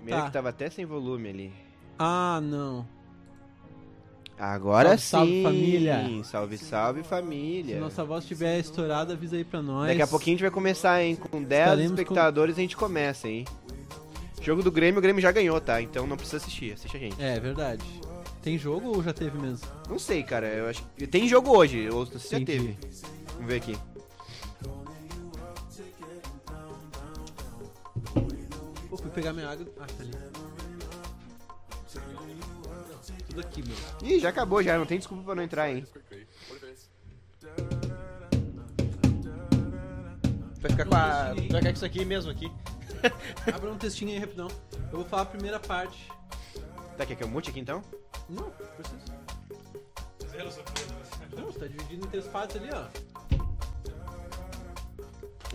Primeiro Tá. que tava até sem volume ali. Ah, não. Agora Salve, salve, sim. família. Salve, salve Se família. nossa voz estiver estourada, avisa aí pra nós. Daqui a pouquinho a gente vai começar, hein? Com 10 Estaremos espectadores a gente começa, hein? Jogo do Grêmio, o Grêmio já ganhou, tá? Então não precisa assistir, assiste a gente. É, verdade. Tem jogo ou já teve mesmo? Não sei, cara, eu acho que... Tem jogo hoje, ou se já teve. Vamos ver aqui. Pô, fui pegar minha água. Ah, tá ali. Tudo aqui, meu. Ih, já acabou já, não tem desculpa pra não entrar, hein? Vai ficar com a... Vai ficar com isso aqui mesmo aqui. Abra um textinho aí rapidão. Eu vou falar a primeira parte. Tá, quer que eu mute aqui então? Não, precisa. Não, você tá dividido em três partes ali, ó.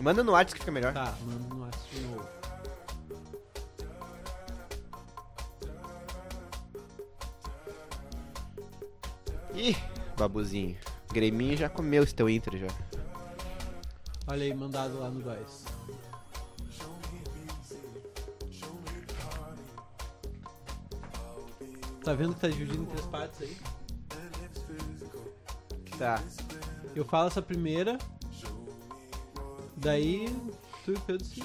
Manda no WhatsApp que fica melhor. Tá, manda no WhatsApp de novo. Ih, babuzinho. Greminho já comeu esse teu Inter já. Olha aí, mandado lá no Góis. Tá vendo que tá dividido em três partes aí? Tá. Eu falo essa primeira. Daí tu e Pedro se.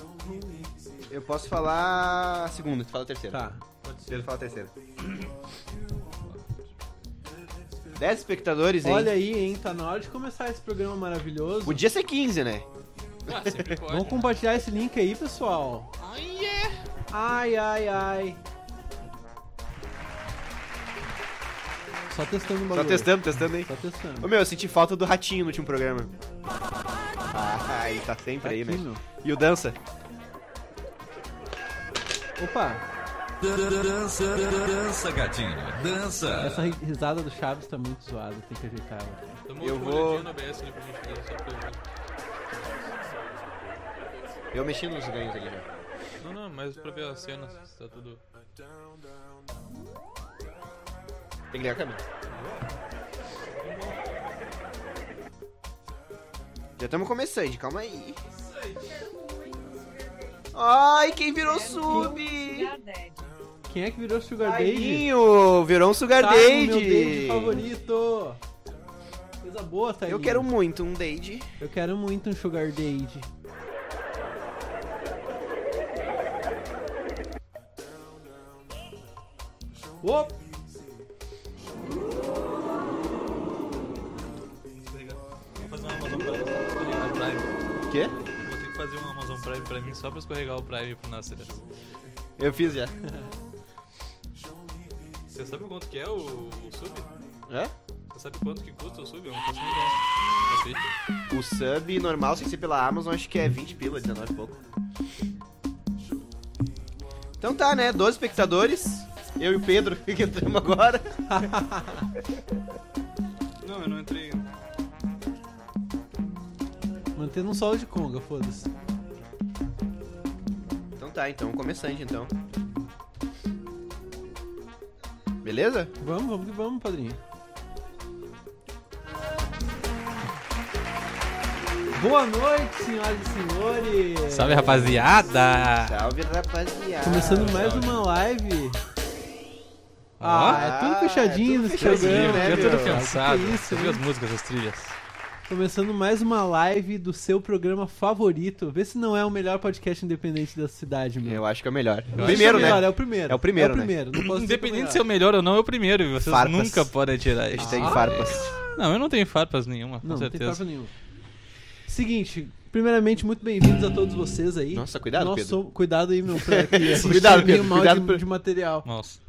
Eu posso falar a segunda, tu fala a terceira. Tá, pode ser. Pedro fala a terceira. 10 espectadores, hein? Olha aí, hein? Tá na hora de começar esse programa maravilhoso. Podia ser 15, né? Ah, sempre pode. Vamos compartilhar esse link aí, pessoal. Ai, é. Ai, ai, ai. Só testando o Só bagulho. testando, testando aí. Só testando. Ô meu, eu senti falta do ratinho no último programa. Ah, ele tá sempre aí, né? E o Dança? Opa, Dança, dança, gatinho, dança. essa ri- risada do Chaves tá muito zoada, tem que ajeitar ela. Eu vou- pra eu ver. Eu mexi nos ganhos ali já. Não, não, mas pra ver as cenas, se tá tudo. Tem que ligar a câmera. Já estamos começando, calma aí. Ai, quem virou sub? Quem é que virou Sugar Daddy? Tailinho, virou um Sugar Daddy. meu Daddy favorito. Coisa boa, tá Eu quero muito um Daddy. Eu quero muito um Sugar Daddy. Opa! Quê? Vou ter que fazer uma Amazon Prime pra mim só pra escorregar o Prime pro Nasser. Eu fiz já. Você sabe quanto que é o, o sub? Hã? Você sabe quanto que custa o sub? Eu não faço nem ideia. O sub normal, sem ser pela Amazon, acho que é 20 pila, 19 e pouco. Então tá, né? 12 espectadores. Eu e o Pedro que entramos agora. Não, eu não entrei ainda. Mantendo um solo de conga, foda-se. Então tá, então começando então. Beleza? Vamos, vamos que vamos, padrinho. Boa noite, senhoras e senhores! Salve rapaziada! Salve rapaziada. Começando mais Salve. uma live. Ó. Ah, é tudo Ah, fechadinho é tudo nesse fechadinho, programa. né, tô tudo cansado. Que isso, viu as músicas, as trilhas? Começando mais uma live do seu programa favorito. Vê se não é o melhor podcast independente da cidade, meu. Eu acho que é o melhor. acho Primeiro, é o melhor, né? É o primeiro. É o primeiro, É o né? primeiro. Não posso é Independente se é o melhor ou não, é o primeiro. E vocês Farpas. nunca podem tirar A isso. gente tem Ah, farpas. Não, eu não tenho farpas nenhuma, com Não, não tem certeza. papo nenhum. Seguinte, primeiramente, muito bem-vindos a todos vocês aí. Nossa, cuidado, Nós Pedro. somos- Cuidado aí, meu, Cuidado, Pedro, mal cuidado de, de material. Nossa.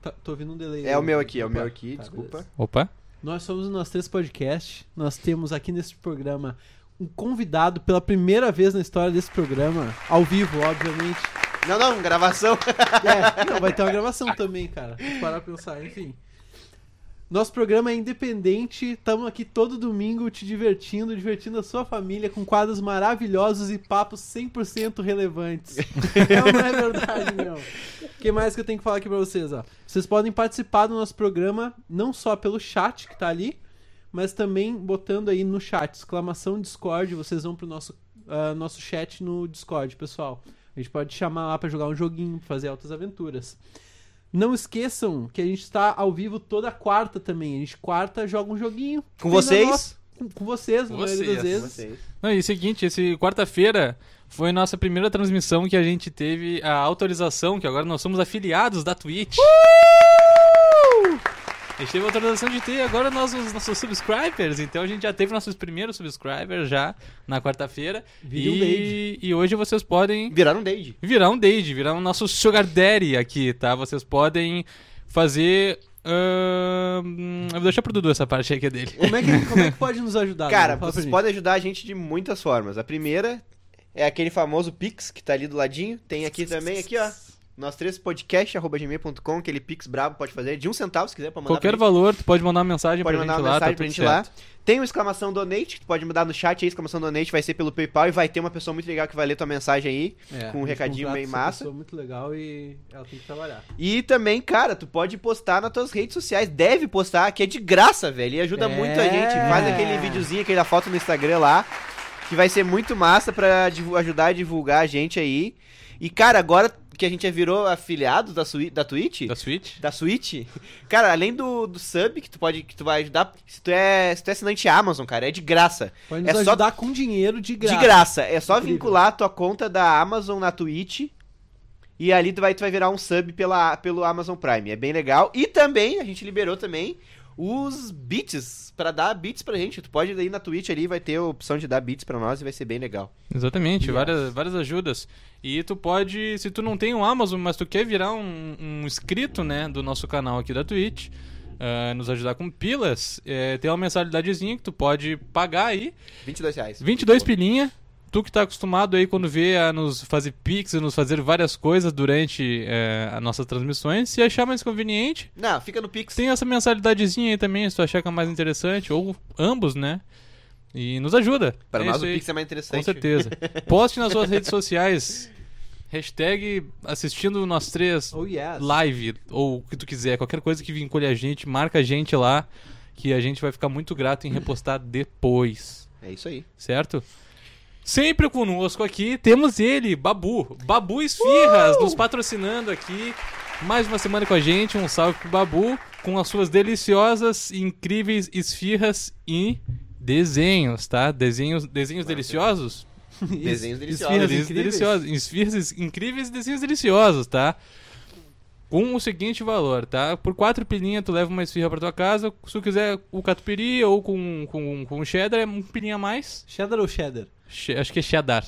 Tá, tô ouvindo um delay. É aí. o meu aqui, é o meu aqui, tá, desculpa. beleza. Opa. Nós somos o Nós Três Podcast. Nós temos aqui nesse programa um convidado pela primeira vez na história desse programa, ao vivo, obviamente. Não, não, gravação. É, não, vai ter uma gravação também, cara. Parar pra pensar, enfim. Nosso programa é independente, estamos aqui todo domingo te divertindo, divertindo a sua família com quadros maravilhosos e papos 100% relevantes. não, não é verdade, meu. O que mais que eu tenho que falar aqui pra vocês, ó? Vocês podem participar do nosso programa não só pelo chat que tá ali, mas também botando aí no chat, exclamação Discord, vocês vão pro nosso, ah, nosso chat no Discord, pessoal. A gente pode chamar lá pra jogar um joguinho, fazer altas aventuras. Não esqueçam que a gente tá ao vivo toda quarta também. A gente quarta joga um joguinho. Com vocês? nossa- Com, com vocês, na maioria das Vocês. vezes. Não, e seguinte, esse quarta-feira foi nossa primeira transmissão que a gente teve a autorização, que agora nós somos afiliados da Twitch. A gente teve a autorização de ter agora nossos, nossos subscribers, então a gente já teve nossos primeiros subscribers já na quarta-feira. Um E, e hoje vocês podem Viraram um Dade. virar um Dade, virar um nosso Sugar Daddy aqui, tá? Vocês podem fazer. ahn, eu vou deixar pro Dudu essa parte aí que é dele. Como é que, como é que pode nos ajudar? Cara, vocês podem ajudar a gente de muitas formas. A primeira é aquele famoso Pix que tá ali do ladinho. Tem aqui também, aqui, ó. Nós três podcast.gmail.com, aquele Pix brabo pode fazer, de um centavo se quiser pra mandar Qualquer pra valor, tu pode mandar uma mensagem Pode pra mandar gente uma lá, mensagem tá pra gente lá. certo. Tem uma exclamação donate, que tu pode mandar no chat aí, exclamação donate, vai ser pelo PayPal e vai ter uma pessoa muito legal que vai ler tua mensagem aí. É, com um recadinho essa massa. pessoa muito legal e ela tem que trabalhar. E também, cara, tu pode postar nas tuas redes sociais, deve postar, que é de graça, velho. E ajuda É. muito a gente. Faz aquele videozinho, aquela foto no Instagram lá, que vai ser muito massa pra ajudar a divulgar a gente aí. E, cara, agora que a gente já virou afiliado da, Sui- da Twitch, Da Switch? da Switch, cara, além do, do sub que tu pode que tu vai ajudar, se tu é, se tu é assinante Amazon, cara, é de graça. Pode É nos só- ajudar com dinheiro de graça. De graça. É só Incrível. vincular a tua conta da Amazon na Twitch. E ali tu vai, tu vai virar um sub pela, pelo Amazon Prime. É bem legal. E também, a gente liberou também os bits, pra dar bits pra gente. Tu pode ir na Twitch ali, vai ter a opção de dar bits pra nós e vai ser bem legal. Exatamente, Yes. várias, várias ajudas. E tu pode, se tu não tem o Amazon, mas tu quer virar um, um inscrito, né, do nosso canal aqui da Twitch, ah, nos ajudar com pilas, é, tem uma mensalidadezinha que tu pode pagar aí, 22 reais. 22 pilinha. Tu que tá acostumado aí quando vê a nos fazer pix e nos fazer várias coisas durante é, as nossas transmissões, se achar mais conveniente, Não, fica no Pix. tem essa mensalidadezinha aí também, se tu achar que é mais interessante, ou ambos, né? E nos ajuda. Para É nós o aí. Pix é mais interessante. Com certeza. Poste nas suas redes sociais. Hashtag assistindo nós três Oh, yes. live, ou o que tu quiser. Qualquer coisa que vincule a gente, marca a gente lá. Que a gente vai ficar muito grato em repostar depois. É isso aí. Certo? Sempre conosco aqui temos ele, Babu. Babu Esfirras, nos patrocinando aqui. Mais uma semana com a gente. Um salve pro Babu. Com as suas deliciosas e incríveis esfirras e desenhos, tá? Desenhos, desenhos deliciosos. Desenhos deliciosos. Esfirras Desenhos incríveis. deliciosos. Esfirras incríveis e desenhos deliciosos, tá? Com o seguinte valor, tá? Por quatro pilinhas tu leva uma esfirra pra tua casa. Se tu quiser o catupiry ou com, com, com cheddar, é um pilinha a mais. Cheddar ou cheddar? Che- acho que é cheddar.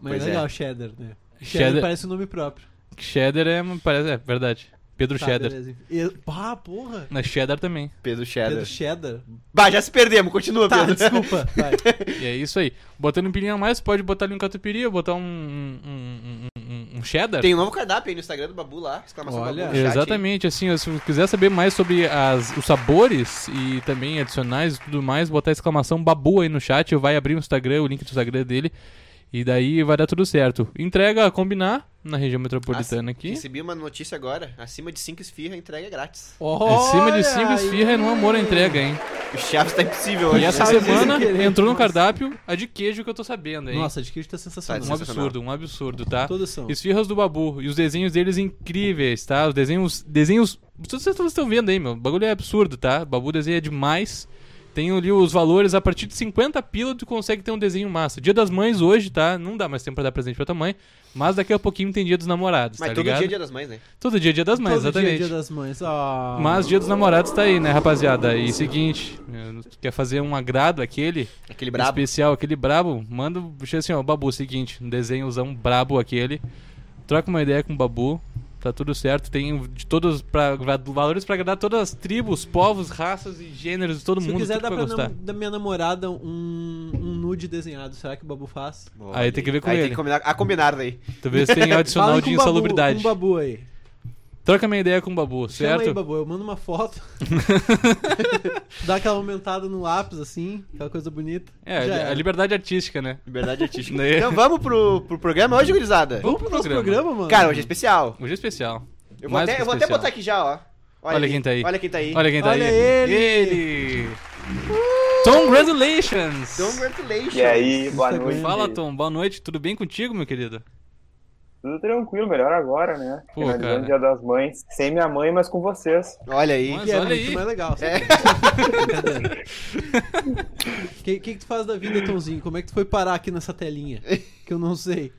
Mas Pois é é. legal, cheddar, né? Cheddar, Cheddar- parece um nome próprio. Cheddar é, parece, é verdade. Pedro Tá, Cheddar. beleza. E, pá, porra. Na cheddar também. Pedro Cheddar. Pedro Cheddar. Bah, já se perdemos. Continua, Tá, Pedro. desculpa. Vai. E é isso aí. Botando um pilinha a mais, pode botar ali um catupiry ou botar um, um, um, um- um cheddar. Tem um novo cardápio aí no Instagram do Babu lá. Exclamação Olha. Babu. Exatamente, assim, se você quiser saber mais sobre as, os sabores e também adicionais e tudo mais, botar exclamação babu aí no chat, vai abrir o Instagram, o link do Instagram dele, e daí vai dar tudo certo. Entrega a combinar na região metropolitana aqui. Recebi uma notícia agora. Acima de 5 esfirra, entrega é grátis. Acima de 5 Olha esfirra é no amor a entrega, hein? O Chaves tá impossível hoje. E essa Sabe, semana querer, entrou no cardápio a de queijo que eu tô sabendo, hein? Nossa, de queijo tá sensacional. um Tá absurdo, um absurdo, tá? Todos são. Esfirras do Babu. E os desenhos deles incríveis, tá? Os desenhos. Desenhos. Vocês estão vendo aí, meu. O bagulho é absurdo, tá? O Babu desenha demais. Tem ali os valores, a partir de 50 pila tu consegue ter um desenho massa. Dia das mães hoje, tá? Não dá mais tempo pra dar presente pra tua mãe. Mas daqui a pouquinho tem dia dos namorados, Mas tá todo ligado? dia é dia das mães, né? Todo dia é dia das mães, Todo exatamente. dia, dia das mães. Ah. Mas dia dos namorados tá aí, né, rapaziada? E seguinte, eh, tu quer fazer um agrado aquele Aquele brabo. especial, aquele brabo, manda puxa assim, ó, Babu, seguinte, um desenhozão brabo aquele. Troca uma ideia com o Babu, tá tudo certo. Tem de todos pra, valores pra agradar todas as tribos, povos, raças e gêneros de todo Se mundo. quiser tudo dar que pra nam- da minha namorada um, um nude desenhado, será que o Babu faz? Aí tem que ver com Aí ele. tem que combinar, a combinar daí. Se tem adicional de Babu, insalubridade. Com o Babu aí. Troca minha ideia com o Babu, Chama certo? aí, Babu. Eu mando uma foto. Dá aquela aumentada no lápis, assim. Aquela coisa bonita. É, Já a era. liberdade artística, né? Liberdade artística. Né? então vamos pro, pro programa hoje, gurizada? Vamos pro nosso programa. programa, mano. Cara, hoje é especial. Hoje é especial. Eu vou, Mais até, que eu vou até especial. botar aqui já, ó. Olha ali. quem tá aí. Olha quem tá aí. Olha quem tá Olha aí. ele! Ele! Congratulations! Congratulations. E aí, boa noite. Fala, Tom. Boa noite. Tudo bem contigo, meu querido? Tudo tranquilo, melhor agora, né? Pô, Finalizando o Dia das Mães. Sem minha mãe, mas com vocês. Olha aí. Mas Que é olha muito aí. mais legal. É. O que, que, que tu faz da vida, Tonzinho? Como é que tu foi parar aqui nessa telinha? Que eu não sei.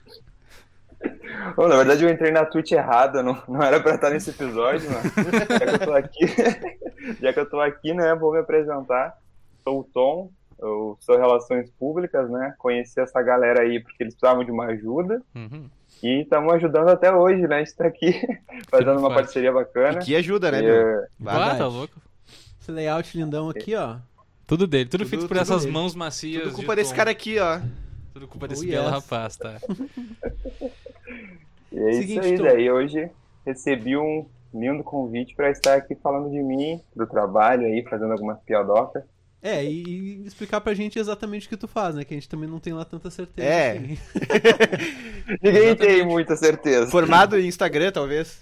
Bom, na verdade, eu entrei na tweet errada, não, não era pra estar nesse episódio, mas já que eu tô aqui, já que eu tô aqui, né, vou me apresentar. Sou o Tom, eu sou Relações Públicas, né, conheci essa galera aí porque eles precisavam de uma ajuda Uhum. E estamos ajudando até hoje, né, a gente tá aqui fazendo uma parceria bacana. Que ajuda, né, E, meu? Ah, tá louco. Esse layout lindão aqui, ó. Tudo dele, tudo, Tudo- feito por tudo essas dele. mãos macias. Tudo de culpa desse Tom. cara aqui, ó. Tudo culpa desse Oh, belo yes. rapaz, tá? E é Seguinte, isso aí, Tom. daí hoje recebi um lindo convite para estar aqui falando de mim, do trabalho aí, fazendo algumas piadocas. É, e, e explicar pra gente exatamente o que tu faz, né? Que a gente também não tem lá tanta certeza. É. assim. Ninguém tem muita certeza. Formado em Instagram, talvez.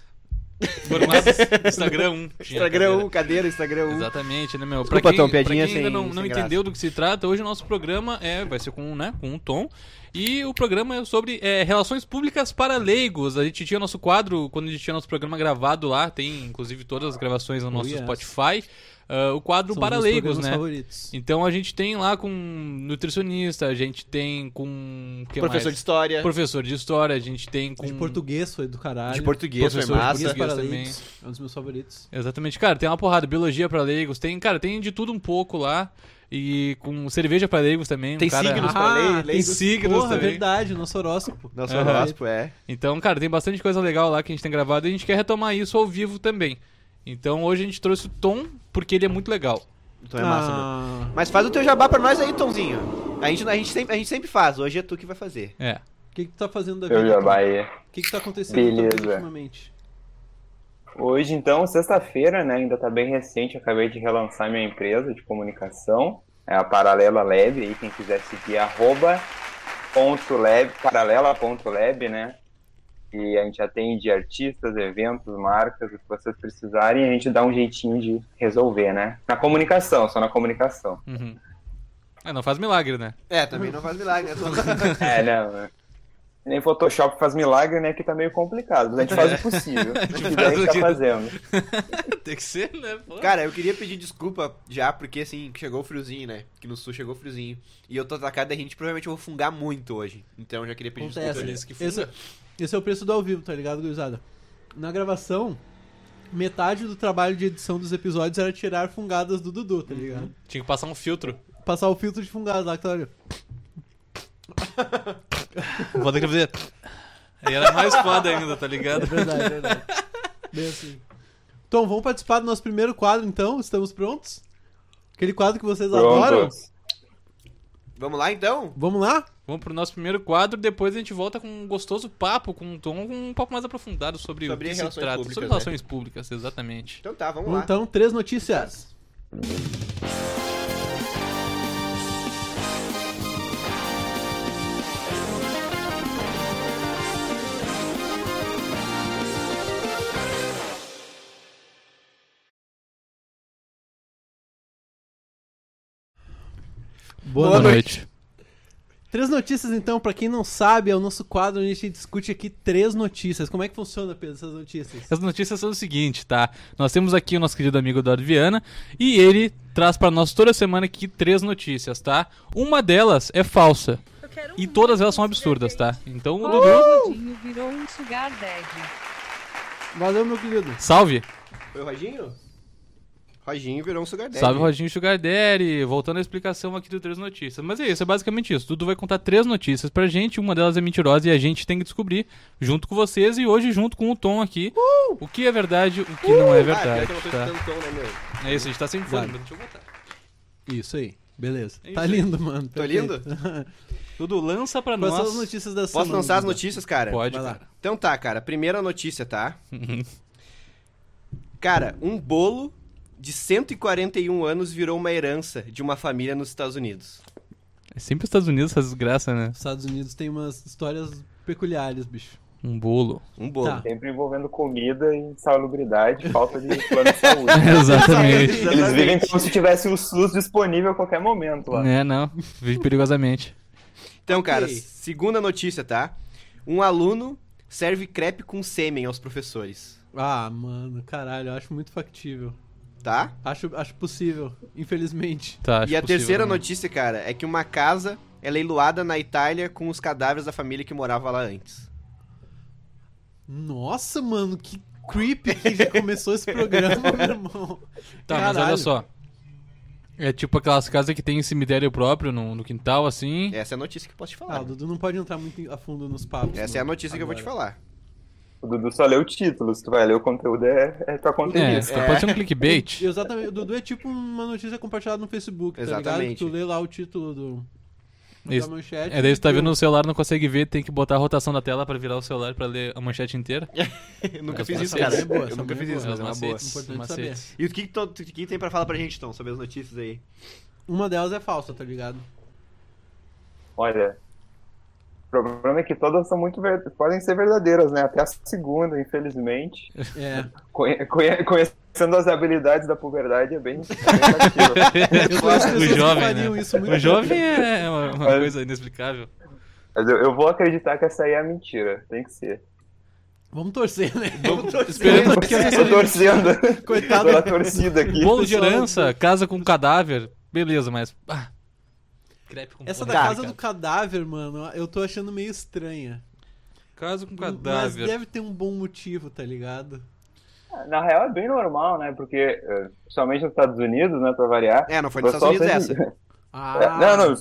Formados Instagram 1. tinha Instagram cadeira. 1, cadeira, Instagram 1. Exatamente, né, meu? Desculpa, pra quem, Tom, pra piadinha quem ainda sem- não, não sem entendeu graça. do que se trata, hoje o nosso programa é, vai ser com, né, com o Tom. E o programa é sobre é, relações públicas para leigos. A gente tinha nosso quadro, quando a gente tinha nosso programa gravado lá, tem inclusive todas as gravações no Oh, nosso yes. Spotify. Ah, o quadro São para leigos, né? favoritos. Então a gente tem lá com nutricionista, a gente tem com. que Professor mais? de história. Professor de história, a gente tem com. De português foi do caralho. De português, foi Professor de massa. Português para Português também. leigos. É um dos meus favoritos. Exatamente, cara, tem uma porrada, biologia pra leigos, tem, cara, tem de tudo um pouco lá. E com cerveja pra leigos também. um Tem cara... signos pra Ah, tem leigos. signos Porra, é também. verdade, nosso horóscopo. Nosso horóscopo, é. Então, cara, tem bastante coisa legal lá que a gente tem gravado e a gente quer retomar isso ao vivo também. Então hoje a gente trouxe o Tom, porque ele é muito legal. Então é massa, ah, Mas faz o teu jabá pra nós aí, Tomzinho. A gente, a, gente sempre, a gente sempre faz, hoje é tu que vai fazer. É. O que, que tu tá fazendo da vida? Tom? vai. O que, que tá acontecendo Beleza. ultimamente? Hoje, então, sexta-feira, né? Ainda tá bem recente, acabei de relançar minha empresa de comunicação. É a Paralela Lab, aí quem quiser seguir, arroba ponto lab, paralela.lab, né? E a gente atende artistas, eventos, marcas, o que vocês precisarem, a gente dá um jeitinho de resolver, né? Na comunicação, só na comunicação. Uhum. É, não faz milagre, né? É, também não faz milagre, né? É, não, né? Nem Photoshop faz milagre, né? Que tá meio complicado. Mas a gente faz o possível. O que der, a gente tá fazendo. Tem que ser, né? Pô. Cara, eu queria pedir desculpa já, porque assim, chegou o friozinho, né? Que no sul chegou o friozinho. E eu tô atacado da gente, provavelmente eu vou fungar muito hoje. Então eu já queria pedir Acontece. desculpa. Por isso que funga. Esse é o preço do ao vivo, tá ligado, gurizada? Na gravação, metade do trabalho de edição dos episódios era tirar fungadas do Dudu, tá ligado? Tinha que passar um filtro. Passar o filtro de fungadas lá, que tá olha. Vou ter que fazer. Aí era mais foda ainda, tá É ligado? verdade, é verdade. Bem assim. Tom, vamos participar do nosso primeiro quadro então? Estamos prontos? Aquele quadro que vocês adoram? Vamos lá então? Vamos lá? Vamos pro nosso primeiro quadro, depois a gente volta com um gostoso papo, com um tom um papo mais aprofundado sobre, Sobre o que se trata. públicas, sobre né? relações públicas, exatamente. Então tá, vamos lá. Então, três notícias. Boa, Boa noite. Três notícias, então, pra quem não sabe, é o nosso quadro onde a gente discute aqui três notícias. Como é que funciona, Pedro, essas notícias? As notícias são o seguinte, tá? Nós temos aqui o nosso querido amigo Eduardo Viana e ele traz pra nós toda semana aqui três notícias, tá? Uma delas é falsa e todas elas são absurdas, tá? Então, o Dudu, Rodinho virou um sugar daddy. Valeu, meu querido. salve! Foi o Roginho? Roginho virou um sugar daddy. Salve, Rodinho Sugar Daddy. Voltando à explicação aqui do Três Notícias. Mas é isso, é basicamente isso. Dudu vai contar três notícias pra gente, uma delas é mentirosa e a gente tem que descobrir junto com vocês e hoje junto com o Tom aqui o que é verdade, o que não é Ah, pior verdade, tô tá? tom, né, meu? É isso, a gente tá sem fone, mas deixa eu botar. Isso aí, beleza. É tá aí. lindo, mano. Tô perfeito. Dudu, lança pra Quais nós. são as notícias da Posso semana? lançar as notícias, cara? Pode, Vai lá. Então tá, cara. Primeira notícia, tá? Cara, um bolo de 141 anos virou uma herança de uma família nos Estados Unidos. É sempre os Estados Unidos essa desgraça, né? Os Estados Unidos tem umas histórias peculiares, bicho. Um bolo. Um bolo. Tá. Sempre envolvendo comida e salubridade, falta de plano de saúde. Exatamente. Eles vivem como se tivesse o SUS disponível a qualquer momento lá. é, não. Vive perigosamente. Então, cara, Ok. segunda notícia, tá? Um aluno serve crepe com sêmen aos professores. Ah, mano, caralho, eu acho muito factível. Tá? Acho, acho possível, infelizmente. Tá, acho e a possível terceira também. notícia, cara, é que uma casa é leiloada na Itália com os cadáveres da família que morava lá antes. Nossa, mano, que creepy que já começou esse programa, meu irmão. Tá, mas olha Caralho. só. É tipo aquelas casas que tem cemitério próprio no, no quintal, assim. Essa é a notícia que eu posso te Ah, falar. o Dudu não pode entrar muito a fundo nos papos. Essa é a notícia que eu vou te agora. falar. O Dudu só lê o título, se tu vai ler o conteúdo é, é pra conteúdo. É, então pode ser um clickbait. Exatamente, o Dudu é tipo uma notícia compartilhada no Facebook, tá ligado? Exatamente. Tu lê lá o título do, Isso. da manchete. É, daí você tá vendo no celular, não consegue ver, tem que botar a rotação da tela pra virar o celular pra ler a manchete inteira. Eu nunca fiz isso, também cara. é boa, eu nunca fiz é isso, mas é uma boa. Importante macetes. E o que, que, que que tem pra falar pra gente, Tom, sobre as notícias aí? Uma delas é falsa, tá ligado? Olha, o problema é que todas são muito ver- podem ser verdadeiras, né? Até a segunda, infelizmente. É. Conhe- conhe- Conhecendo as habilidades da puberdade é bem. Eu o jovem, né? isso muito O jovem é uma, uma Mas- coisa inexplicável. Mas eu, eu vou acreditar que essa aí é a mentira. Tem que ser. Vamos torcer, né? Esperando que essa Tô seja torcendo. Coitado. Tô na torcida aqui. bolo de herança, casa com cadáver, beleza, mas... Ah, crepe com Essa da porra. casa do cadáver, mano, eu tô achando meio estranha. Casa com Mas cadáver. deve ter um bom motivo, tá ligado? Na real é bem normal, né? Porque, eh, principalmente nos Estados Unidos, né, pra variar. É, não foi nos Estados Unidos sempre- essa. Ah, É, não, não,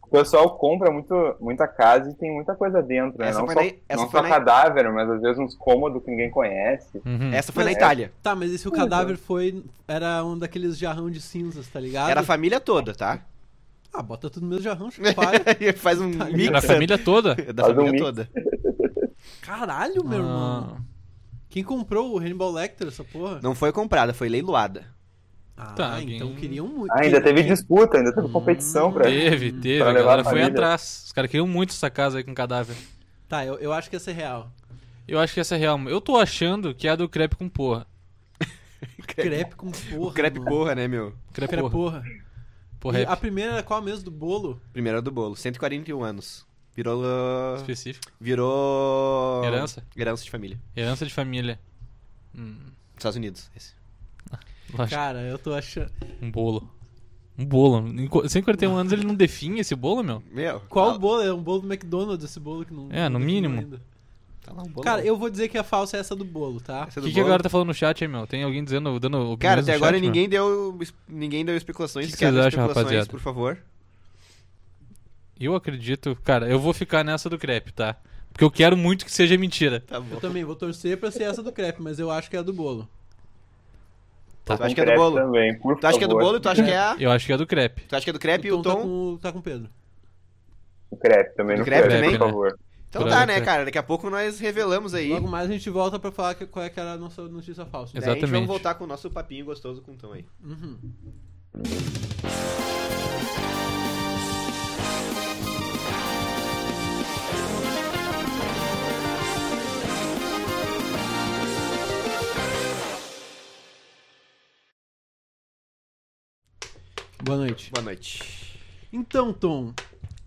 o pessoal compra muito, muita casa e tem muita coisa dentro, né? Essa não foi só, na- essa não foi só na- cadáver, mas às vezes uns cômodos que ninguém conhece. Uhum. Essa foi na Mas- Itália. Tá, mas e se o cadáver foi. Era um daqueles jarrão de cinzas, tá ligado? Era a família toda, tá? Ah, bota tudo no mesmo jarrão, chupalha. Faz um Tá mix ligado? Era a família toda? da Faz um família mix. toda. Caralho, meu irmão. Ah, Quem comprou o Hannibal Lecter, essa porra? Não foi comprada, foi leiloada. Ah, Tá, então queriam muito. Ah, ainda teve disputa, ainda teve competição pra. teve, teve. Pra A galera a foi atrás. Os caras queriam muito essa casa aí com cadáver. Tá, eu, eu acho que essa é real. Eu acho que essa é real. Eu tô achando que é a do crepe com porra. Crepe com porra. O crepe mano. porra, né, meu? Crepe Crepe porra. porra. Porra, E a primeira era qual mesmo do bolo? Primeira do bolo, 141 anos. Virou. uh, específico. Virou. Herança? Herança de família. Herança de família. Hum, Estados Unidos. Esse. lógico. Cara, eu tô achando. Um bolo. Um bolo. Em co- 141 anos ele não define esse bolo, meu? Meu. Qual tá, bolo? É um bolo do McDonald's esse bolo que não. É, no não definiu mínimo. ainda. Tá lá um bolo. Cara, eu vou dizer que a falsa é essa do bolo, tá? O que, que a bolo. galera tá falando no chat aí, meu? Tem alguém dizendo, dando opiniões Cara, no até agora chat, meu? ninguém deu, ninguém deu especulações. Que que Quero vocês acham, rapaziada? Por favor. Eu acredito... Cara, eu vou ficar nessa do crepe, tá? Porque eu quero muito que seja mentira. Tá bom. Eu também vou torcer pra ser essa do crepe, mas eu acho que é a do bolo. Tá, tu acha que é do bolo? Também, por Tu acha que é do favor. bolo e tu acha que é a. Eu acho que é do crepe. Tu acha que é do crepe e o o Tom tá Tom? com, tá com o Pedro. O crepe também, Do no crepe crepe, também, por né? favor. Então tá, né, cara? Daqui a pouco nós revelamos aí. Logo mais a gente volta pra falar que, qual é que era a nossa notícia falsa. Daí a gente Exatamente. vamos voltar com o nosso papinho gostoso com o Tom aí. Uhum. Boa noite. Boa noite. Então, Tom,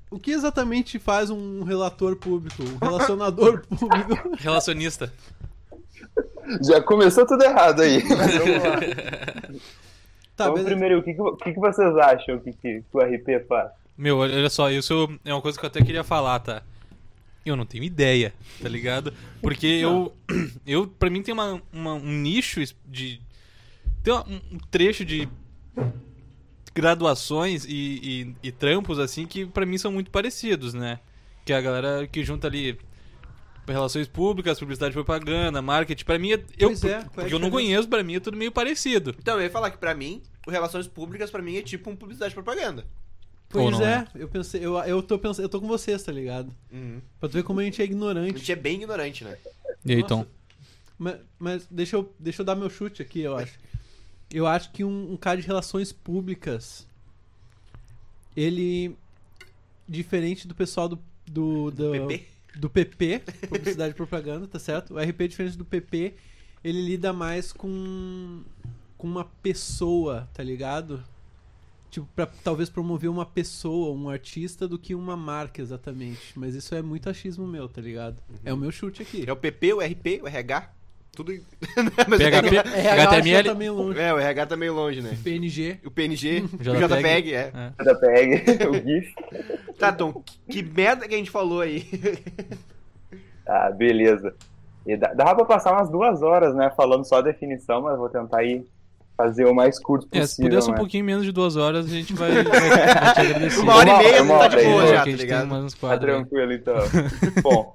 o que exatamente faz um relator público, um relacionador público? Relacionista. Já começou tudo errado aí. Mas vamos lá. Tá, então, beleza. primeiro, o que, que, que vocês acham que, que o RP faz? Meu, olha só, isso é uma coisa que eu até queria falar, tá? Eu não tenho ideia, tá ligado? Porque eu, eu pra mim tem uma, uma- um nicho de... Tem um trecho de graduações e, e, e trampos, assim, que pra mim são muito parecidos, né? Que é a galera que junta ali relações públicas, publicidade e propaganda, marketing. Pra mim, é- eu, Pois é, é a porque eu não conheço, pra mim é tudo meio parecido. Então, eu ia falar que pra mim, o Relações Públicas pra mim é tipo um publicidade e propaganda. Pois é, é? eu pensei, eu, eu tô pensando, eu tô com vocês, tá ligado? Uhum. Pra tu ver como a gente é A ignorante. gente é bem ignorante, né? E aí. Tom? Mas, mas deixa, eu, deixa eu dar meu chute aqui, eu acho. Eu acho que um, um cara de relações públicas, ele, diferente do pessoal do, do, do, PP. do PP, publicidade e propaganda, tá certo? O RP, diferente do PP, ele lida mais com, com uma pessoa, tá ligado? tipo, pra talvez promover uma pessoa, um artista, do que uma marca exatamente. Mas isso é muito achismo meu, tá ligado? É o meu chute aqui. É o PP, o RP, o RH. Tudo. Mas PHP, já HTML. tá meio longe. É, o RH tá meio longe, né? PNG. O PNG, o JPEG. JPEG, é. É. Da PEG, o GIF. Tá, Tom, que, que merda que a gente falou aí. Ah, beleza. E dá, dava pra passar umas duas horas, né, falando só a definição, mas vou tentar ir fazer o mais curto É, possível. se pudesse um né? pouquinho menos de duas horas, a gente vai, vai, vai te agradecer. Uma hora e meia uma tá de boa já, tá ligado? Tá tranquilo, então. Bom,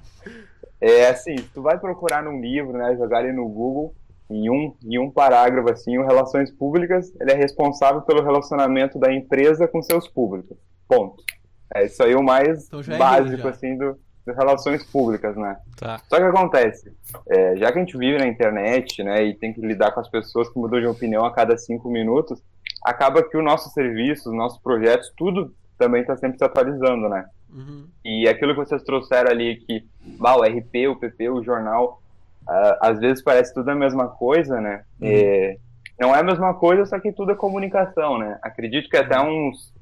é assim, tu vai procurar num livro, né, jogar ali no Google, em um, em um parágrafo, assim, o Relações Públicas, ele é responsável pelo relacionamento da empresa com seus públicos. Ponto. É isso aí o mais Então é básico, assim, do, das relações públicas, né? Tá. Só que acontece, é, já que a gente vive na internet, né, e tem que lidar com as pessoas que mudam de opinião a cada cinco minutos, acaba que o nosso serviço, os nossos projetos, tudo também está sempre se atualizando, né? Uhum. E aquilo que vocês trouxeram ali, que bah, o RP, o PP, o jornal, ah, às vezes parece tudo a mesma coisa, né? É, não é a mesma coisa, só que tudo é comunicação, né? Acredito que até uns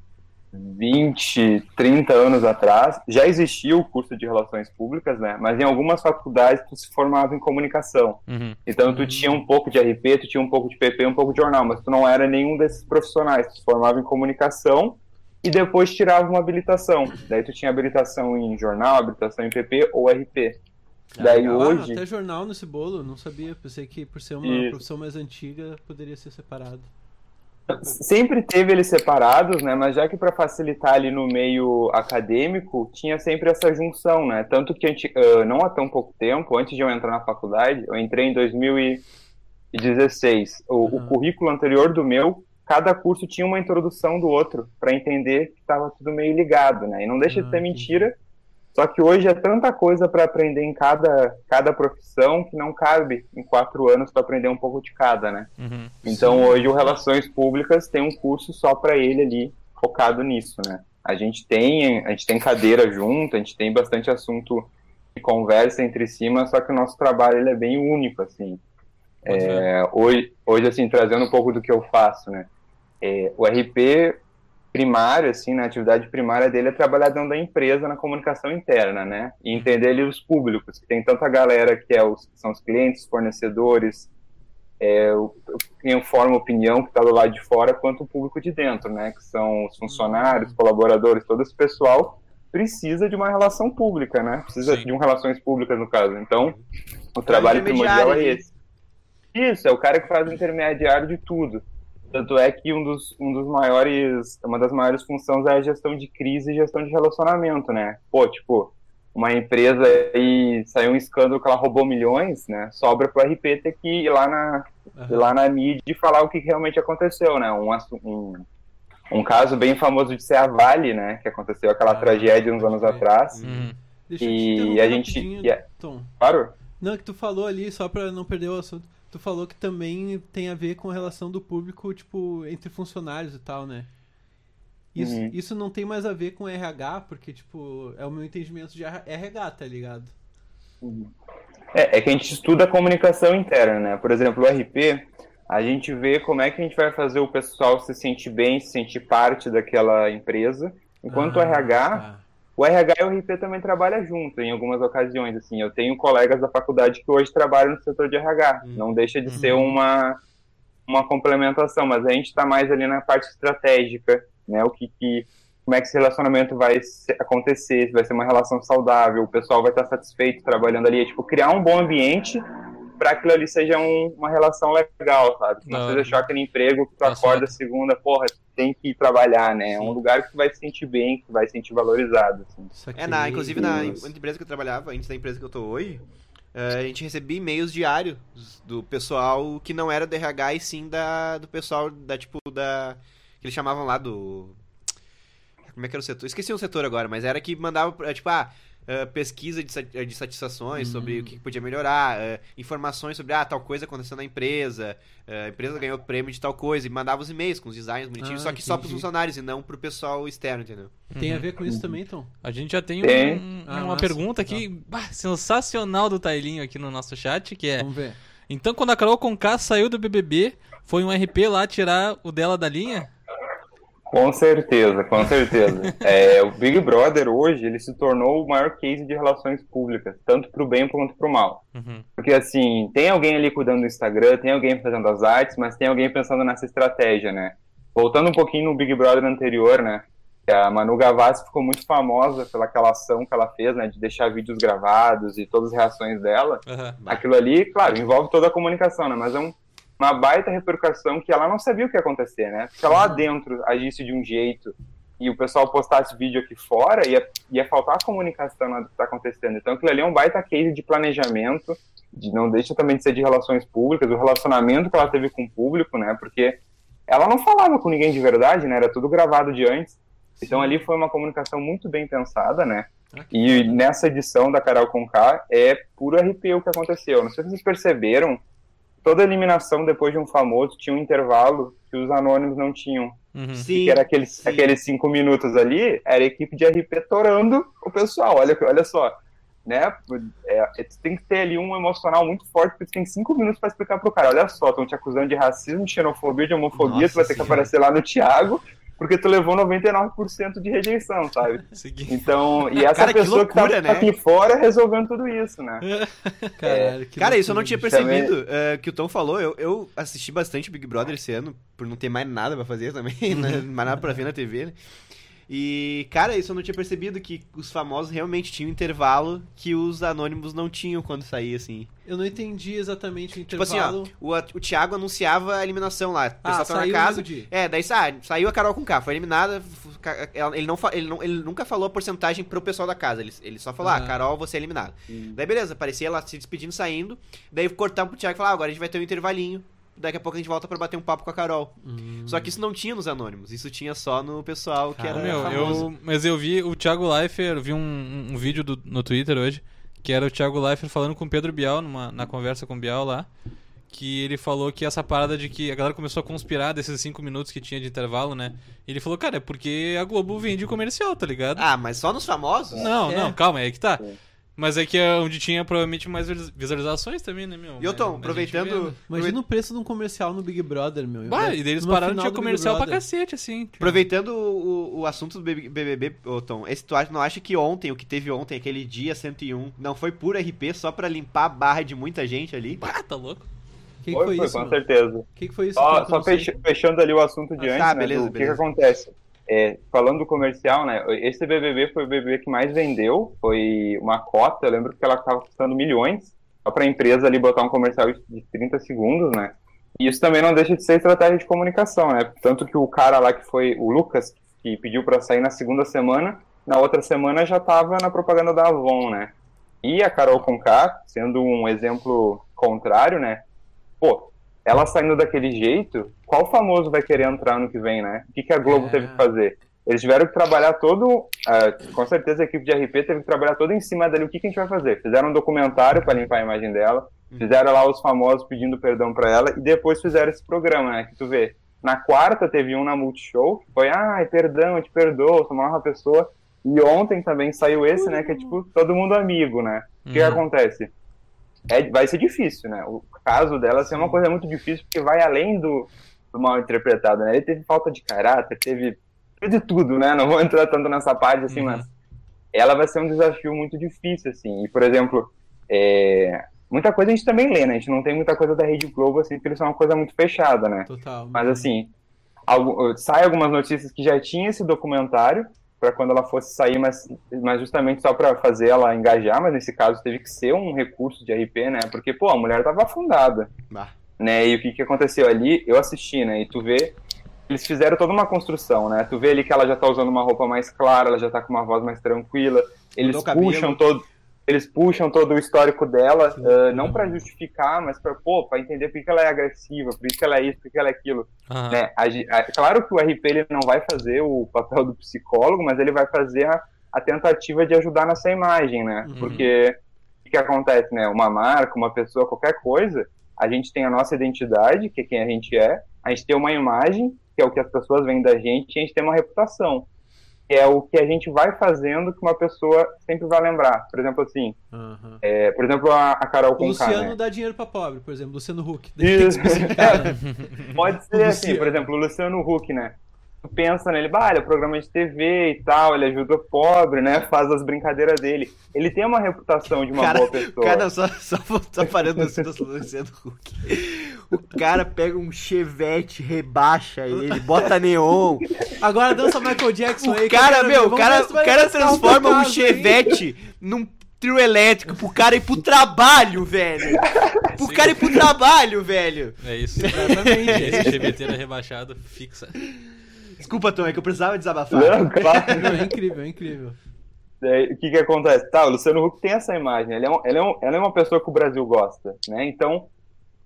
20, 30 anos atrás já existia o curso de Relações Públicas, né? Mas em algumas faculdades tu se formava em comunicação. Uhum. Então tu tinha um pouco de RP, tu tinha um pouco de PP, um pouco de jornal, mas tu não era nenhum desses profissionais. Tu se formava em comunicação e depois tirava uma habilitação. Daí tu tinha habilitação em jornal, habilitação em PP ou RP. Daí Ah, hoje, até jornal nesse bolo, não sabia. Pensei que por ser uma Isso. profissão mais antiga poderia ser separado. sempre teve eles separados, né? Mas já que para facilitar ali no meio acadêmico, tinha sempre essa junção, né? Tanto que ah, não há tão pouco tempo, antes de eu entrar na faculdade, eu entrei em 2016. O, o Uhum. currículo anterior do meu, cada curso tinha uma introdução do outro, para entender que estava tudo meio ligado, né? E não deixa de Ah, ser entendi. mentira. Só que hoje é tanta coisa para aprender em cada, cada profissão que não cabe em quatro anos para aprender um pouco de cada, né? Uhum. Então hoje o Relações Públicas tem um curso só para ele ali, focado nisso, né? A gente tem, a gente tem cadeira junto, a gente tem bastante assunto de conversa entre si, mas só que o nosso trabalho ele é bem único, assim. É, hoje, hoje, assim, trazendo um pouco do que eu faço, né? É, o RP primário, assim, na atividade primária dele é trabalhar dentro da empresa na comunicação interna, né? E entender ali os públicos, que tem tanta galera que é os, são os clientes, fornecedores, é, quem forma opinião que está do lado de fora, quanto o público de dentro, né? Que são os funcionários, colaboradores, todo esse pessoal precisa de uma relação pública, né? Precisa Sim. de um relações públicas, no caso. Então, o trabalho primordial é né? esse. Isso, é o cara que faz o intermediário de tudo. Tanto é que um dos, um dos maiores, uma das maiores funções é a gestão de crise e gestão de relacionamento, né? Pô, tipo, uma empresa aí saiu um escândalo que ela roubou milhões, né? Sobra pro RP ter que ir lá na, ir lá na mídia e falar o que realmente aconteceu, né? Um, um, um caso bem famoso de ser a Vale, né? Que aconteceu aquela Ah, tragédia uns anos pode crer. atrás. Uhum. Deixa E a gente- e Tom. Claro? Não, é que tu falou ali, só pra não perder o assunto, tu falou que também tem a ver com a relação do público, tipo, entre funcionários e tal, né? Isso, Uhum. isso não tem mais a ver com RH, porque, tipo, é o meu entendimento de RH, tá ligado? É, é que a gente estuda a comunicação interna, né? Por exemplo, o RP, a gente vê como é que a gente vai fazer o pessoal se sentir bem, se sentir parte daquela empresa. Enquanto o Ah, RH, tá. O RH e o RP também trabalham junto em algumas ocasiões. Assim, eu tenho colegas da faculdade que hoje trabalham no setor de RH. Não deixa de ser uma, uma complementação, mas a gente está mais ali na parte estratégica, né? O que, que como é que esse relacionamento vai acontecer, se vai ser uma relação saudável, o pessoal vai estar satisfeito trabalhando ali, é, tipo criar um bom ambiente para aquilo ali seja um- uma relação legal, sabe? Que não seja só aquele emprego que tu Tá acorda certo. segunda, porra, tem que ir trabalhar, né? É um lugar que tu vai se sentir bem, que tu vai se sentir valorizado, assim. É, na, inclusive na Isso. empresa que eu trabalhava, antes da empresa que eu tô hoje, eh, a gente recebia e-mails diários do pessoal que não era do RH e sim da, do pessoal da, tipo, da. que eles chamavam lá do. Como é que era o setor? Esqueci o setor agora, mas era que mandava, eh, tipo, ah, eh, pesquisa de, sa- de satisfações sobre o que podia melhorar, eh, informações sobre, ah, tal coisa aconteceu na empresa, eh, a empresa ganhou prêmio de tal coisa, e mandava os e-mails com os designs bonitinhos, Ah, só que só pros entendi. funcionários e não pro pessoal externo, entendeu? Tem a ver com isso também, Tom? A gente já tem, Tem. um- Ah, uma pergunta aqui bah, sensacional do Tailinho aqui no nosso chat, que é... Vamos ver. Então, quando a Carol Conká saiu do BBB, foi um RP lá tirar o dela da linha? Com certeza, com certeza. É, o Big Brother hoje ele se tornou o maior case de relações públicas, tanto pro bem quanto pro mal. Uhum. Porque assim, tem alguém ali cuidando do Instagram, tem alguém fazendo as artes, mas tem alguém pensando nessa estratégia, né? Voltando um pouquinho no Big Brother anterior, né? A Manu Gavassi ficou muito famosa pela aquela ação que ela fez, né? De deixar vídeos gravados e todas as reações dela. Aham. Aquilo ali, claro, envolve toda a comunicação, né? Mas é um- uma baita repercussão que ela não sabia o que ia acontecer, né? Se ela lá dentro agisse de um jeito e o pessoal postasse vídeo aqui fora, ia, ia faltar a comunicação do que está acontecendo. Então aquilo ali é um baita case de planejamento, de, não deixa também de ser de relações públicas, o relacionamento que ela teve com o público, né? Porque ela não falava com ninguém de verdade, né? Era tudo gravado de antes. Então ali foi uma comunicação muito bem pensada, né? Ah, E nessa edição da Carol Conká é puro RP o que aconteceu. Não sei se vocês perceberam, toda eliminação depois de um famoso tinha um intervalo que os anônimos não tinham. Uhum. Sim. Que era aqueles, sim. aqueles cinco minutos ali, era a equipe de RP torando o pessoal. Olha, olha só. Né? É, é, tu tem que ter ali um emocional muito forte, porque tu tem cinco minutos para explicar pro cara. Olha só, estão te acusando de racismo, de xenofobia, de homofobia, Nossa tu vai ter que Senhora. aparecer lá no Thiago, porque tu levou 99% de rejeição, sabe? Então, e essa Cara, que pessoa que, loucura, tá né? aqui fora resolvendo tudo isso, né? Caralho, que Cara, isso eu não tinha percebido. é, que o Tom falou, eu, eu assisti bastante Big Brother esse ano, por não ter mais nada pra fazer também, né? mais nada pra ver na TV, né? E, cara, isso eu não tinha percebido, que os famosos realmente tinham um intervalo que os anônimos não tinham quando saía, assim. Eu não entendi exatamente o Tipo assim, intervalo. ó, o, o Thiago anunciava a eliminação lá. O pessoal ah, tá na casa. É, daí ah, saiu a Carol com K, foi eliminada. Ele, não, ele, não- ele nunca falou a porcentagem pro pessoal da casa. Ele, ele só falou, ah. Carol, você é eliminada. Daí beleza, parecia ela se despedindo, saindo. Daí cortava pro Thiago e falava, ah, agora a gente vai ter um intervalinho. Daqui a pouco a gente volta pra bater um papo com a Carol. Hum. Só que isso não tinha nos anônimos, isso tinha só no pessoal que Cara, era Meu, famoso. eu, mas eu vi o Thiago Leifert, eu vi um, um vídeo do- no Twitter hoje, que era o Thiago Leifert falando com o Pedro Bial, numa, na conversa com o Bial lá, que ele falou que essa parada de que a galera começou a conspirar desses cinco minutos que tinha de intervalo, né? Ele falou, cara, é porque a Globo vende comercial, tá ligado? Ah, mas só nos famosos? não, é. não, calma, é aí que tá. Sim. Mas é que é onde tinha provavelmente mais visualiz- visualizações também, né, meu? E ô Mas- Tom, mas a gente aproveitando. né? Imagina o preço de um comercial no Big Brother, meu. Bah, e daí eles No pararam de comercial pra cacete, assim. tipo. Aproveitando o, o assunto do BBB, ô Tom, esse tu acha- não acha que ontem, o que teve ontem, aquele dia 101, não foi puro RP só pra limpar a barra de muita gente ali? Ah, tá louco? O que, que Foi, foi, foi, isso? com mano? certeza. O que, que foi isso? Só, que eu só fechando ali o assunto de Ah, antes, tá, né, beleza, do que que, beleza. acontece. É, falando do comercial, né? Esse BBB foi o BBB que mais vendeu, foi uma cota, eu lembro que ela estava custando milhões, só para a empresa ali botar um comercial de 30 segundos, né? E isso também não deixa de ser estratégia de comunicação, né? Tanto que o cara lá que foi o Lucas, que pediu para sair na segunda semana, na outra semana já estava na propaganda da Avon, né? E a Carol Conká, sendo um exemplo contrário, né? Pô, ela saindo daquele jeito, qual famoso vai querer entrar no que vem, né? O que, que a Globo É. teve que fazer? Eles tiveram que trabalhar todo, ah, com certeza a equipe de RP teve que trabalhar todo em cima dali. O que, que a gente vai fazer? Fizeram um documentário para limpar a imagem dela, fizeram lá os famosos pedindo perdão para ela e depois fizeram esse programa, né? Que tu vê. Na quarta teve um na Multishow, que foi, ai, perdão, eu te perdoo, sou uma nova pessoa. E ontem também saiu esse, né? Que é tipo, todo mundo amigo, né? O que, que Uhum. acontece? É, vai ser difícil, né? O caso dela assim, é uma coisa muito difícil, porque vai além do, do mal interpretado, né? Ele teve falta de caráter, teve, de tudo, né? Não vou entrar tanto nessa parte, assim, Uhum. mas ela vai ser um desafio muito difícil, assim. E, por exemplo, é, muita coisa a gente também lê, né? A gente não tem muita coisa da Rede Globo, assim, porque eles são uma coisa muito fechada, né? Total. Mas assim, algu- sai algumas notícias que já tinha esse documentário para quando ela fosse sair, mas, mas justamente só para fazer ela engajar, mas nesse caso teve que ser um recurso de RP, né? Porque, pô, a mulher tava afundada, Bah. né? E o que que aconteceu ali? Eu assisti, né? E tu vê, eles fizeram toda uma construção, né? Tu vê ali que ela já tá usando uma roupa mais clara, ela já tá com uma voz mais tranquila, eles puxam todo eles puxam todo o histórico dela, ah, não para justificar, mas para pô, para entender por que ela é agressiva, por que que ela é isso, por que ela é aquilo Aham. né? A a- claro que o RP ele não vai fazer o papel do psicólogo, mas ele vai fazer a, a tentativa de ajudar nessa imagem, né? Uhum. Porque o que, que acontece, né? Uma marca, uma pessoa, qualquer coisa, a gente tem a nossa identidade, que é quem a gente é, a gente tem uma imagem, que é o que as pessoas veem da gente, e a gente tem uma reputação, que é o que a gente vai fazendo que uma pessoa sempre vai lembrar. Por exemplo, assim, Aham. é, por exemplo, a, a Carol O Conká, Luciano né? dá dinheiro pra pobre, por exemplo, Luciano Huck. Né? Pode ser assim, por exemplo, o Luciano Huck, né? tu pensa nele, bah, ele é programa de TV e tal, ele ajuda o pobre, né? Faz as brincadeiras dele. Ele tem uma reputação de uma Cara, boa pessoa. Cara, só, só, só parando assim do Luciano Huck. O cara pega um chevette, rebaixa ele, bota neon. Agora dança Michael Jackson aí. O cara, ver. meu, o cara, o cara transforma um chevette num trio elétrico pro cara ir pro trabalho, velho. Pro Sim. cara ir pro trabalho, velho. É isso. Exatamente. Esse cheveteiro rebaixado fixa. Desculpa, Tom, é que eu precisava desabafar. Não, claro. Não, é incrível, é incrível. Daí, o que que acontece? Tá, o Luciano Huck tem essa imagem, ele é, um, ele, é um, ele é uma pessoa que o Brasil gosta, né? Então,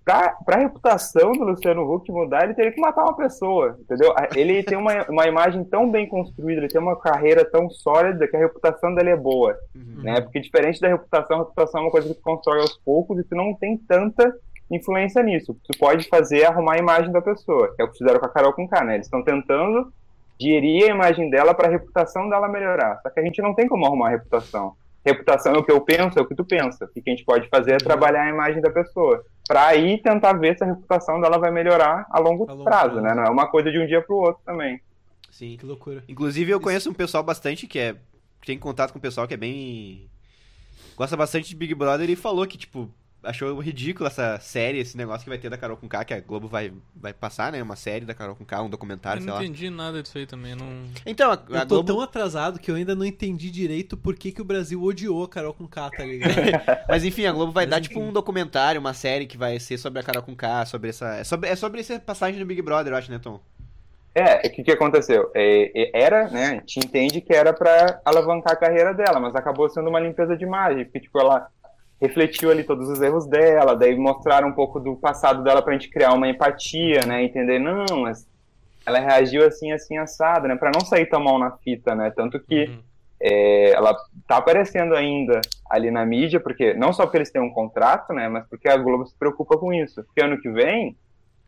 pra, pra reputação do Luciano Huck mudar, ele teria que matar uma pessoa, entendeu? Ele tem uma, uma imagem tão bem construída, ele tem uma carreira tão sólida que a reputação dele é boa, né? Porque diferente da reputação, a reputação é uma coisa que tu constrói aos poucos e tu não tem tanta influência nisso. Tu pode fazer arrumar a imagem da pessoa, que é o que fizeram com a Carol com K, né? Eles estão tentando gerir a imagem dela para a reputação dela melhorar. Só que a gente não tem como arrumar a reputação. Reputação é o que eu penso, é o que tu pensa. O que a gente pode fazer é trabalhar a imagem da pessoa. Para aí tentar ver se a reputação dela vai melhorar a longo, A longo prazo, prazo. né? Não é uma coisa de um dia pro outro também. Sim. Que loucura. Inclusive, eu conheço um pessoal bastante que é. que tem contato com o pessoal que é bem. Gosta bastante de Big Brother e falou que, tipo, achou ridículo essa série, esse negócio que vai ter da Carol com K, que a Globo vai, vai passar, né? Uma série da Carol com K, um Eu documentário, sei não lá. entendi nada disso aí também. Não... Então, a, Eu a tô Globo. tão atrasado que eu ainda não entendi direito por que, que o Brasil odiou a Carol com K, tá ligado? Mas enfim, a Globo vai Mas dar, enfim. tipo, um documentário, uma série que vai ser sobre a Carol com K, sobre essa. É sobre, é sobre essa passagem do Big Brother, eu acho, né, Tom? É, o que, que aconteceu? É, é, era, né? A gente entende que era para alavancar a carreira dela, mas acabou sendo uma limpeza de imagem, porque, tipo, ela refletiu ali todos os erros dela, daí mostraram um pouco do passado dela pra gente criar uma empatia, né? Entender, não, mas ela reagiu assim, assim, assada, né? Pra não sair tão mal na fita, né? Tanto que Uhum. é, ela tá aparecendo ainda ali na mídia, porque não só porque eles têm um contrato, né? Mas porque a Globo se preocupa com isso. Porque ano que vem,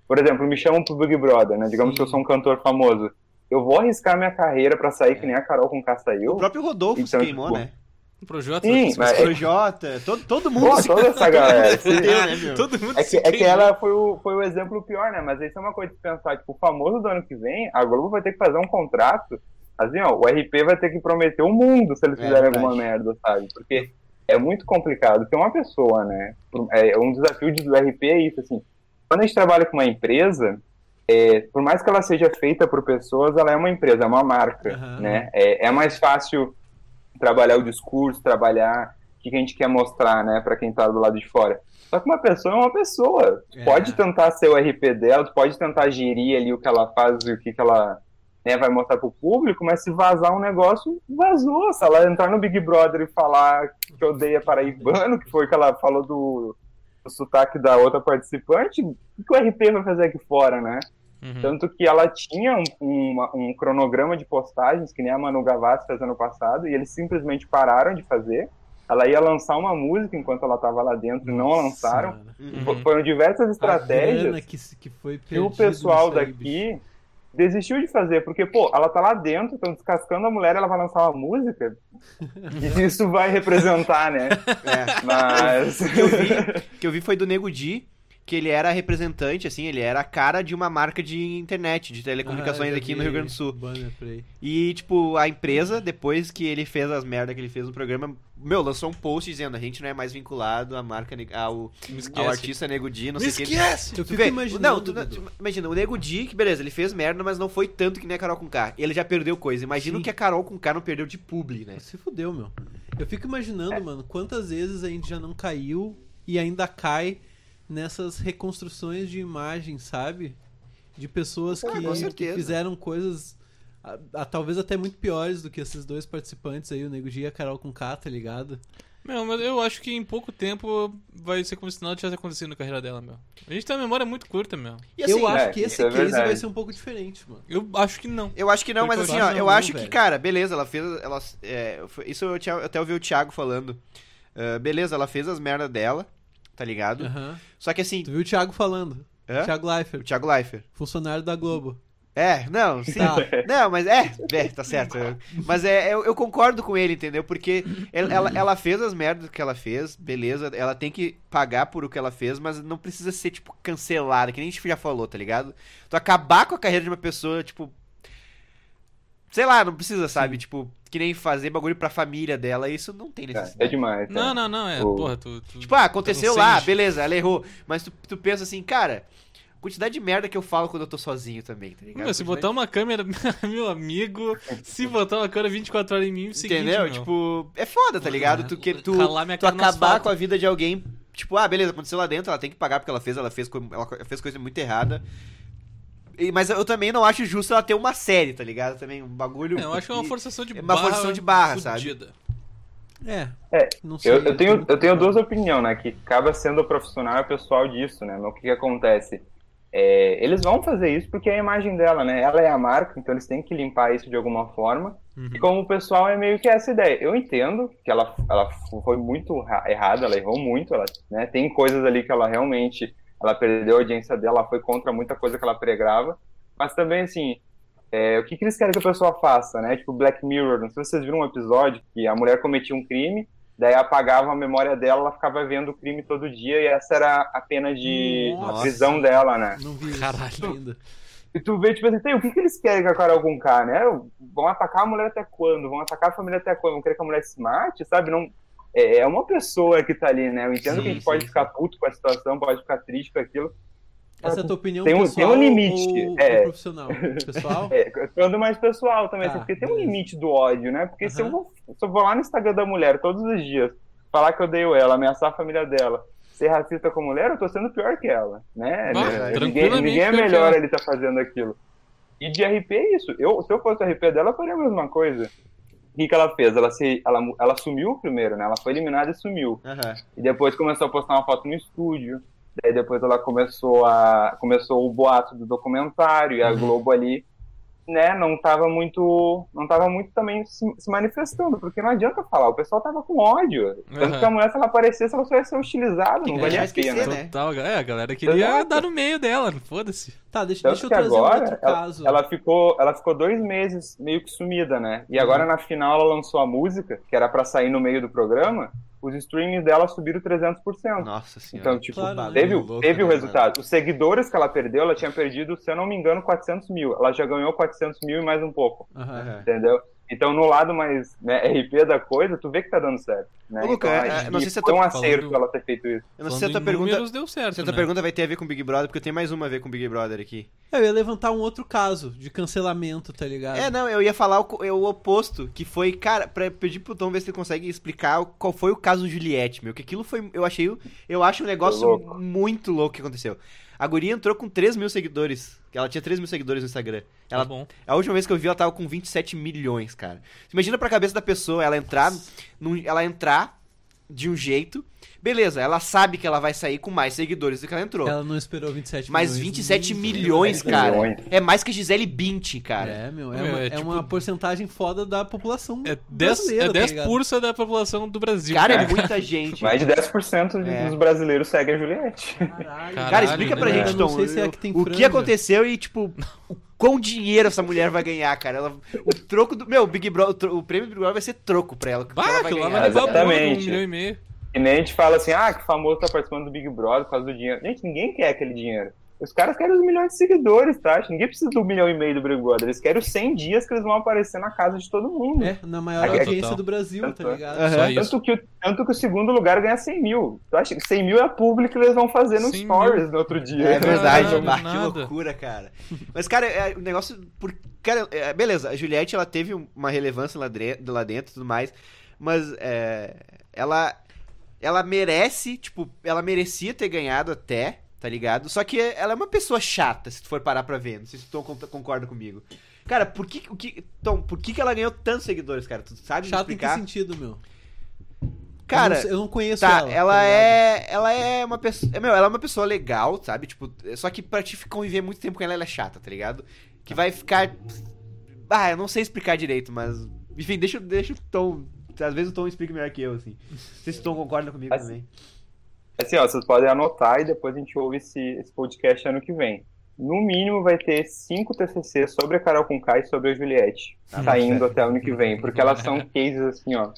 por exemplo, me chamam pro Big Brother, né? Digamos Sim. que eu sou um cantor famoso. Eu vou arriscar minha carreira pra sair que nem a Carol com K saiu? O próprio Rodolfo se Então, queimou, tipo, né? O Projota. Sim, mas- O Projota, todo, todo mundo Pô, se toda essa galera. Né, meu? Todo mundo É se que, é que ela foi o, foi o exemplo pior, né? Mas isso é uma coisa de pensar, tipo, o famoso do ano que vem, a Globo vai ter que fazer um contrato, assim, ó, o RP vai ter que prometer o mundo se eles É fizerem alguma merda, sabe? Porque é muito complicado, porque uma pessoa, né, é um desafio do RP é isso, assim, quando a gente trabalha com uma empresa, é, por mais que ela seja feita por pessoas, ela é uma empresa, é uma marca, Aham. né? É, é mais fácil trabalhar o discurso, trabalhar o que que a gente quer mostrar, né, para quem tá do lado de fora. Só que uma pessoa é uma pessoa. Tu É. pode tentar ser o RP dela, tu pode tentar gerir ali o que ela faz e o que, que ela né, vai mostrar pro público, mas se vazar um negócio, vazou. Se ela entrar no Big Brother e falar que odeia paraibano, que foi o que ela falou do, do sotaque da outra participante, o que o RP vai fazer aqui fora, né? Uhum. Tanto que ela tinha um, uma- um cronograma de postagens, que nem a Manu Gavassi fez ano passado, e eles simplesmente pararam de fazer. Ela ia lançar uma música enquanto ela estava lá dentro e não a lançaram. Uhum. Fo- Foram diversas estratégias que, que foi que o pessoal aí, bicho. daqui desistiu de fazer, porque, pô, ela tá lá dentro, estão descascando a mulher, ela vai lançar uma música, e isso vai representar, né? É. Mas. que eu vi, que eu vi foi do Nego Di, que ele era representante, assim, ele era a cara de uma marca de internet, de telecomunicações Ah, aqui no Rio Grande do Sul. E, tipo, a empresa, depois que ele fez as merdas que ele fez no programa, meu, lançou um post dizendo, a gente não é mais vinculado à marca, ao, ao artista Nego Di, não Me sei o que. esquece! Eu Tu fico vê, imaginando. não, tu, tu- imagina, o Nego Di, que beleza, ele fez merda, mas não foi tanto que nem a Carol com K. Ele já perdeu coisa. Imagina Sim. o que a Carol com K não perdeu de publi, né? Se fudeu, meu. Eu fico imaginando, mano, quantas vezes a gente já não caiu e ainda cai nessas reconstruções de imagem, sabe? De pessoas Ah, que, que fizeram coisas a- a- talvez até muito piores do que esses dois participantes aí, o Nego Di e a Carol com K, tá ligado? Meu, mas eu acho que em pouco tempo vai ser como se nada tivesse acontecido na carreira dela, meu. A gente tem uma memória muito curta, meu. E assim, eu acho é, que esse é case vai ser um pouco diferente, mano. Eu acho que não. Eu acho que não, mas Porque assim, eu ó, acho eu não, acho que, velho. cara, beleza, ela fez. Ela, é, isso eu, tinha- eu até ouvi o Thiago falando. Ah, beleza, ela fez as merdas dela, tá ligado? Aham. Só que assim, Tu viu o Thiago falando? Hã? Thiago o Leifert, Thiago Leifert. funcionário da Globo. É, não, sim. Tá. Não, mas é, é, tá certo. Mas é, eu, eu concordo com ele, entendeu? Porque ela, ela, ela fez as merdas que ela fez, beleza, ela tem que pagar por o que ela fez, mas não precisa ser, tipo, cancelada, que nem a gente já falou, tá ligado? Tu acabar com a carreira de uma pessoa, tipo. Sei lá, não precisa, sabe? Tipo, que nem fazer bagulho pra família dela, isso não tem É, necessidade. é demais. Não, né? não, não, é, O- porra, tu... tu- Tipo, ah, aconteceu tá lá, sage. beleza, ela errou. Mas tu, tu pensa assim, cara, quantidade de merda que eu falo quando eu tô sozinho também, tá ligado? Meu, se botar uma câmera, meu amigo, se botar uma câmera 24 horas em mim, é seguinte, Entendeu? meu, Tipo, é foda, tá ligado? Tu, que, tu, tu acabar com a vida de alguém, tipo, ah, beleza, aconteceu lá dentro, ela tem que pagar porque ela fez, ela fez, ela fez coisa muito errada. Mas eu também não acho justo ela ter uma série, tá ligado? Também um bagulho. É, eu acho que é uma forçação de é uma barra. forçação de barra, sabe? fudida. É. É, Não sei. Eu, eu tenho, eu tenho duas opiniões, né? Que acaba sendo o profissional e o pessoal disso, né? Mas o que, que acontece? É, eles vão fazer isso porque é a imagem dela, né? Ela é a marca, então eles têm que limpar isso de alguma forma. Uhum. E como o pessoal é meio que essa ideia. Eu entendo que ela, ela foi muito ra- errada, ela errou muito, ela, né? Tem coisas ali que ela realmente ela perdeu a audiência dela, ela foi contra muita coisa que ela pregava. Mas também, assim, é, o que, que eles querem que a pessoa faça, né? Tipo Black Mirror, não sei se vocês viram um episódio que a mulher cometia um crime, daí apagava a memória dela, ela ficava vendo o crime todo dia e essa era a pena de Nossa. a prisão dela, né? Não vi isso Caralho. ainda. E tu vê, tipo assim, "Tem, o que, que eles querem com a Carol com K, né? Vão atacar a mulher até quando? Vão atacar a família até quando? Vão querer que a mulher se mate, sabe? Não, é é uma pessoa que tá ali, né? Eu entendo Sim, que a gente sim, pode sim. ficar puto com a situação, pode ficar triste com aquilo. Essa é a tua opinião Tem um- tem pessoal um limite, ou, é. ou profissional? Pessoal? É, eu mais pessoal também, Tá, assim, porque tem um limite do ódio, né? Porque se, eu vou, se eu vou lá no Instagram da mulher todos os dias, falar que eu odeio ela, ameaçar a família dela, ser racista com a mulher, eu tô sendo pior que ela, né? Bah, ninguém, ninguém é melhor ele tá fazendo aquilo. E de RP é isso. Eu, se eu fosse o RP dela, eu faria a mesma coisa. O que, que ela fez? Ela, se, ela, ela sumiu primeiro, né? Ela foi eliminada e sumiu. Aham. E depois começou a postar uma foto no estúdio. Daí depois ela começou a começou o boato do documentário e a Globo ali, né, não tava muito não tava muito também se, se manifestando, porque não adianta falar, o pessoal tava com ódio. Tanto Aham. que a mulher se ela aparecesse, ela só ia ser hostilizada, não É, valia a pena. né? Total, é, a galera queria Exato. dar no meio dela, foda-se. Tá, deixa, Tanto deixa eu trazer um agora outro ela, caso. ela ficou ela ficou dois meses meio que sumida, né? E agora Uhum. na final ela lançou a música, que era pra sair no meio do programa, os streamings dela subiram 300%. Nossa senhora. Então, tipo, Claro, né? teve, o- Louco, teve o né, resultado. Os seguidores que ela perdeu, ela tinha perdido, se eu não me engano, 400 mil. Ela já ganhou 400 mil e mais um pouco. Aham. entendeu? Então, no lado mais né, RP da coisa, tu vê que tá dando certo. Né? Ô, Luca, então, é, acho não sei se um falando- acerto ela ter feito isso. Eu não sei se a tua pergunta. deu certo, Se a tua né? pergunta vai ter a ver com Big Brother, porque eu tenho mais uma a ver com Big Brother aqui. Eu ia levantar um outro caso de cancelamento, tá ligado? É, não, eu ia falar o, é o oposto, que foi, cara, pra pedir pro Tom ver se ele consegue explicar qual foi o caso Juliette, meu. Que aquilo foi. Eu achei. Eu acho um negócio louco. muito louco que aconteceu. A guria entrou com 3 mil seguidores. Ela tinha 3 mil seguidores no Instagram. Ela, Tá bom. a última vez que eu vi, ela tava com 27 milhões, cara. Imagina pra cabeça da pessoa, ela entrar. num- ela entrar de um jeito. Beleza, ela sabe que ela vai sair com mais seguidores do que ela entrou. Ela não esperou 27 Mas milhões. 27 Hum, milhões, milhões. cara. Milhões. É mais que a Gisele Bündchen, cara. É, meu, é, Meu, uma, é é tipo- uma porcentagem foda da população É 10%, brasileira, é tá 10 ligado? da população do Brasil. Cara, é muita gente. Mais de 10% de- É. dos brasileiros seguem a Juliette. Caralho. Cara, Cara, explica né, pra cara? gente, Tom, sei se é que tem o que aconteceu e, tipo, o quão dinheiro essa mulher vai ganhar, cara. Ela, o troco do. Meu, o Big Brother, o, o prêmio do Big Brother vai ser troco pra ela. que Bah, ela vai ganhar. vai levar um milhão e meio. E nem a gente fala assim, ah, que famoso tá participando do Big Brother por causa do dinheiro. Gente, ninguém quer aquele dinheiro. Os caras querem os milhões de seguidores, tá? Ninguém precisa do milhão e meio do Big Brother. Eles querem os 100 dias que eles vão aparecer na casa de todo mundo. É, na maior é audiência total. do Brasil, tá Tanto é. ligado? Isso. Tanto que, o, tanto que o segundo lugar ganha 100 mil. Tu acha que 100 mil é a pública que eles vão fazer no 100 stories mil. no outro dia. É verdade, Caralho, bah, que loucura, cara. Mas, cara, é, o negócio. Por, cara, é, beleza, a Juliette ela teve uma relevância lá dentro e tudo mais, mas é, ela. Ela merece, tipo, ela merecia ter ganhado até, tá ligado? Só que ela é uma pessoa chata, se tu for parar pra ver. Não sei se tu con- concorda comigo. Cara, por que, o que, Tom, por que, que ela ganhou tantos seguidores, cara? Tu sabe me Chato em que explicar? sentido, meu? Cara, eu não, eu não conheço Tá, ela. ela, tá é. Ela é uma pessoa. é, Meu, ela é uma pessoa legal, sabe? Tipo, só que pra te conviver muito tempo com ela, ela é chata, tá ligado? Que vai ficar. Ah, eu não sei explicar direito, mas. Enfim, deixa, deixa o Tom. Às vezes o Tom explica melhor que eu, assim. Não sei se o Tom concorda comigo Assim, também. Assim, ó, vocês podem anotar e depois a gente ouve esse, esse podcast ano que vem. No mínimo vai ter cinco TCC sobre a Carol Conká e sobre a Juliette, Ah, saindo certo. até ano que vem, porque elas são cases assim, ó,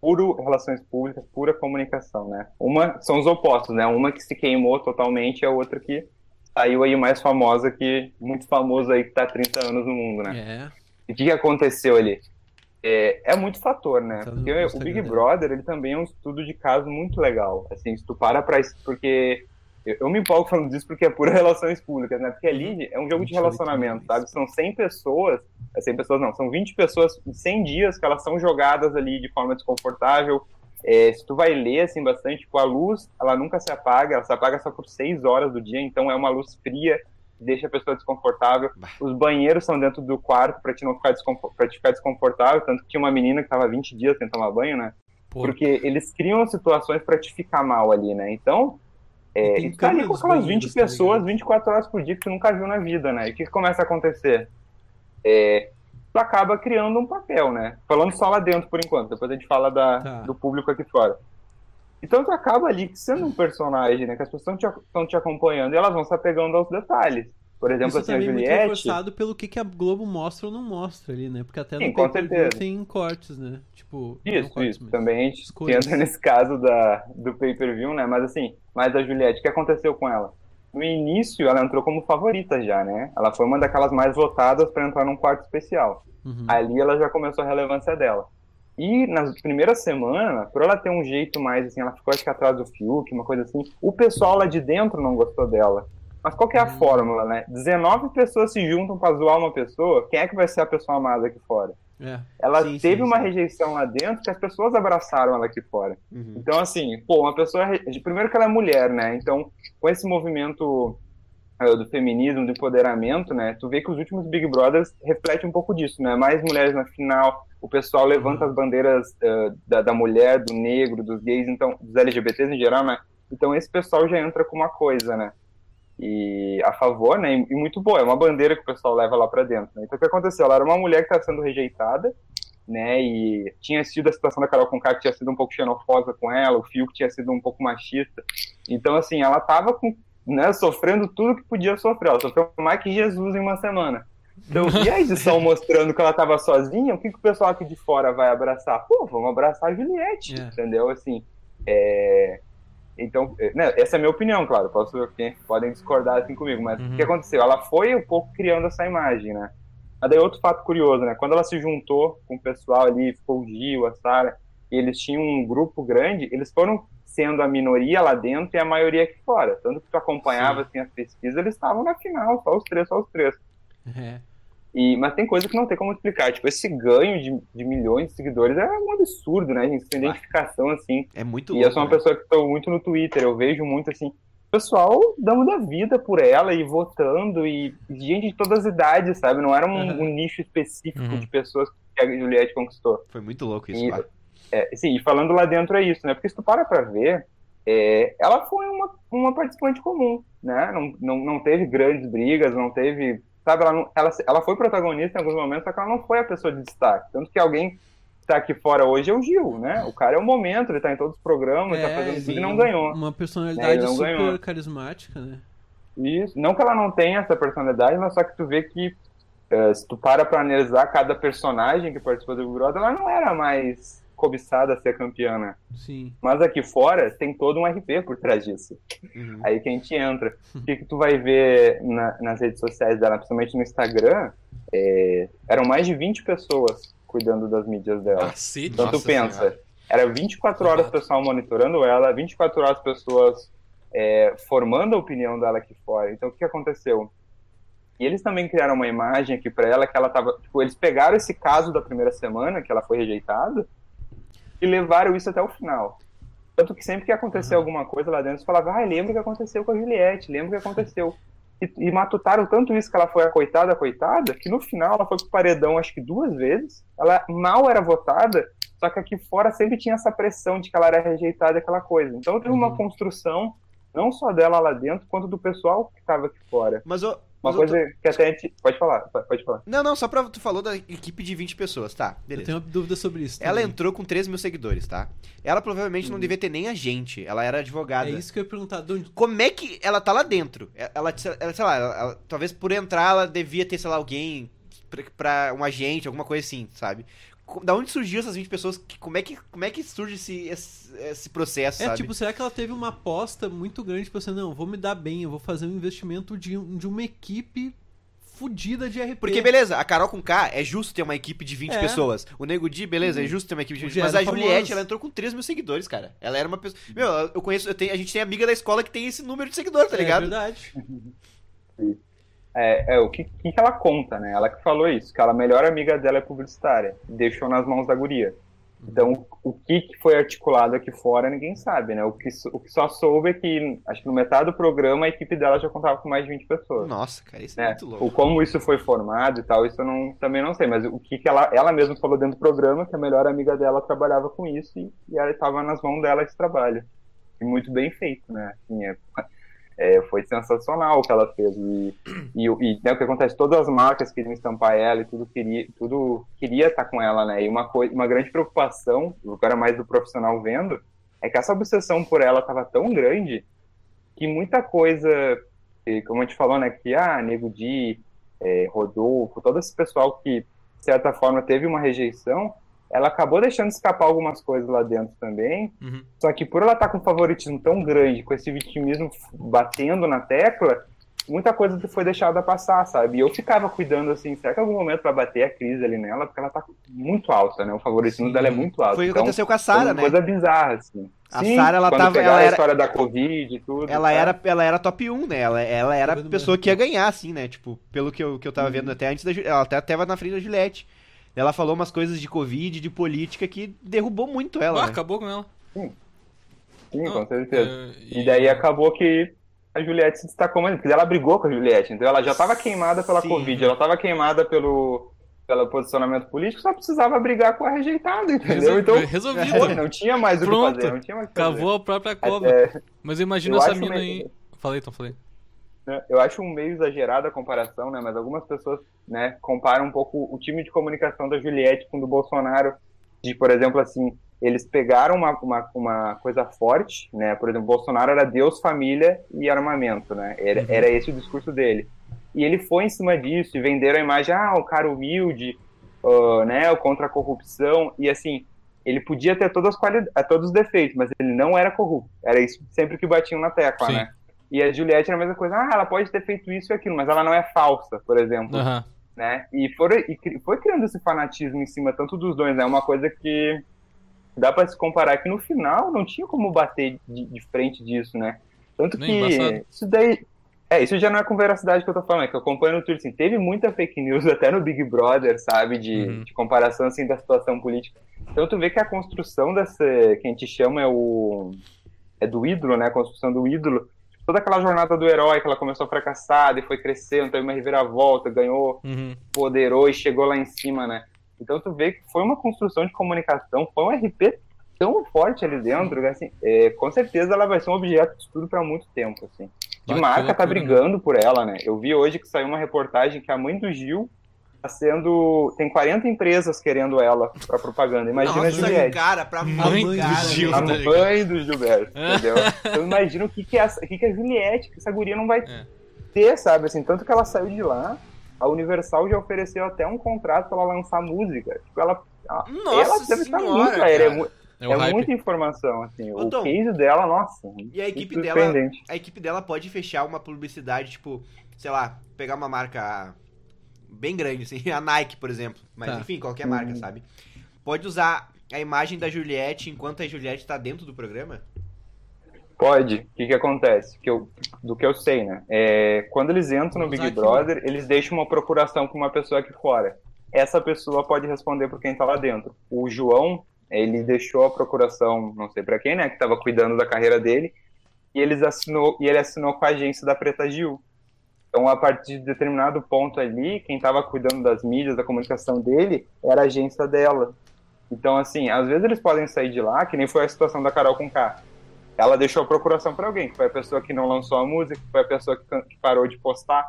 puro relações públicas, pura comunicação, né? Uma são os opostos, né? Uma que se queimou totalmente e a outra que saiu aí mais famosa que muito famoso aí que tá há 30 anos no mundo, né? É. E o que aconteceu ali? É, é muito fator, né? No Porque o Big. Brother, ele também é um estudo de caso muito legal. Assim, se tu para pra... Porque... Eu, eu me empolgo falando disso porque é pura relações públicas, né? Porque ali é um jogo de 28 relacionamento, milhões. sabe? São 100 pessoas... é 100 pessoas não, são 20 pessoas em 100 dias que elas são jogadas ali de forma desconfortável. É, se tu vai ler, assim, bastante, tipo, a luz, ela nunca se apaga, ela se apaga só por 6 horas do dia, então é uma luz fria, deixa a pessoa desconfortável. Bah. Os banheiros são dentro do quarto pra te não ficar, te ficar desconfortável, tanto que tinha uma menina que tava 20 dias sem tomar banho, né? Pô, Porque eles criam situações pra te ficar mal ali, né? Então, é, e tá ali com aquelas banheiros, 20 tá pessoas, ligado? 24 horas por dia que tu nunca viu na vida, né? E o que, que começa a acontecer? É, tu acaba criando um papel, né? Falando só lá dentro por enquanto, depois a gente fala da, Tá. do público aqui fora. Então tu acaba ali sendo um personagem, né? Que as pessoas estão te, te acompanhando e elas vão se apegando aos detalhes. Por exemplo, Isso assim, a também é muito Juliette. reforçado pelo que, que a Globo mostra ou não mostra ali, né? Porque até Sim, no certeza. tem cortes, né? Tipo, Isso, cortes, isso. Também a gente escolhas. entra nesse caso da, do pay-per-view, né? Mas assim, mas a Juliette, o que aconteceu com ela? No início, ela entrou como favorita já, né? Ela foi uma daquelas mais votadas para entrar num quarto especial. Uhum. Ali ela já começou a relevância dela. E na primeira semana, por ela ter um jeito mais assim, ela ficou acho que atrás do Fiuk, uma coisa assim, o pessoal lá de dentro não gostou dela. Mas qual que é a Hum. fórmula, né? 19 pessoas se juntam pra zoar uma pessoa, quem é que vai ser a pessoa amada aqui fora? É. Ela Sim, teve sim, uma sim. rejeição lá dentro que as pessoas abraçaram ela aqui fora. Uhum. Então, assim, pô, uma pessoa. Primeiro que ela é mulher, né? Então, com esse movimento do feminismo, do empoderamento, né? Tu vê que os últimos Big Brothers refletem um pouco disso, né? Mais mulheres na final, o pessoal levanta as bandeiras eh, da, da mulher, do negro, dos gays, então, dos LGBTs em geral, né? Então, esse pessoal já entra com uma coisa, né? E a favor, né? E, muito boa, é uma bandeira que o pessoal leva lá pra dentro. Né? Então, o que aconteceu? Ela era uma mulher que estava sendo rejeitada, né? E tinha sido a situação da Carol Conká que tinha sido um pouco xenofosa com ela, o Fiuk tinha sido um pouco machista. Então, assim, ela tava com, né, sofrendo tudo que podia sofrer. Ela sofreu mais que Jesus em uma semana. Então, e a edição mostrando que ela tava sozinha, o que, que o pessoal aqui de fora vai abraçar? Pô, vamos abraçar a Juliette, É. entendeu? Assim, é... Então, né, essa é a minha opinião, claro. Posso, quem- podem discordar assim comigo, mas Uhum. o que aconteceu? Ela foi um pouco criando essa imagem, né? Mas daí outro fato curioso, né? Quando ela se juntou com o pessoal ali, ficou o Gil, a Sara, e eles tinham um grupo grande, eles foram sendo a minoria lá dentro e a maioria aqui fora. Tanto que tu acompanhava assim, as pesquisas, eles estavam na final, só os três, só os três. É. E, mas tem coisa que não tem como explicar. Tipo, esse ganho de, de milhões de seguidores é um absurdo, né, gente? Essa identificação, assim. É muito E louco. eu sou uma né? pessoa que estou muito no Twitter, eu vejo muito assim, pessoal dando da vida por ela e votando, e gente de todas as idades, sabe? Não era um, Uhum. um nicho específico Uhum. de pessoas que a Juliette conquistou. Foi muito louco isso. E. é, sim, e falando lá dentro é isso, né? Porque se tu para pra ver, é, ela foi uma, uma participante comum, né? Não, não, não teve grandes brigas, não teve. Sabe, ela, não- ela, ela foi protagonista em alguns momentos, só que ela não foi a pessoa de destaque. Tanto que alguém que tá aqui fora hoje é o Gil, né? O cara é o momento, ele tá em todos os programas, tá É, fazendo tudo e não ganhou. Uma personalidade não super ganhou. carismática, né? Isso. Não que ela não tenha essa personalidade, mas só que tu vê que eh, se tu para pra analisar cada personagem que participou do Big Brother, ela não era mais cobiçada a ser campeã, né? Sim. Mas aqui fora tem todo um RP por trás disso. Uhum. Aí que a gente entra. O que, que tu vai ver na- nas redes sociais dela, principalmente no Instagram, é, eram mais de 20 pessoas cuidando das mídias dela. Cacete. Então tu Nossa pensa, Senhora. era 24 horas o pessoal monitorando ela, 24 horas pessoas é, formando a opinião dela aqui fora. Então o que aconteceu? E eles também criaram uma imagem aqui pra ela que ela tava. Tipo, eles pegaram esse caso da primeira semana, que ela foi rejeitada, e levaram isso até o final. Tanto que sempre que acontecia alguma coisa lá dentro, eles falavam, ah, lembra o que aconteceu com a Juliette, lembra o que aconteceu. E, e matutaram tanto isso que ela foi a coitada, a coitada, que no final ela foi pro paredão acho que duas vezes. Ela mal era votada, só que aqui fora sempre tinha essa pressão de que ela era rejeitada, aquela coisa. Então teve uma construção, não só dela lá dentro, quanto do pessoal que estava aqui fora. Mas, ô, Uma mas coisa que até a gente. Pode falar, pode falar. Não, não, só pra. Tu falou da equipe de 20 pessoas, tá? Eu Beleza. tenho uma dúvida sobre isso. Ela também. entrou com 13 mil seguidores, tá? Ela provavelmente não devia ter nem agente. Ela era advogada. É isso que eu ia perguntar. Onde... Como é que ela tá lá dentro? Ela, ela sei lá, ela- ela- talvez por entrar ela devia ter, sei lá, alguém pra, pra um agente, alguma coisa assim, sabe? Da onde surgiu essas 20 pessoas? Que- Como é que, como é que surge esse, esse, esse processo, É, sabe? tipo, será que ela teve uma aposta muito grande pra você, não, vou me dar bem, eu vou fazer um investimento de, de uma equipe fodida de RP. Porque, beleza, a Carol com K é justo ter uma equipe de 20 É. pessoas. O Nego Di, beleza, é justo ter uma equipe de O 20 Mas a Juliette, famoso. ela entrou com 3 mil seguidores, cara. Ela era uma pessoa. Meu, eu conheço, eu tenho, a gente tem amiga da escola que tem esse número de seguidores, tá É ligado? verdade. É, é, o que, que, ela conta, né? Ela que falou isso, que a melhor amiga dela é publicitária. Deixou nas mãos da guria. Então, o que, que foi articulado aqui fora, ninguém sabe, né? O que, o que só soube é que, acho que no metade do programa, a equipe dela já contava com mais de 20 pessoas. Nossa, cara, isso é, né? muito louco. O como isso foi formado e tal, isso eu não, também não sei, mas o que, que ela, ela mesma falou dentro do programa, que a melhor amiga dela trabalhava com isso e, e ela estava nas mãos dela esse trabalho. E muito bem feito, né? Assim, é, é, foi sensacional o que ela fez. E, e, e, né, o que acontece, todas as marcas queriam estampar ela e tudo queria, tudo queria estar com ela, né? E uma, coisa, uma grande preocupação, cara mais do profissional vendo, é que essa obsessão por ela estava tão grande que muita coisa, como a gente falou, né, que ah, Nego Di, eh, Rodolfo, todo esse pessoal que, de certa forma, teve uma rejeição, ela acabou deixando escapar algumas coisas lá dentro também. Uhum. Só que por ela estar com um favoritismo tão grande, com esse vitimismo batendo na tecla, muita coisa foi deixada passar, sabe? E eu ficava cuidando assim, será que em algum momento vai bater a crise ali nela? Porque ela tá muito alta, né? O favoritismo Sim. dela é muito alto. Foi o que então, aconteceu com a foi Sara, uma né? coisa bizarra, assim. A Sim, Sara, ela tava- ela a era- história da Covid e tudo. Ela tá? era, ela era top 1, né? Ela, ela era a pessoa mesmo. que ia ganhar, assim, né? Tipo, pelo que eu, que eu tava vendo até antes da Ela até tava na frente da Juliette. Ela falou umas coisas de Covid, de política, que derrubou muito ela. Ah, né? acabou com ela. Sim, Não, com certeza. é, E daí acabou que a Juliette se destacou mais, porque ela brigou com a Juliette, então ela já estava queimada pela Sim. Covid, ela estava queimada pelo, pelo posicionamento político, só precisava brigar com a rejeitada, entendeu? Então, resolvido. foi, não tinha mais o Pronto. que fazer, não tinha mais o que fazer. Cavou a própria cova. É, Mas eu imagino Eu essa mina meio- aí. Falei, então, falei. Né, Eu acho um meio exagerada a comparação, né? Mas algumas pessoas, né, comparam um pouco o time de comunicação da Juliette com o do Bolsonaro. De, por exemplo, assim, eles pegaram uma, uma, uma coisa forte, né? Por exemplo, Bolsonaro era Deus, família e armamento, né? Era, era esse o discurso dele. E ele foi em cima disso e venderam a imagem, ah, o cara humilde, ah, né? O contra a corrupção. E assim, ele podia ter todas as qualidades, todos os defeitos, mas ele não era corrupto. Era isso sempre que batiam na tecla, Sim. né? E a Juliette era a mesma coisa, ah, ela pode ter feito isso e aquilo, mas ela não é falsa, por exemplo, Aham. né? E foi, e foi criando esse fanatismo em cima tanto dos dois, né? Uma coisa que dá pra se comparar que no final não tinha como bater de, de frente disso, né? Tanto Nem que embaçado. isso daí é, isso já não é com veracidade que eu tô falando, é que eu acompanho no Twitter, assim, teve muita fake news até no Big Brother, sabe, de, Uhum. de comparação, assim, da situação política. Então tu vê que a construção dessa, que a gente chama é o, é do ídolo, né, a construção do ídolo, toda aquela jornada do herói, que ela começou fracassada e foi crescendo, teve uma reviravolta, ganhou, Uhum. poderou e chegou lá em cima, né. Então tu vê que foi uma construção de comunicação, foi um RP tão forte ali dentro, que, assim, é, com certeza ela vai ser um objeto de estudo para muito tempo, assim. De marca tá né? brigando por ela, né? Eu vi hoje que saiu uma reportagem que a mãe do Gil sendo. Tem 40 empresas querendo ela pra propaganda. Imagina a Nossa, Juliette. cara, pra Mãe mãe, do cara. Gil. A tá mãe do Gilberto, entendeu? Então imagina o que, que, é, essa- o que, que a Juliette, que essa guria não vai É. ter, sabe? Assim, tanto que ela saiu de lá, a Universal já ofereceu até um contrato pra ela lançar música. Tipo, ela. ela- Nossa ela deve estar senhora, muito. Ela é, cara. mu- É é muita informação, assim. Ô, o Tom, case dela, nossa. E a equipe muito dela, a equipe dela pode fechar uma publicidade, tipo, sei lá, pegar uma marca bem grande, assim, a Nike, por exemplo. Mas Tá. enfim, qualquer marca, sabe? Pode usar a imagem da Juliette enquanto a Juliette tá dentro do programa? Pode. O que, que acontece? Que eu, do que eu sei, né? É, quando eles entram no Big aqui, Brother, eles deixam uma procuração com uma pessoa aqui fora. Essa pessoa pode responder por quem tá lá dentro. O João, ele deixou a procuração, não sei pra quem, né? Que tava cuidando da carreira dele. E, eles assinou, e ele assinou com a agência da Preta Gil. Então, a partir de determinado ponto ali, quem tava cuidando das mídias, da comunicação dele, era a agência dela. Então, assim, às vezes eles podem sair de lá, que nem foi a situação da Carol com K ela deixou a procuração para alguém, que foi a pessoa que não lançou a música, que foi a pessoa que, parou de postar.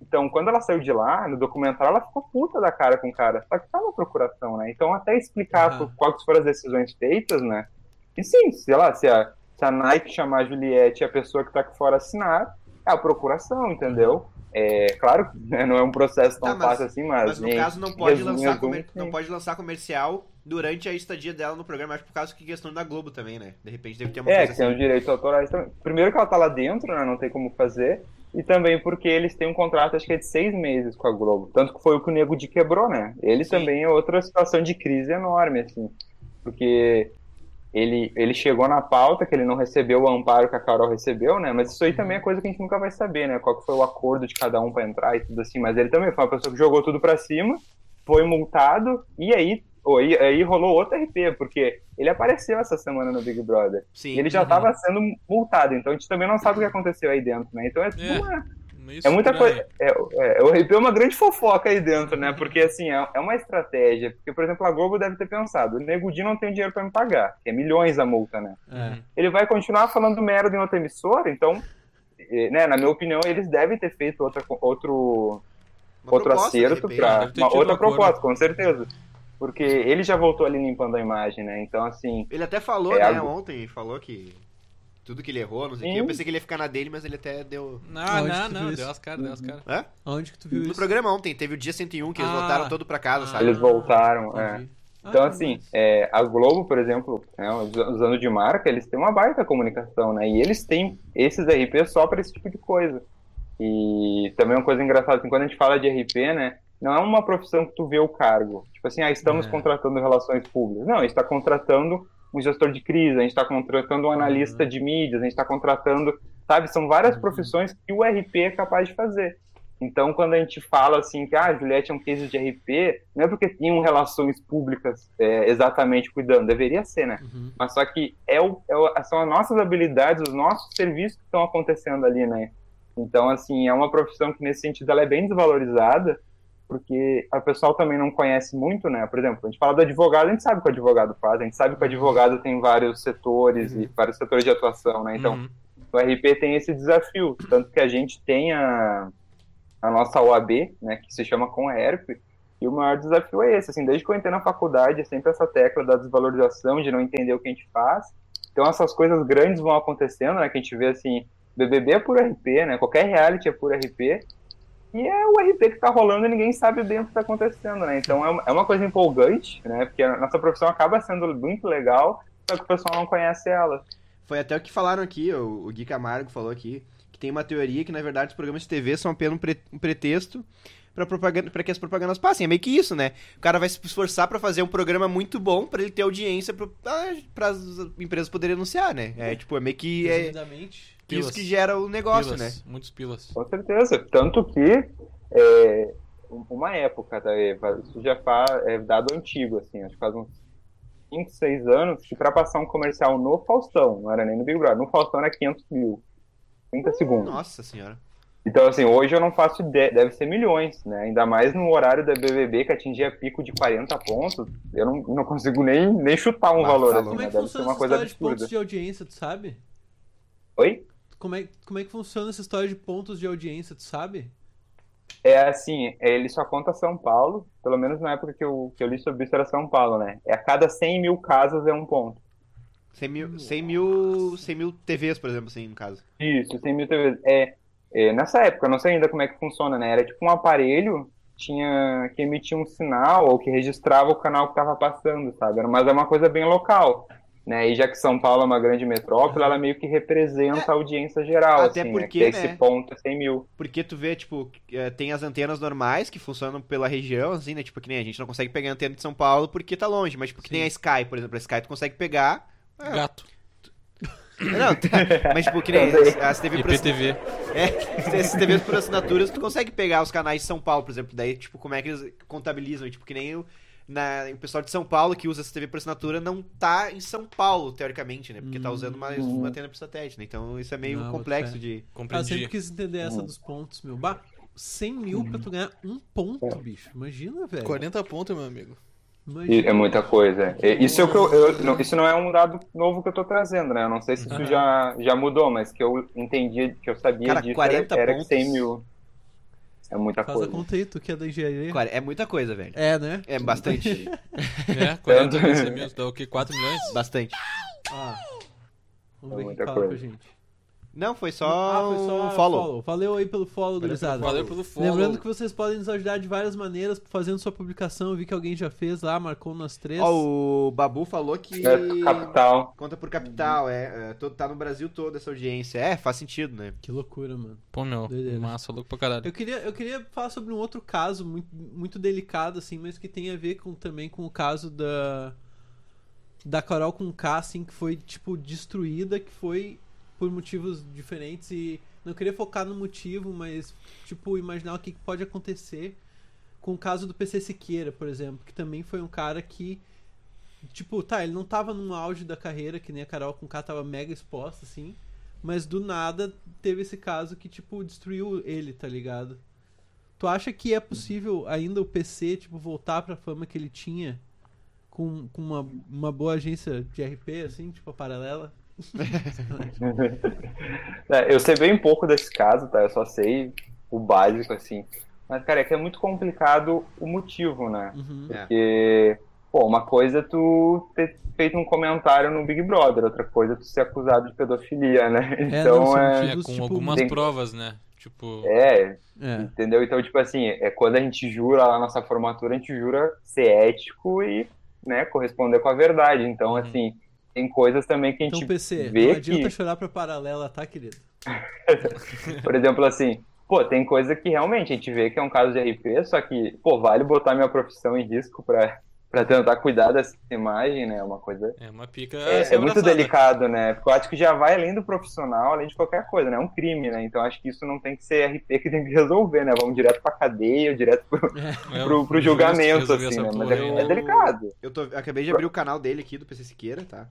Então, quando ela saiu de lá, no documentário, ela ficou puta da cara com o cara. Só que na procuração, né? Então, até explicar por- quais foram as decisões feitas, né? E sim, sei lá, se a, se a Nike chamar a Juliette e a pessoa que tá aqui fora assinar, é a procuração, entendeu? É, claro, né, não é um processo tão Tá, mas- fácil assim, mas... Mas no caso não pode, lançar comer- não pode lançar comercial durante a estadia dela no programa, acho por causa que questão da Globo também, né? De repente deve ter uma É, coisa que tem assim. os direitos autorais também. Primeiro que ela tá lá dentro, né? Não tem como fazer. e também porque eles têm um contrato, acho que é de seis meses com a Globo. Tanto que foi o que o Nego de quebrou, né? Ele Sim. também é outra situação de crise enorme, assim. Porque ele, ele chegou na pauta que ele não recebeu o amparo que a Carol recebeu, né? Mas isso aí também é coisa que a gente nunca vai saber, né? Qual que foi o acordo de cada um pra entrar e tudo assim. Mas ele também foi uma pessoa que jogou tudo pra cima, foi multado, e aí, ou aí, aí rolou outro RP, porque ele apareceu essa semana no Big Brother. Sim. E ele já estava sendo multado, então a gente também não sabe o que aconteceu aí dentro, né? Então é tudo É. uma- é muita coisa. É, é, o RP é uma grande fofoca aí dentro, né? Porque assim, é, é uma estratégia. Porque, por exemplo, a Globo deve ter pensado: o Nego Di não tem dinheiro pra me pagar, que é milhões a multa, né? É. Ele vai continuar falando merda em outra emissora, então, né, na minha opinião, eles devem ter feito outra, outro, Uma outro acerto ter Uma outra acordo. proposta, com certeza. Porque ele já voltou ali limpando a imagem, né? Então, assim. Ele até falou, É, né, algo- ontem, falou que tudo que ele errou, não sei o que. Eu pensei que ele ia ficar na dele, mas ele até deu... Não, Onde não, não, deu as caras, deu as caras. Hã? Aonde que tu viu No isso? programa ontem, teve o dia 101, que eles Ah. voltaram todo pra casa, sabe? Eles voltaram, é. Então, Ah, assim, mas- é, a Globo, por exemplo, né, us- usando de marca, eles têm uma baita comunicação, né? E eles têm esses RP só para esse tipo de coisa. E também uma coisa engraçada, assim, quando a gente fala de RP, né? Não é uma profissão que tu vê o cargo. Tipo assim, ah, estamos É. contratando relações públicas. Não, a gente está contratando um gestor de crise, a gente está contratando um analista de mídias, a gente está contratando, sabe? São várias profissões que o RP é capaz de fazer. Então, quando a gente fala assim que ah, a Juliette é um case de RP, não é porque tinham relações públicas é, exatamente cuidando, deveria ser, né? Uhum. Mas só que é o, é o- são as nossas habilidades, os nossos serviços que estão acontecendo ali, né? Então, assim, é uma profissão que nesse sentido ela é bem desvalorizada, porque o pessoal também não conhece muito, né? Por exemplo, a gente fala do advogado, a gente sabe o que o advogado faz, a gente sabe que o advogado tem vários setores e vários setores de atuação, né? Então, Uhum. o RP tem esse desafio, tanto que a gente tem a, a nossa OAB, né, que se chama Conherp, e o maior desafio é esse, assim, desde que eu entrei na faculdade, é sempre essa tecla da desvalorização, de não entender o que a gente faz, então essas coisas grandes vão acontecendo, né, que a gente vê, assim, BBB é por RP, né, qualquer reality é por RP, e é o RP que tá rolando e ninguém sabe bem o que tá acontecendo, né, então é uma, é uma coisa empolgante, né, porque a nossa profissão acaba sendo muito legal, só que o pessoal não conhece ela. Foi até o que falaram aqui, o, Gui Camargo falou aqui, que tem uma teoria que, na verdade, os programas de TV são apenas um, pre- um pretexto pra, propaganda, que as propagandas passem. É meio que isso, né? O cara vai se esforçar pra fazer um programa muito bom pra ele ter audiência para as empresas poderem anunciar, né? É, tipo, é meio que é Que isso Pilas. que gera o negócio, né? Pilas, Muitos pilas. Com certeza. Tanto que é, uma época, tá, é, isso já faz, é dado antigo, assim, acho que faz uns 5, 6 anos, que pra passar um comercial no Faustão, não era nem no Big Brother, no Faustão era 500 mil. 30 segundos. Nossa senhora. Então, assim, hoje eu não faço ideia, deve ser milhões, né? Ainda mais no horário da BBB que atingia pico de 40 pontos, eu não, não consigo nem, nem chutar um Ah, valor, tá assim, louco. Como é né? que Deve ser funciona uma coisa de pontos de audiência, tu sabe? Oi? Como é, como é que funciona essa história de pontos de audiência, tu sabe? É assim, ele só conta São Paulo, pelo menos na época que eu, que eu li sobre isso era São Paulo, né? É a cada 100 mil casas é um ponto. 100 mil, 100 mil, 100 mil TVs, por exemplo, assim, no caso. Isso, 100 mil TVs. É, é, nessa época, eu não sei ainda como é que funciona, né? Era tipo um aparelho tinha que emitia um sinal ou que registrava o canal que estava passando, sabe? Mas é uma coisa bem local. Né? E já que São Paulo é uma grande metrópole, ela meio que representa a audiência geral. Até assim, porque, né? Que esse né? ponto é 100 mil. Porque tu vê, tipo, eh, tem as antenas normais que funcionam pela região, assim, né? Tipo, que nem a gente não consegue pegar a antena de São Paulo porque tá longe, mas tipo, que nem a Sky, por exemplo. A Sky tu consegue pegar. É, Gato. Não, tá, mas tipo, que nem as, as TV por assin- IPTV. É, esses TVs por assinaturas, tu consegue pegar os canais de São Paulo, por exemplo. Daí, tipo, como é que eles contabilizam? Tipo, que nem o, na, o pessoal de São Paulo que usa essa TV por assinatura não tá em São Paulo, teoricamente, né? Porque tá usando uma, uma antena por satélite, né? Então isso é meio Não, complexo fé. de. Ah, eu Compreendi. sempre quis entender essa dos pontos, meu. Bah, 100 mil pra tu ganhar um ponto, bicho. Imagina, velho. 40 pontos, meu amigo. Imagina. É muita coisa. Isso, é o que eu, eu- não, isso não é um dado novo que eu tô trazendo, né? Eu não sei se isso Aham. já, já mudou, mas que eu entendi, que eu sabia Cara, disso 40 era, era que pontos. 100 mil. É muita Faz a coisa. conta aí, tu que é da engenharia. É muita coisa, velho. É, né? É bastante. É, 40 vezes mil, dá o quê? 4 milhões? bastante. Ah. Vamos É ver o que fala pra coisa. gente. Não, foi só, ah, foi só um follow. Valeu aí pelo follow, Valeu gurizada. Valeu pelo follow. Lembrando que vocês podem nos ajudar de várias maneiras fazendo sua publicação. Eu vi que alguém já fez lá, marcou nas três. Ó, o Babu falou que. É, capital. Conta por capital, é. é, todo- Tá no Brasil todo essa audiência. É, faz sentido, né? Que loucura, mano. Pô, meu, Doideira. massa, louco pra caralho. Eu queria, eu queria falar sobre um outro caso muito, muito delicado, assim, mas que tem a ver com, também com o caso da. Da Carol com K, assim, que foi, tipo, destruída, que foi por motivos diferentes e não queria focar no motivo, mas, tipo, imaginar o que pode acontecer com o caso do PC Siqueira, por exemplo, que também foi um cara que, tipo, tá, ele não tava num auge da carreira, que nem a Carol com K tava mega exposta, assim, mas do nada teve esse caso que, tipo, destruiu ele, tá ligado? Tu acha que é possível ainda o PC, tipo, voltar pra fama que ele tinha com, com uma, uma boa agência de RP, assim, tipo, a paralela? É, eu sei bem pouco desse caso, tá? Eu só sei o básico, assim. Mas, cara, é que é muito complicado o motivo, né? Uhum. É. Porque, pô, uma coisa é tu ter feito um comentário no Big Brother, outra coisa é tu ser acusado de pedofilia, né? É, Então não, é. É, motivos, com tipo, algumas tem- provas, né? Tipo, É, É. entendeu? Então, tipo assim, é quando a gente jura lá na nossa formatura, a gente jura ser ético e, né, corresponder com a verdade. Então, Uhum. assim, tem coisas também que a gente Então, PC, vê não adianta que- chorar pra paralela, tá, querido? Por exemplo, assim, pô, tem coisa que realmente a gente vê que é um caso de RP, só que, pô, vale botar minha profissão em risco pra, pra tentar cuidar dessa imagem, né? É uma coisa. é uma pica. É, é muito delicado, né? Porque eu acho que já vai além do profissional, além de qualquer coisa, né? É um crime, né? Então acho que isso não tem que ser RP que tem que resolver, né? Vamos direto pra cadeia, direto pro, É, pro, pro julgamento, assim, né? Mas é, é delicado. Eu tô, acabei de abrir o canal dele aqui, do PC Siqueira, tá?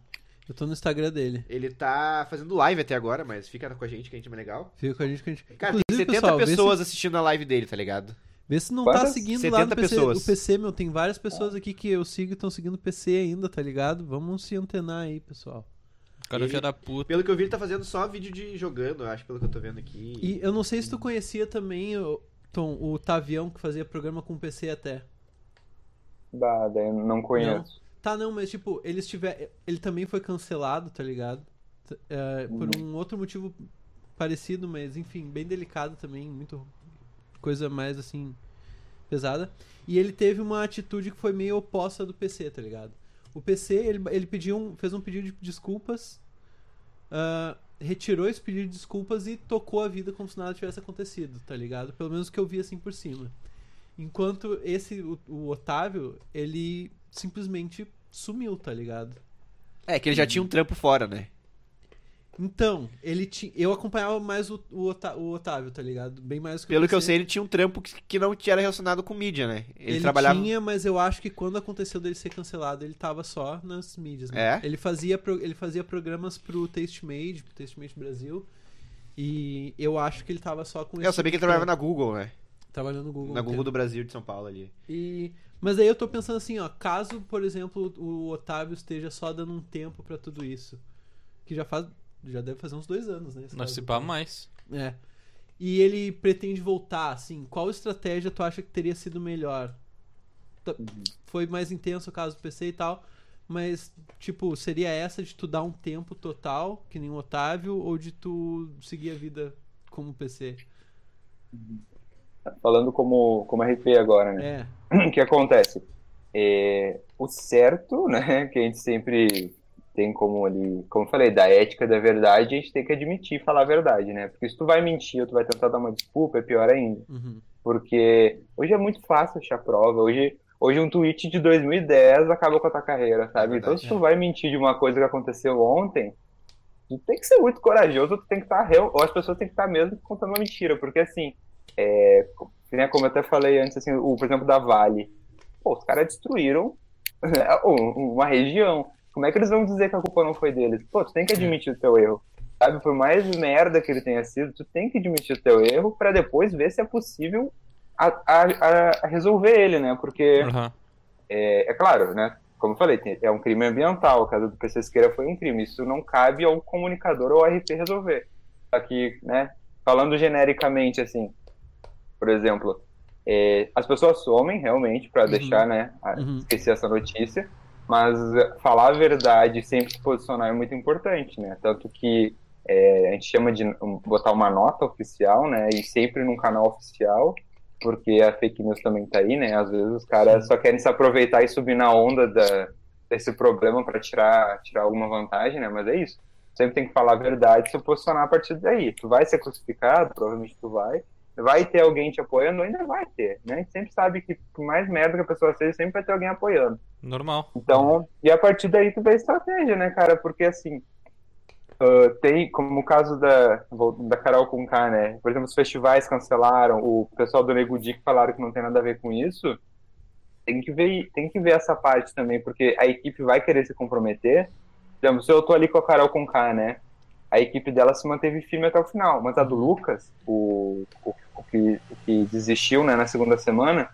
Eu tô no Instagram dele. Ele tá fazendo live até agora, mas fica com a gente que a gente é mais legal. Fica com a gente que a gente. Cara, tem Inclusive, 70 pessoal, vê se- pessoas assistindo a live dele, tá ligado? Vê se não tá Quantas? seguindo lá no 70 PC. pessoas. O PC, meu, tem várias pessoas aqui que eu sigo e estão seguindo o PC ainda, tá ligado? Vamos se antenar aí, pessoal. O cara Ele- filho da puta. Pelo que eu vi, ele tá fazendo só vídeo de jogando, eu acho, pelo que eu tô vendo aqui. E eu não sei se tu conhecia também, Tom, o Tavião, que fazia programa com PC até. Eu não conheço. Tá, não, mas tipo, eles tiver, ele também foi cancelado, tá ligado? É, por um outro motivo parecido, mas enfim, bem delicado também, muito coisa mais assim pesada. E ele teve uma atitude que foi meio oposta do PC, tá ligado? O PC, ele, ele pediu um, fez um pedido de desculpas, ah, retirou esse pedido de desculpas e tocou a vida como se nada tivesse acontecido, tá ligado? Pelo menos que eu vi assim por cima. Enquanto esse, o, o Otávio, ele simplesmente sumiu, tá ligado? É, que ele já tinha um trampo fora, né? Então, ele tinha. Eu acompanhava mais o, o, Otávio, tá ligado? Bem mais que Pelo que eu sei, ele tinha um trampo que, que não era relacionado com mídia, né? Ele, Ele, trabalhava. tinha, mas eu acho que quando aconteceu dele ser cancelado, ele tava só nas mídias, né? É? Ele fazia, pro- ele fazia programas pro Tastemade, pro Tastemade Brasil. E eu acho que ele tava só com É, eu sabia que ele trabalhava na Google, né? Trabalhando no Google. Na um Google do Brasil de São Paulo ali. E... Mas aí eu tô pensando assim, ó, caso, por exemplo, o Otávio esteja só dando um tempo pra tudo isso, que já faz, já deve fazer uns dois anos, né? Nós se pá mais. É. E ele pretende voltar, assim, qual estratégia tu acha que teria sido melhor? Foi mais intenso o caso do PC e tal, mas, tipo, seria essa de tu dar um tempo total, que nem o Otávio, ou de tu seguir a vida como PC? Falando como, como RP agora, né? É. o que acontece? É, o certo, né, que a gente sempre tem como ali, como eu falei, da ética da verdade, a gente tem que admitir e falar a verdade, né? Porque se tu vai mentir ou tu vai tentar dar uma desculpa, é pior ainda. Uhum. Porque hoje é muito fácil achar prova. Hoje, hoje um tweet de 2010 acabou com a tua carreira, sabe? É então, verdade, se tu vai mentir de uma coisa que aconteceu ontem, tu tem que ser muito corajoso, tu tem que estar real, ou as pessoas têm que estar mesmo contando uma mentira, porque assim, é, né, como eu até falei antes, assim, o, por exemplo, da Vale, pô, os caras destruíram uma região. Como é que eles vão dizer que a culpa não foi deles? Pô, tu tem que admitir o teu erro. Sabe, por mais merda que ele tenha sido, tu tem que admitir o teu erro pra depois ver se é possível a, a- a- resolver ele, né? Porque, Aham. é, é claro, né? Como eu falei, tem- é um crime ambiental. O caso do PC Siqueira foi um crime. Isso não cabe ao comunicador ou ao RP resolver. Aqui, né? Falando genericamente, assim, por exemplo, é, as pessoas somem realmente pra deixar, né? a- Uhum. Esquecer essa notícia. Mas falar a verdade e sempre se posicionar é muito importante, né? Tanto que é, a gente chama de botar uma nota oficial, né? E sempre num canal oficial, porque a fake news também tá aí, né? Às vezes os caras só querem se aproveitar e subir na onda da, desse problema para tirar, tirar alguma vantagem, né? Mas é isso. Sempre tem que falar a verdade e se posicionar a partir daí. Tu vai ser crucificado, provavelmente tu vai. Vai ter alguém te apoiando? Ainda vai ter, né? A gente sempre sabe que por mais merda que a pessoa seja, sempre vai ter alguém apoiando. Normal. Então, e a partir daí tu vê a estratégia, né, cara? Porque assim, ah, tem, como o caso da, da Carol com K, né? Por exemplo, os festivais cancelaram, o pessoal do Nego Di que falaram que não tem nada a ver com isso. Tem que ver, tem que ver essa parte também, porque a equipe vai querer se comprometer. Por exemplo, se eu tô ali com a Carol com K, né? A equipe dela se manteve firme até o final, mas a do Lucas, o, o que, que desistiu né, na segunda semana,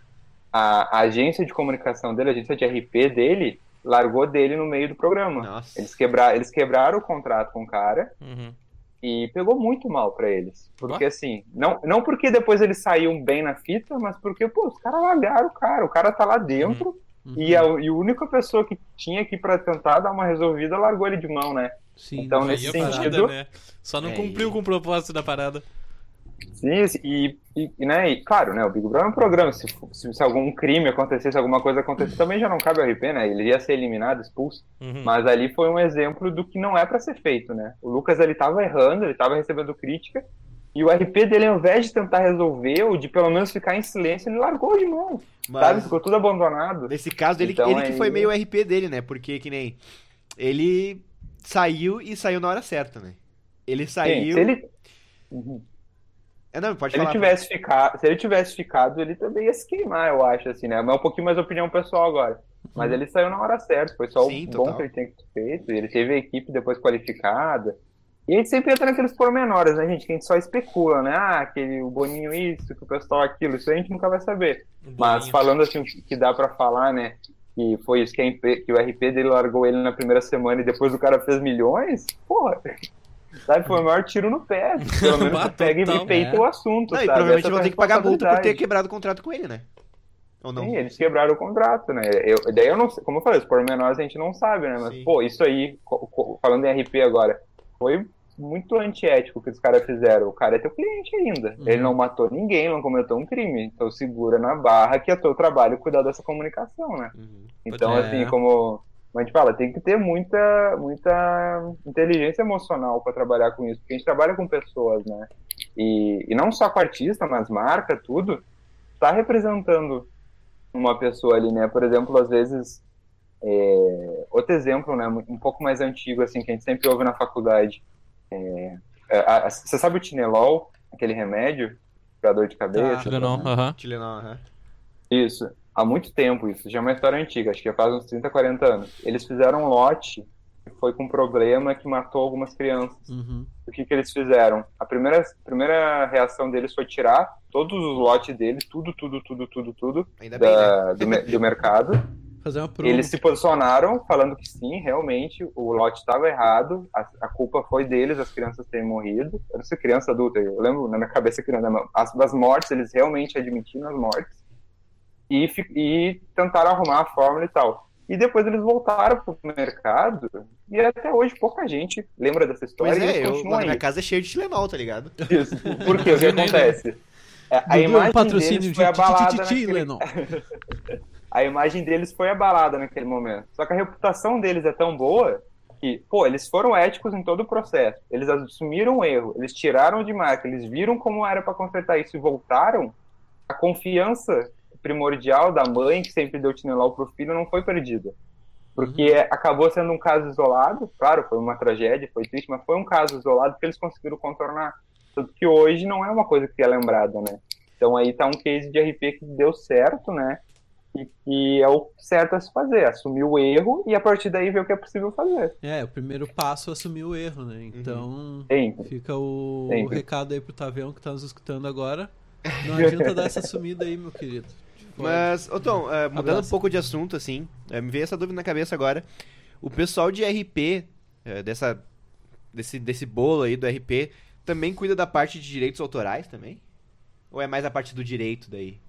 a, a agência de comunicação dele, a agência de RP dele, largou dele no meio do programa. Nossa. Eles, quebra, eles quebraram o contrato com o cara Uhum. e pegou muito mal pra eles. Porque Ó. assim, não, não porque depois eles saíam bem na fita, mas porque, pô, os caras largaram o cara, o cara tá lá dentro Uhum. e, a, e a única pessoa que tinha aqui pra tentar dar uma resolvida largou ele de mão, né? Sim. Então, nesse parada, sentido- né? Só não É, cumpriu com o propósito da parada. Sim, e, e, né, e, claro, né, o Big Brother é um programa, se, se, se algum crime acontecesse, alguma coisa acontecesse, também já não cabe ao RP, né, ele ia ser eliminado, expulso, Uhum. mas ali foi um exemplo do que não é pra ser feito, né, o Lucas, ele tava errando, ele tava recebendo crítica, e o RP dele, ao invés de tentar resolver, ou de pelo menos ficar em silêncio, ele largou de mão, sabe, Mas ficou tudo abandonado. nesse caso, ele, Então, ele que aí- foi meio o RP dele, né? Porque que nem. Ele saiu e saiu na hora certa, né? Ele Sim, saiu. se ele... Uhum. É, não, pode Se ele falar. tivesse ficado, se ele tivesse ficado, ele também ia se queimar, eu acho, assim, né? Mas é um pouquinho mais opinião pessoal agora. Mas ele saiu na hora certa, foi só Sim, o total. bom que ele tinha feito. Ele teve a equipe depois qualificada. E a gente sempre entra naqueles pormenores, né, gente? Que a gente só especula, né? Ah, aquele, o Boninho isso, que o pessoal aquilo, isso a gente nunca vai saber. Mas Bolinho. falando assim, que dá pra falar, né? Que foi isso que, a que o RP dele largou ele na primeira semana e depois o cara fez milhões, porra. Sabe, foi o maior tiro no pé. Pelo menos Bah, tu pega total. e peita É. o assunto. Não, e sabe? provavelmente Essa é a vão ter que pagar multa por ter quebrado o contrato com ele, né? Ou não? Sim, eles quebraram o contrato, né? Eu, daí eu não sei, como eu falei, os pormenores a gente não sabe, né? Mas, Sim. pô, isso aí, falando em RP agora, foi muito antiético o que os caras fizeram. O cara é teu cliente ainda. Uhum. Ele não matou ninguém, não cometeu um crime. Então segura na barra que é teu trabalho cuidar dessa comunicação, né? Uhum. Então, É. assim, como como a gente fala, tem que ter muita, muita inteligência emocional para trabalhar com isso, porque a gente trabalha com pessoas, né? E, e não só com artista, mas marca, tudo, tá representando uma pessoa ali, né? Por exemplo, às vezes, é, outro exemplo, né? Um pouco mais antigo, assim, que a gente sempre ouve na faculdade. É, é, a- a- você sabe o Tinelol, aquele remédio para dor de cabeça? Tira não, aham. Tilenol, aham. Isso, há muito tempo isso, já é uma história antiga, acho que já faz uns 30, 40 anos. Eles fizeram um lote que foi com um problema que matou algumas crianças. Uhum. O que, que eles fizeram? A primeira, primeira reação deles foi tirar todos os lotes deles, tudo, tudo, tudo, tudo, tudo, Ainda bem, né? da, do, do mercado. Fazer uma promo. Eles se posicionaram falando que sim, realmente, o lote estava errado, a, a culpa foi deles, as crianças terem morrido. Eu não sei criança adulta, eu lembro na minha cabeça criança, mas as das mortes, eles realmente admitiram as mortes e, e tentaram arrumar a fórmula e tal. E depois eles voltaram pro mercado e até hoje pouca gente lembra dessa história e é, eu, lá na minha casa é cheio de Tilenol, tá ligado? Isso. Por quê? O que acontece? É, A é imagem patrocínio deles de foi abalada naquele a imagem deles foi abalada naquele momento. Só que a reputação deles é tão boa que, pô, eles foram éticos em todo o processo. Eles assumiram o erro, eles tiraram de marca, eles viram como era para consertar isso e voltaram. A confiança primordial da mãe, que sempre deu Tinelol pro filho, não foi perdida. Porque acabou sendo um caso isolado, claro, foi uma tragédia, foi triste, mas foi um caso isolado que eles conseguiram contornar. Tanto que hoje não é uma coisa que é lembrada, né? Então aí tá um case de RP que deu certo, né? E que é o certo a se fazer, assumir o erro e a partir daí ver o que é possível fazer. É, o primeiro passo é assumir o erro, né? Então, Sempre. fica o, o recado aí pro Tavião que tá nos escutando agora. Não adianta dar essa sumida aí, meu querido. Mas, ô Tom, é, mudando Abraço. um pouco de assunto, assim, é, me veio essa dúvida na cabeça agora. O pessoal de RP, é, dessa, desse, desse bolo aí do RP, também cuida da parte de direitos autorais também? Ou é mais a parte do direito daí?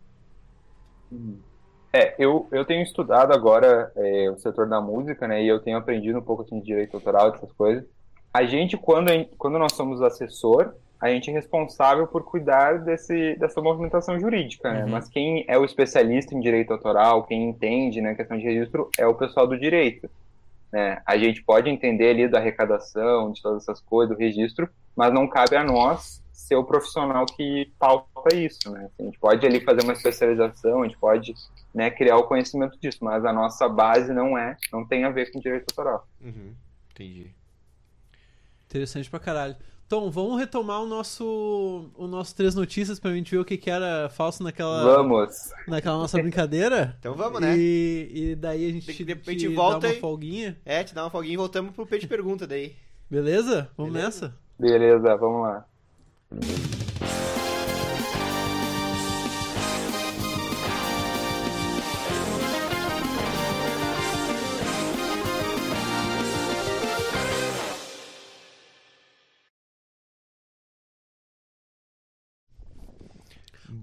É, eu, eu tenho estudado agora é, o setor da música, né? E eu tenho aprendido um pouco assim, de direito autoral, dessas coisas. a gente, quando, quando nós somos assessor, a gente é responsável por cuidar desse, dessa movimentação jurídica, né? Uhum. Mas quem é o especialista em direito autoral, quem entende na questão de registro, é o pessoal do direito. Né? A gente pode entender ali da arrecadação, de todas essas coisas, do registro, mas não cabe a nós ser o profissional que pauta isso, né? A gente pode ali fazer uma especialização, a gente pode né, criar o conhecimento disso, mas a nossa base não é, não tem a ver com direito autoral. Uhum, entendi. Interessante pra caralho. Tom, vamos retomar o nosso, o nosso Três Notícias pra gente ver o que, que era falso naquela, Vamos! naquela nossa brincadeira. Então vamos, né? E, e daí a gente, De- te, de repente te volta dá uma e- folguinha. É, te dá uma folguinha e voltamos pro P de pergunta daí. Beleza? Vamos Beleza. nessa? Beleza, vamos lá.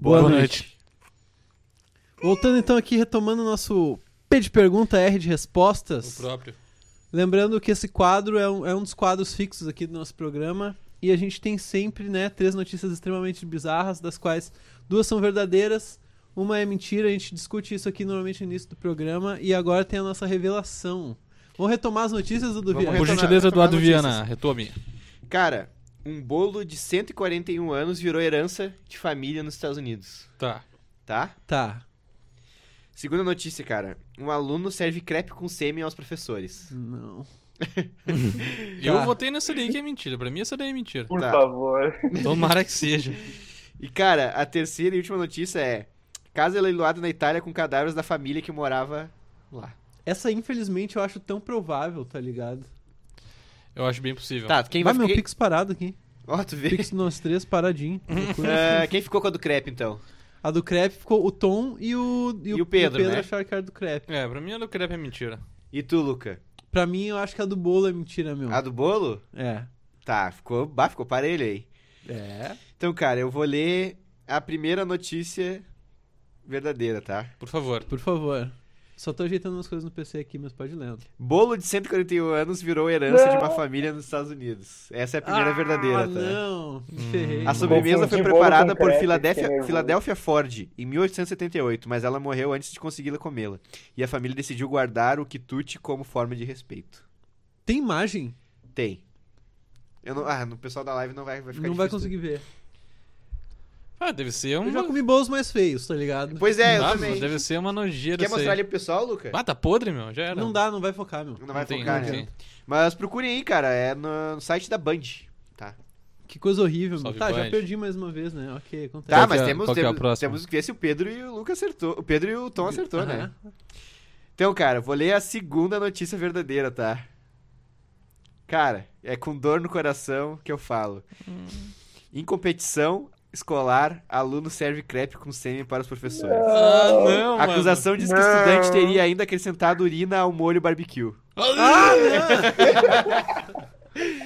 Boa, noite. Voltando então aqui, retomando o nosso P de pergunta, R de O respostas. próprio. Lembrando que esse quadro é um, é um dos quadros fixos aqui do nosso programa. E a gente tem sempre, né, três notícias extremamente bizarras, das quais duas são verdadeiras, uma é mentira. A gente discute isso aqui normalmente no início do programa. E agora tem a nossa revelação. Vamos retomar as notícias do Viana? Por gentileza, Eduardo. Viana, retome. Cara, um bolo de 141 anos virou herança de família nos Estados Unidos, Tá. tá? Tá. Segunda notícia, cara. Um aluno serve crepe com sêmen aos professores. Não. Eu Tá. votei nessa daí que é mentira. Pra mim, essa daí é mentira. Por Tá. favor. Tomara que seja. E, cara, a terceira e última notícia é... Casa leiloada na Itália com cadáveres da família que morava lá. Essa, infelizmente, eu acho tão provável, tá ligado? Eu acho bem possível. Tá, quem Vai, vai meu ficar... Pix parado aqui. Ó, tu vê. Pix nós três paradinho. É, quem ficou com a do crepe, então? A do crepe ficou o Tom e o, E o Pedro, né? acharam que era do crepe. É, pra mim a do crepe é mentira. E tu, Luca? Pra mim, eu acho que a do bolo é mentira, meu. A do bolo? É. Tá, ficou, bah, ficou parelho aí. É. Então, cara, eu vou ler a primeira notícia verdadeira, tá? Por favor. Por favor. Só tô ajeitando umas coisas no PC aqui, mas pode lendo. Bolo de 141 anos virou herança de uma família nos Estados Unidos. Essa é a primeira verdadeira, ah, tá? não. Ferrei. A sobremesa foi preparada por Philadelphia. Philadelphia Ford em 1878, mas ela morreu antes de conseguir comê-la. E a família decidiu guardar o quitute como forma de respeito. Tem imagem? Tem. Eu não, ah, no pessoal da live não vai, vai ficar não vai conseguir ver. Ah, deve ser Eu já comi bolos mais feios, tá ligado? Pois é, eu Ah, também. Deve ser uma nojeira Quer mostrar aí. ali pro pessoal, Luca? Ah, tá podre, meu. Já era. Não dá, não vai focar, meu. Não vai tem, focar, não né? tem. Mas procurem aí, cara. É no, site da Band. Tá. Que coisa horrível. Salve, Tá, já Band. perdi mais uma vez, né? Ok, acontece. Tá, mas é- temos, é a temos, temos que ver se o Pedro e o Luca acertou. O Pedro e o Tom acertou, né? Aham. Então, cara, vou ler a segunda notícia verdadeira, tá? Cara, é com dor no coração que eu falo. Em competição escolar, aluno serve crepe com sêmen para os professores. Ah, não, A acusação diz que o Não. estudante teria ainda acrescentado urina ao molho barbecue.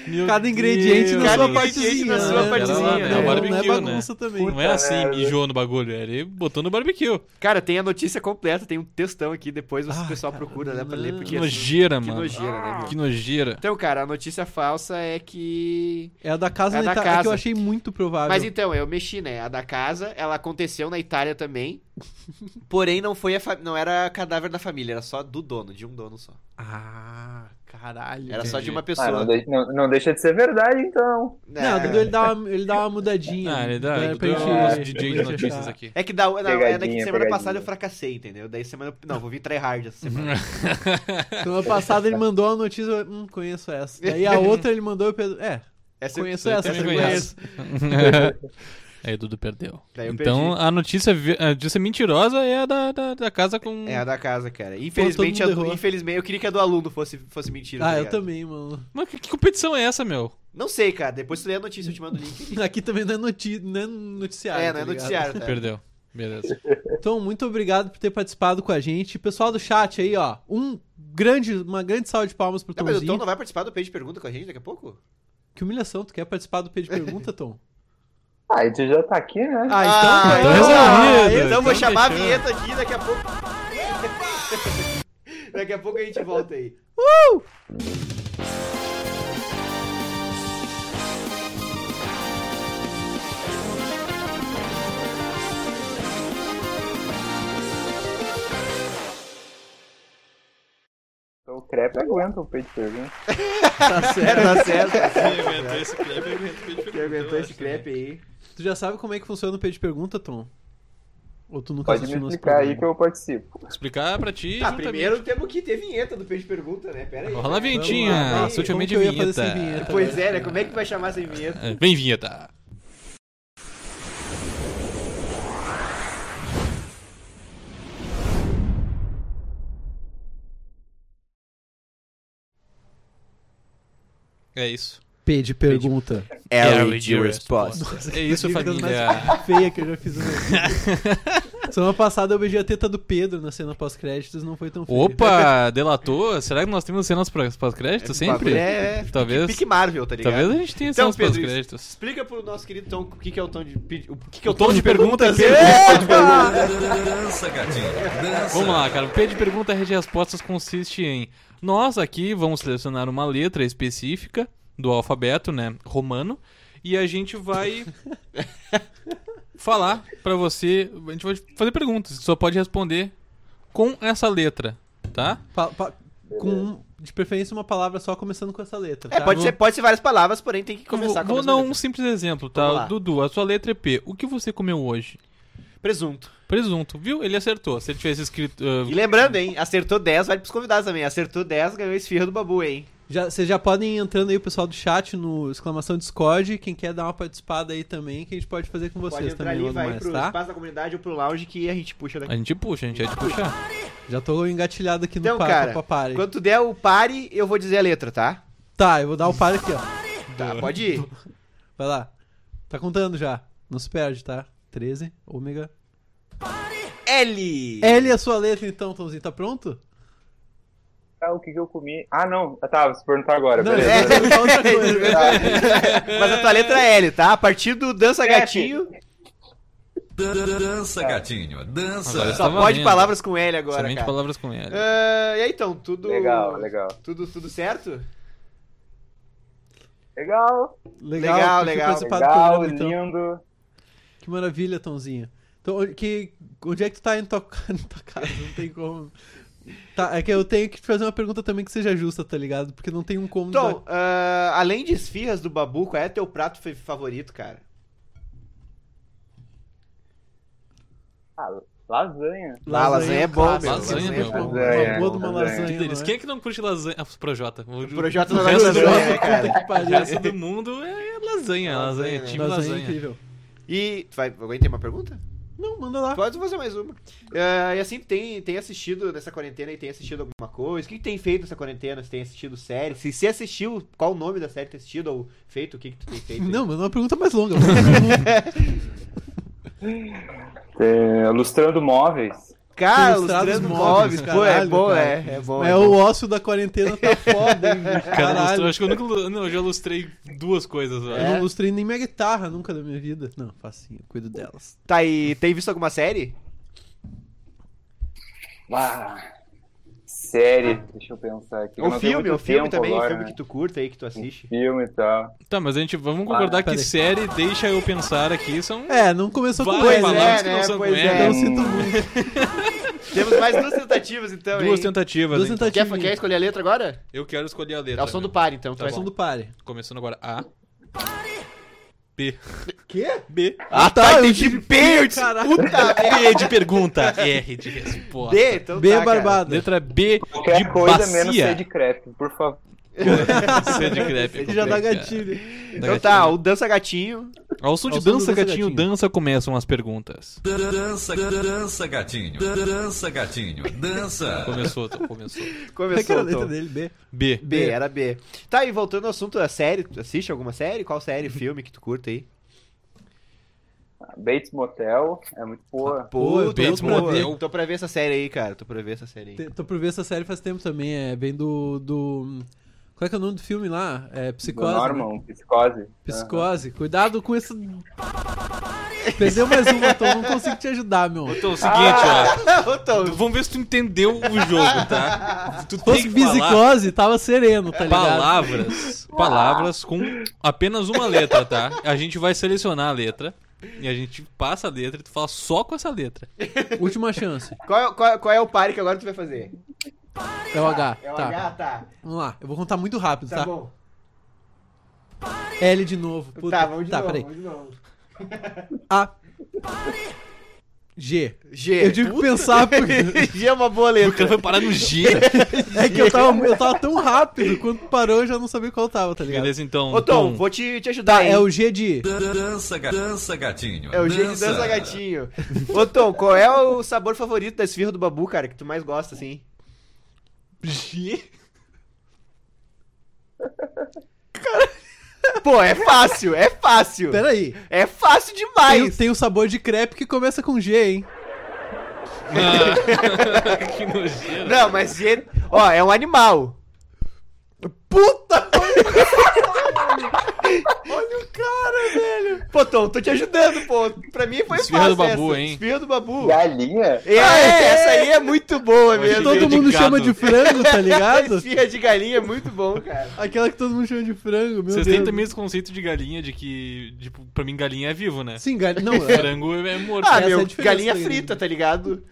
Meu Cada ingrediente Deus. na Cada sua ingrediente partezinha. na sua né? partezinha, lá, né? É Não, um não é barbecue, bagunça também. Não é assim, merda. mijou no bagulho. Ele botou no barbecue. Cara, tem a notícia completa, tem um textão aqui, depois o Ah, pessoal cara, procura, né, pra ler, não. porque... Que assim, nojeira, que mano. nojeira, né, meu? Que nojeira. Então, cara, a notícia falsa é que... É a da casa É na da Itália, casa. que eu achei muito provável. Mas então, eu mexi, né? A da casa, ela aconteceu na Itália também. Porém, não foi a fa- não era cadáver da família, era só do dono, de um dono só. Ah, caralho. Era só de uma Ah, pessoa. não, de- não- não deixa de ser verdade, então. É, Não, Dudu, ele dá uma, ele dá uma mudadinha. Ah, ele dá. pra- Ele pra deu gente- pra DJ de notícias aqui. É que da, não, é daqui Pegadinha, semana pegadinha. passada eu fracassei, entendeu? Daí semana. Não, vou vir tryhard essa semana. Semana passada ele mandou uma notícia, eu, hum, conheço essa. Daí a outra ele mandou, eu Pedro, é, Essa conheço eu, essa, também conheço. conheço. Aí Dudu perdeu. Daí eu Então perdi. a notícia, a notícia mentirosa é a da, da, da casa com. É a da casa, cara. Infelizmente, todo a infelizmente, eu queria que a do aluno fosse, fosse mentira. Ah, tá eu ligado? também, mano. Mas que, que competição é essa, meu? Não sei, cara. Depois tu lê a notícia, eu te mando o link. Aqui também não é, noti não é noticiário. é, não é tá ligado? noticiário, tá? Perdeu. Beleza. Então, muito obrigado por ter participado com a gente. Pessoal do chat aí, ó, um grande, uma grande salva de palmas pro Não, mas o Tomzinho. Tom não vai participar do page de pergunta com a gente daqui a pouco? Que humilhação, tu quer participar do P de pergunta, Tom? Ah, e tu já tá aqui, né? Ah, então, ah, tá então, resolvido. Então, é então vou então chamar deixando. a vinheta aqui daqui a pouco. daqui a pouco a gente volta aí. Uh! Então, o crepe aguenta o peito fervendo. tá certo, tá certo. Quem aguentou esse crepe aguenta o peito fervendo. Quem aguentou esse crepe aí. Tu já sabe como é que funciona o peixe de pergunta, Tom? Ou tu nunca Pode me explicar aí que eu participo. né? Explicar pra ti. Tá, primeiro temos que ter vinheta do Peixe Pergunta, né? Pera aí. Rola a vinhetinha. Sutilmente vinheta. fazer sem vinheta? Pois é, né? Como é que vai chamar essa vinheta? É, Vem vinheta. É isso. P de pergunta. Harry de resposta. É isso, família. mais feia que eu já fiz. Semana passada eu beijei a teta do Pedro na cena pós-créditos, não foi tão feio. Opa, delatou? Será que nós temos cenas pós- pós-crédito sempre? É, é Talvez. Pique Marvel, tá ligado? Talvez a gente tenha Então, cenas pós-créditos. Explica pro nosso querido Tom o que, que é o tom de. O que, que é O tom de pergunta perguntas. é Dança, gatinho. Dança. Vamos lá, cara. O P de pergunta e respostas consiste em nós aqui vamos selecionar uma letra específica do alfabeto, né, romano, e a gente vai falar pra você, a gente vai fazer perguntas, você só pode responder com essa letra, tá? Pa- pa- com, de preferência, uma palavra só começando com essa letra. É, tá? pode ser, pode ser várias palavras, porém tem que Eu vou, começar com vou dar um letra. simples exemplo, tá? Dudu, a sua letra é P. O que você comeu hoje? Presunto. Presunto, viu? Ele acertou. Se ele tivesse escrito. ah, E lembrando, hein? Acertou 10, vale pros convidados também. Acertou 10, ganhou esfirra do babu, hein? Já, vocês já podem ir entrando aí, o pessoal do chat, no exclamação Discord. Quem quer dar uma participada aí também, que a gente pode fazer com Pode vocês entrar também ali, logo vai mais, pro tá? espaço da comunidade ou pro lounge que a gente puxa daqui. a gente puxa, a gente vai te puxar. Já tô engatilhado aqui no Então, pa- cara, pa- pare. quando tu der o pare, eu vou dizer a letra, tá? Tá, eu vou dar o pare aqui, ó. Tá, pode ir. Vai lá. Tá contando já. Não se perde, tá? 13, ômega. L! L é a sua letra então, Tomzinho. Tá pronto? Ah, o que, que eu comi? Ah, não. Ah, tá, você perguntar agora, Não, beleza. é, é coisa. Mas a tua letra é L, tá? A partir do Dança É, Gatinho, Dança, gatinho. Dança. Só pode palavras com L agora, Somente cara. palavras com L. Ah, e aí, então, tudo... Legal, legal. Tudo, tudo certo? Legal, Legal, Legal, legal. legal, programa, então. lindo. Que maravilha, Tomzinho. Então, onde- que, onde é que tu tá em tua, em tua casa? Não tem como. Tá, é que eu tenho que te fazer uma pergunta também que seja justa, tá ligado? Porque não tem um como. Tom, ah, além de esfirras do babu, qual é teu prato fa- favorito, cara? Ah, lasanha. Ah, lasanha é bom, meu. Lasanha é bom. Lasanha, boa de uma lasanha. lasanha. Que delícia. é? Quem é que não curte lasanha? Ah, Projota. O Projota o não gosta de do- lasanha, cara. O resto do mundo é lasanha. Lasanha, time Lasanha é lasanha. incrível. E. Tu vai. Alguém tem uma pergunta? Não, manda lá. Pode fazer mais uma. Ah, e assim, tem, tem assistido nessa quarentena e tem assistido alguma coisa? O que, que tem feito nessa quarentena? Se tem assistido série? Se você assistiu, qual o nome da série que tem assistido ou feito? O que, que tu tem feito? aí? Não, manda uma pergunta mais longa. É, lustrando móveis. Cara, Ilustrados Lustrando Móveis, pô, é caralho, bom, cara. é. É bom. é é o ócio da quarentena tá foda, hein, Caralho. lustrou- acho que eu nunca. Não, eu já lustrei duas coisas, Eu velho. não lustrei nem minha guitarra nunca na minha vida. Não, facinho, cuido delas. Tá, e tem visto alguma série? Ah, série, deixa eu pensar aqui. Ou não filme, ou filme também, agora, filme né? que tu curta aí, que tu assiste. Filme e tal. Tá, mas a gente. Vamos concordar que peraí. série, deixa eu pensar aqui, são. É, não começou com palavras né? é, que não né? são Pois é. L. Então sinto muito. Temos mais duas tentativas, então, Duas hein? tentativas. Duas então. Quer, tentativas. quer escolher a letra agora? Eu quero escolher a letra. É o som meu. do par, então. Tá vai- Som do pare. Começando agora A. B. Quê? B. Ah, tá, eu entendi disse, Caralho. puta. B de pergunta. R de resposta. B, então B tá, é cara. barbada. Letra B Qualquer de coisa bacia. menos ser de crepe, por favor. C de crepe. Que já dá gatilho. Dá Então gatilho. tá, o Dança Gatinho. Ao som de Ao dança, Dança gatinho, Gatinho. dança, começam as perguntas. Dança, dança, gatinho. Dança, gatinho. Dança. Começou, Tom, começou. Qual é que era Começou, a letra dele? B. B. B, era B. Tá, e voltando ao assunto da série, tu assiste alguma série? Qual série, filme que tu curta aí? Bates Motel é muito boa. Pô, eu tô, Bates Motel. tô pra ver essa série aí, cara. Tô pra ver essa série aí. Tô por ver essa série faz tempo também. É bem do. do... Qual é que é o nome do filme lá? É Psicose. né? Norman, Psicose. Psicose. Cuidado com esse. Perdeu mais uma, Tom. Não consigo te ajudar, meu. Então, é o seguinte, ó. Tom, Vamos ver se tu entendeu o jogo, tá? Tu Se fosse bisicose, tava sereno, tá ligado? palavras, palavras com apenas uma letra, tá? A gente vai selecionar a letra e a gente passa a letra e tu fala só com essa letra. Última chance. qual, é- qual, qual é o pare que agora tu vai fazer? É o H. É o tá. H, tá. Vamos lá. Eu vou contar muito rápido, Tá, tá? bom. L de novo. Puta. Tá, vamos de tá, novo. peraí. Vamos de novo. A. G. G. Eu tive que pensar porque... G é uma boa O cara letra. foi parar no G. É que eu tava, eu tava tão rápido, quando parou eu já não sabia qual tava, tá ligado? Beleza, então. Ô, Tom, Tom, vou te, te ajudar, Tá, hein? é o G de... Dança, ga- dança gatinho. É o G de dança gatinho. Ô, Tom, qual é o sabor favorito da esfirra do Babu, cara, que tu mais gosta, assim? G? Pô, é fácil, é fácil. Pera aí. É fácil Tem, demais. tem o sabor de crepe que começa com G, hein? que nojeira. Não, mas G... Ó, é um animal. Puta! Olha o cara, velho! Pô, Tom, tô te ajudando, pô. Pra mim foi Esfirra fácil do Babu, essa. hein? Esfirra do Babu. Galinha? É, essa aí é muito boa mesmo. Todo mundo chama de frango, tá ligado? Esfirra de galinha é muito bom, cara. Aquela que todo mundo chama de frango, meu Vocês Deus. têm também esse conceito de galinha, de que, tipo, pra mim galinha é vivo, né? Sim, galinha. Não, é Frango é morto. Ah, Essa é meu, diferença galinha da frita, tá ligado?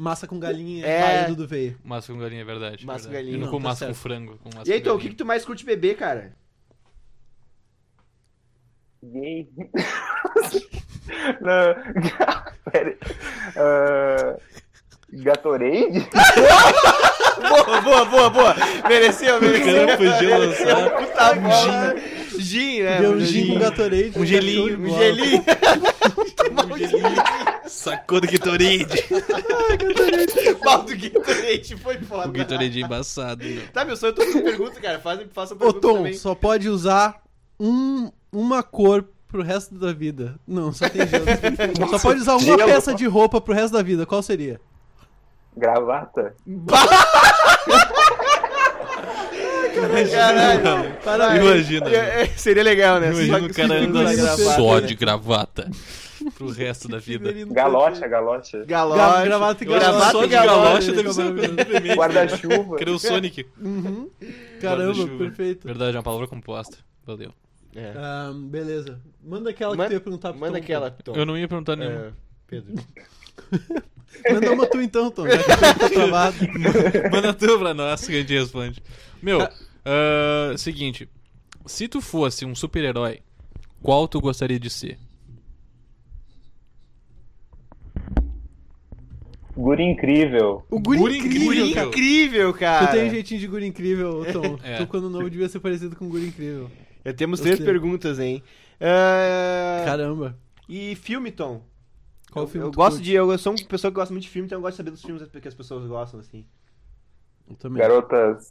massa com galinha. É. É. Vai, o Dudu veio. Massa com galinha é verdade. Massa com verdade. galinha. Eu não Não, como tá massa com certo. frango. Com massa E aí, com Tom, o que, que tu mais curte beber, cara? Gay. Não. Pera aí. Ah, Gatorade? Boa, boa, boa, boa. Mereceu, mereceu. cara podia lançar Puta bola. Gin, né? Deu um gin com Gatorade. Um gelinho, show de Um gelinho. Sacou do Gatorade. Mal do Gatorade, foi foda. o Gatorade é embaçado, meu. Tá, meu sonho, eu tô com pergunta, cara. Faz, faça Ô, pergunta Tom, também. só pode usar um, uma cor pro resto da vida. Não, só tem gelo. só pode usar uma Gelo. peça de roupa pro resto da vida. Qual seria? Gravata? Caralho. Caralho. Imagina. É, é, Seria legal, né? Imagina Só- o cara andando só de gravata pro resto da vida. Galocha, galocha. Galocha. Gra- gravata e galocha. Só de galocha galocha. deve ser. Guarda-chuva. Queria o Sonic. Uhum. Caramba, perfeito. Verdade, é uma palavra composta. Valeu. É. Beleza. Manda aquela que Manda- tu ia perguntar pro Manda Tom. aquela, Tom. Eu não ia perguntar nenhuma. É, Pedro. Manda uma tu então, Tom. Já que tá travado. Manda tu pra nós que a gente responde. Meu, ah, seguinte. Se tu fosse um super-herói, qual tu gostaria de ser? Guri incrível. O guri, Guri incrível, incrível. cara. Incrível, cara. Tu tem um jeitinho de guri incrível, Tom. É. Tu, quando novo, devia ser parecido com um guri incrível. Já temos três perguntas, hein? Ah, Caramba. E filme, Tom? Qual eu, filme eu tu gosto curte? de. Eu sou uma pessoa que gosta muito de filme, então eu gosto de saber dos filmes que as pessoas gostam, assim. Eu também. Garotas.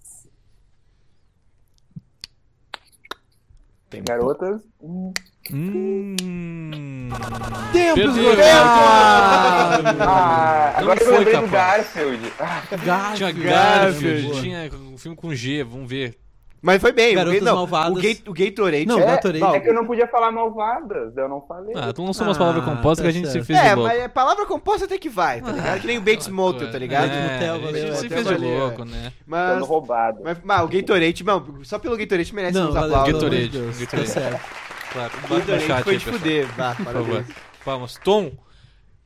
Garotas. hum. Tempo Perdeu. esgotado! Ah, Não agora eu foi lembrei do. Garfield. Ah, Tinha Garfield. Garfield, tinha um filme com G, vamos ver. Mas foi bem. Garotas o, não, Malvadas. o, Ga- o Gatorade. Não, é, Gatorade. bom, é que eu não podia falar malvadas, eu não falei. Ah, tu lançou umas Ah, palavras compostas tá que a gente se certo. fez É, mas é palavra composta até que vai, tá ligado? Que nem o Bates Motel, tá ligado? É, Motel, a valeu, gente se fez de louco, né? Mas, Sendo roubado. mas, mas o Gatorade, não, só pelo Gatorade merece Não, uns valeu, aplausos. Gatorade, Deus, Gatorade. Tá certo. Claro. O Bate no Gatorade chat foi de fuder. Vá, parabéns. Vamos. Tom,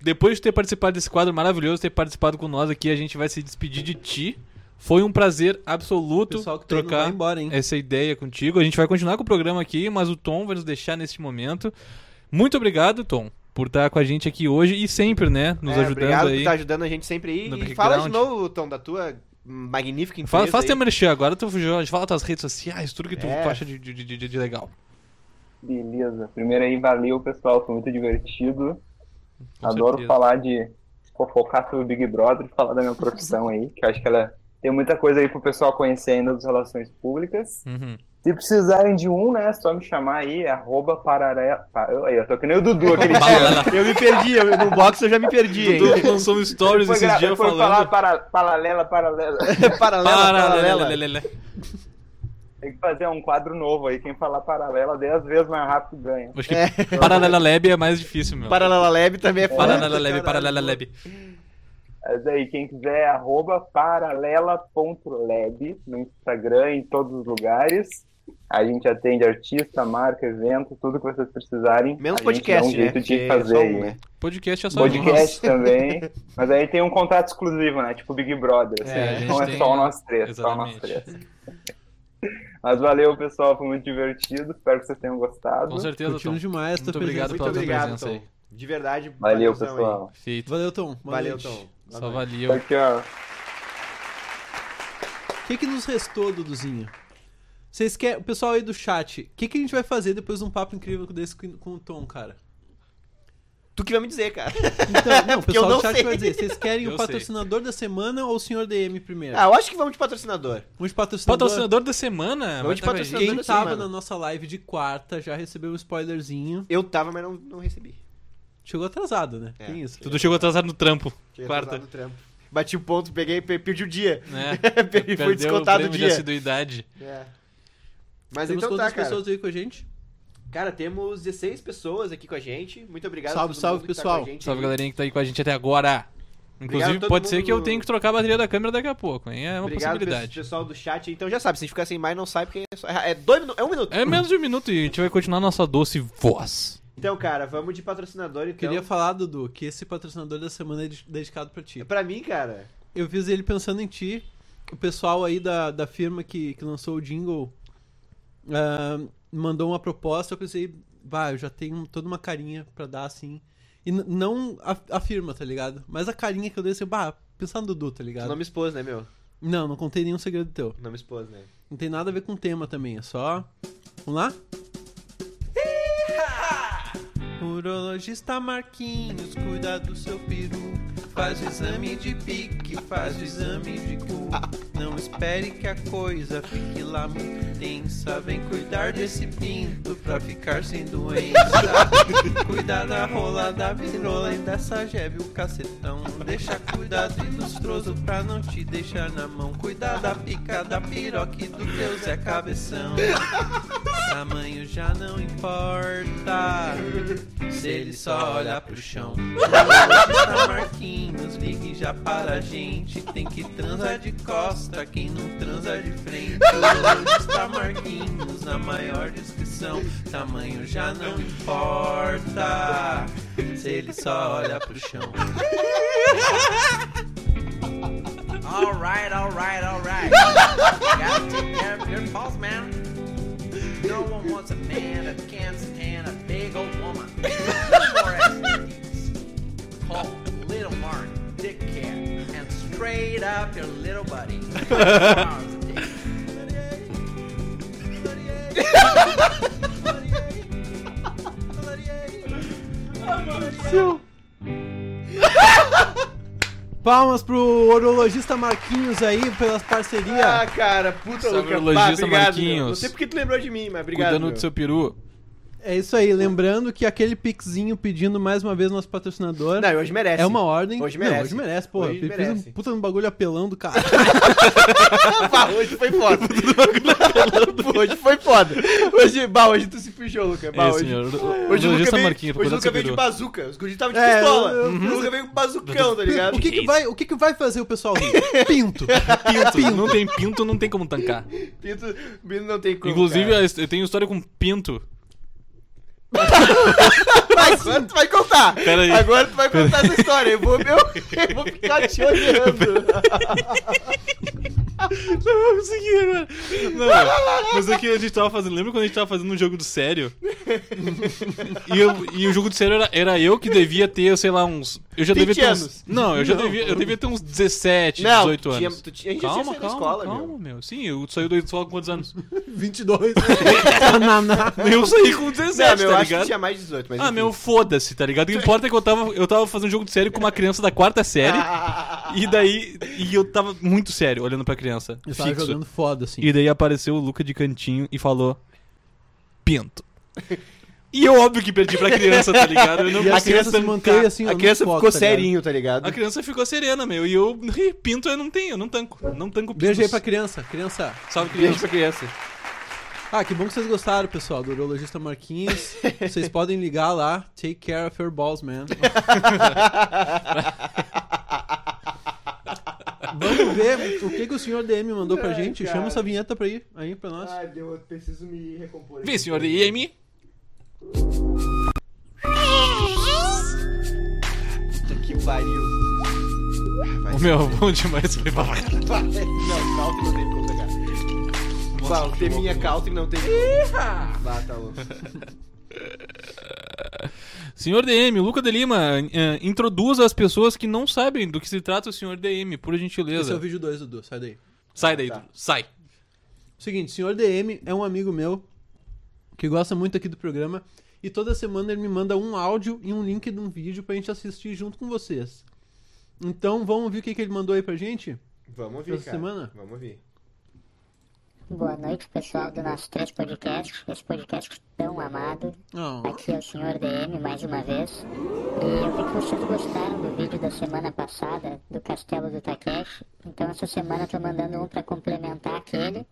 depois de ter participado desse quadro maravilhoso, ter participado com nós aqui, a gente vai se despedir de ti. Foi um prazer absoluto tá trocar embora, hein? essa ideia contigo. A gente vai continuar com o programa aqui, mas o Tom vai nos deixar nesse momento. Muito obrigado, Tom, por estar com a gente aqui hoje e sempre, né? Nos É, ajudando obrigado por aí. estar ajudando a gente sempre aí. E fala de novo, Tom, da tua magnífica empresa. Fala, faz aí. teu merchan agora, tu fugiu. A gente fala tuas redes sociais, tudo que tu, É. tu acha de, de, de- de- de legal. Beleza. Primeiro aí, valeu, pessoal. Foi muito divertido. Com Adoro certeza. falar de fofocar sobre o Big Brother e falar da minha profissão aí, que eu acho que ela tem muita coisa aí pro pessoal conhecer ainda das relações públicas. Uhum. Se precisarem de um, né, é só me chamar aí, é arroba pararela. Pa- eu- eu tô que nem o Dudu aquele dia. Eu me perdi, eu- no box eu já me perdi? Tu lançou stories Foi, esses dias foi falando. falar para, paralela, paralela. paralela, paralela. Paralelelele. Tem que fazer um quadro novo aí. Quem falar paralela 10 vezes mais rápido ganha. Acho que Paralela Lab é mais difícil, meu. Paralela Lab também é foda. Paralela Lab, Paralela Lab. Mas aí, quem quiser, é arroba paralela.lab no Instagram, em todos os lugares. A gente atende artista, marca, evento, tudo que vocês precisarem. Menos a podcast, um jeito né? de é fazer só aí. um, né? Podcast é só Podcast também. Mas aí tem um contrato exclusivo, né? Tipo Big Brother. Assim, É, a gente então é tem- só nós três, só nós Exatamente. três. Mas valeu, pessoal. Foi muito divertido. Espero que vocês tenham gostado. Com certeza, Curtindo Tom. demais Muito obrigado. Muito pela tua presença Tom. aí. De verdade. Valeu, pessoal. Feito. Valeu, Tom. aí. Boa Valeu, noite. Tom. Só valeu. Aqui, ó. O que, que nos restou, Duduzinho? Vocês querem. O pessoal aí do chat, o que, que a gente vai fazer depois de um papo incrível desse com o Tom, cara? Tu que vai me dizer, cara. Então, não, o pessoal do chat sei. vai dizer. Vocês querem Eu o sei. patrocinador da semana ou o senhor DM primeiro? Ah, eu acho que vamos de patrocinador. Vamos de patrocinador. Patrocinador da semana. Vamos de tá patrocinador. Quem da tava semana. na nossa live de quarta já recebeu um spoilerzinho. Eu tava, mas não, não recebi. Chegou atrasado, né? É. Tem isso. Tudo chegou atrasado no trampo. Cheguei Quarta. atrasado no trampo. Bati o ponto, peguei e pe- perdi o dia. Né? Perdi- Foi descontado o o prêmio de dia. assiduidade. É. Mas Temos então tá, quantas cara. pessoas aí com a gente? Cara, temos 16 pessoas aqui com a gente. Muito obrigado Salve, a todo salve, mundo que tá pessoal. com a gente Salve aí. galerinha que tá aí com a gente até agora. Inclusive, Obrigado pode ser mundo que eu tenha que trocar a bateria da câmera daqui a pouco, hein? É uma Obrigado possibilidade. pessoal do chat. Então já sabe, se a gente ficar sem mais, não sai, porque é, só- é dois minu- é um minuto. É menos de um minuto e a gente vai continuar nossa doce voz. Então, cara, vamos de patrocinador, então. Queria falar, Dudu, que esse patrocinador da semana é de- dedicado pra ti. Pra mim, cara, Eu fiz ele pensando em ti. O pessoal aí da, da firma que, que lançou o jingle ah, mandou uma proposta. Eu pensei, bah, eu já tenho toda uma carinha pra dar assim. E não a, a firma, tá ligado? Mas a carinha que eu dei assim, bah, pensar no Dudu, tá tu ligado? não me expôs, né, meu? Não, não contei nenhum segredo teu. Não me expôs, né? Não tem nada a ver com o tema também, é só. Vamos lá? Urologista Marquinhos, cuida do seu peru. Faz o exame de pique, faz o exame de cu. Não espere que a coisa fique lá muito tensa. Vem cuidar desse pinto pra ficar sem doença. Cuidar da rola, da virola e dessa jebe, o cacetão. Deixa cuidado ilustroso pra não te deixar na mão. Cuidar da pica, da piroca e do teu Zé Cabeção. Tamanho já não importa. Se ele só olhar pro chão. Urologista Marquinhos, ligue já para a gente. Tem que transar de costa, quem não transa de frente. Urologista Marquinhos, na maior descrição. Tamanho já não importa. Se ele só olha pro chão. Alright, alright, alright. gotta take care of man. No one wants a man that can't stand a big old woman. No more STDs. Call straight up your little buddy. Palmas pro urologista Marquinhos aí pelas parcerias. Ah, cara, puta Luca. urologista obrigado, Marquinhos. meu. Não sei porque tu lembrou de mim, mas obrigado. Cuidando meu. do seu peru. É isso aí, lembrando que aquele pixinho pedindo mais uma vez nosso patrocinador Não, hoje merece. é uma ordem. Hoje Não, merece. hoje merece, porra. Hoje Fiz merece. um puta no bagulho apelão do cara. Bah, hoje foi foda. hoje foi foda. Hoje, bah, hoje tu se fujou, Luca. Bah, É, hoje, senhor. hoje o Luca veio, hoje Luca veio de bazuca. Os guris estavam de É, pistola. eu- eu- O Luca veio com bazucão, tá ligado? o que que vai, o que que vai fazer o pessoal rir? Pinto. Pinto. Não tem pinto, não tem como tancar. Pinto, Pinto não tem como. Inclusive, cara. eu tenho história com pinto. Agora tu vai contar. Pera aí. Agora tu vai contar essa história. Eu vou, meu, eu vou ficar te olhando. Não vou conseguir agora. Não, mas é que a gente tava fazendo. Lembra quando a gente tava fazendo um jogo do sério? E, eu- e o jogo do sério era, era eu que devia ter, sei lá, uns. Eu já 20 devia ter uns. anos. Não, eu já devia, eu devia ter uns 17, Não, 18 tu tinha- anos. tu tinha- a gente já tinha calma, calma, escola, calma, meu. meu. Sim, eu saí da escola com quantos anos? 22. Eu saí com 17, Não, meu, eu tá acho que ligado? tinha mais de 18, mas Ah, enfim. meu, foda-se, tá ligado? O que importa é que eu tava, eu tava fazendo um jogo de série com uma criança da quarta série. e daí. E eu tava muito sério olhando pra criança. Eu tava fixo. jogando foda, assim. E daí apareceu o Luca de cantinho e falou: Pinto. E eu, óbvio que perdi pra criança, tá ligado? Eu não a consegui criança se manteve assim, ó, A criança foco, ficou tá serinho, tá ligado? A criança ficou serena, meu. E eu. Pinto eu não tenho, eu não tanco. Não tanco pintos. Beijo aí pra criança. Criança. Salve, Beijo criança. pra criança. Ah, que bom que vocês gostaram, pessoal, do urologista Marquinhos. vocês podem ligar lá. Take care of your balls, man. Vamos ver o que, que o senhor DM mandou pra Ai, gente. cara. Chama essa vinheta pra ir aí pra nós. Ai, eu preciso me recompor. Vem, senhor DM. Puta que pariu. O meu, bom demais. Foi bom. Não, Country não tem como pegar. Bah, o teminha Country não tem como. Bah, tá louco. Senhor DM, Luca de Lima, eh, introduza as pessoas que não sabem do que se trata o senhor DM, por Esse é gentileza. o vídeo 2, Dudu. Sai daí. Sai daí, Tá. Dudu, sai. Seguinte, o senhor DM é um amigo meu que gosta muito aqui do programa e toda semana ele me manda um áudio e um link de um vídeo pra gente assistir junto com vocês. Então vamos ver o que, que ele mandou aí pra gente? Vamos ver, Essa cara. semana? Vamos ver. Boa noite, pessoal do nosso três podcast, esse podcast tão amado. Oh, Aqui é o Sr. DM mais uma vez. E eu vi que vocês gostaram do vídeo da semana passada do Castelo do Takeshi. Então essa semana eu tô mandando um pra complementar aquele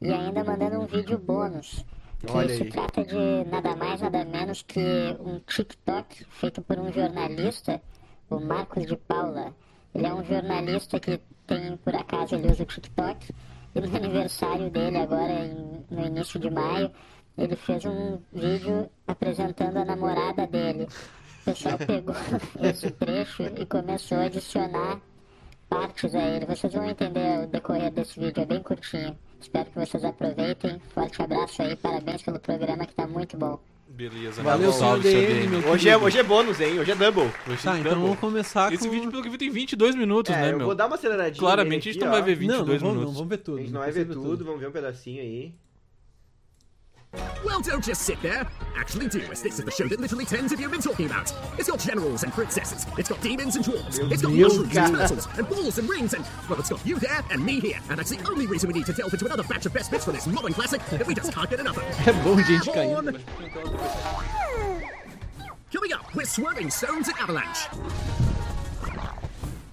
e ainda mandando um vídeo bônus. Que Olha se aí. trata de nada mais, nada menos que um TikTok feito por um jornalista, o Marcos de Paula. Ele é um jornalista que tem, por acaso, ele usa o TikTok. No aniversário dele, agora em- no início de maio, ele fez um vídeo apresentando a namorada dele. O pessoal pegou esse trecho e começou a adicionar partes a ele. Vocês vão entender o decorrer desse vídeo, é bem curtinho. Espero que vocês aproveitem. Forte abraço aí, parabéns pelo programa que tá muito bom. Beleza, Valeu, né? Salve, senhor DM, meu Hoje é, hoje é bônus, hein? Hoje é double. Hoje Tá, tem então double. vamos começar Esse com... vídeo, pelo que vi, tem 22 minutos, É, né, eu meu? vou dar uma aceleradinha. Claramente a gente aqui, não vai ó. ver Não, 22 não vamos, minutos. não vamos ver tudo. A gente não vai ver tudo, vamos ver um pedacinho aí. Well, don't just sit there. Actually do, as this is the show that literally tens of you have been talking about. It's got generals and princesses. It's got demons and dwarves. It's got mushrooms and turtles and balls and rings and well, it's got you there and me here. And that's the only reason we need to delve into another batch of best bits for this modern classic that we just can't get enough of. Bom gente. Coming up, we're swerving stones at avalanche.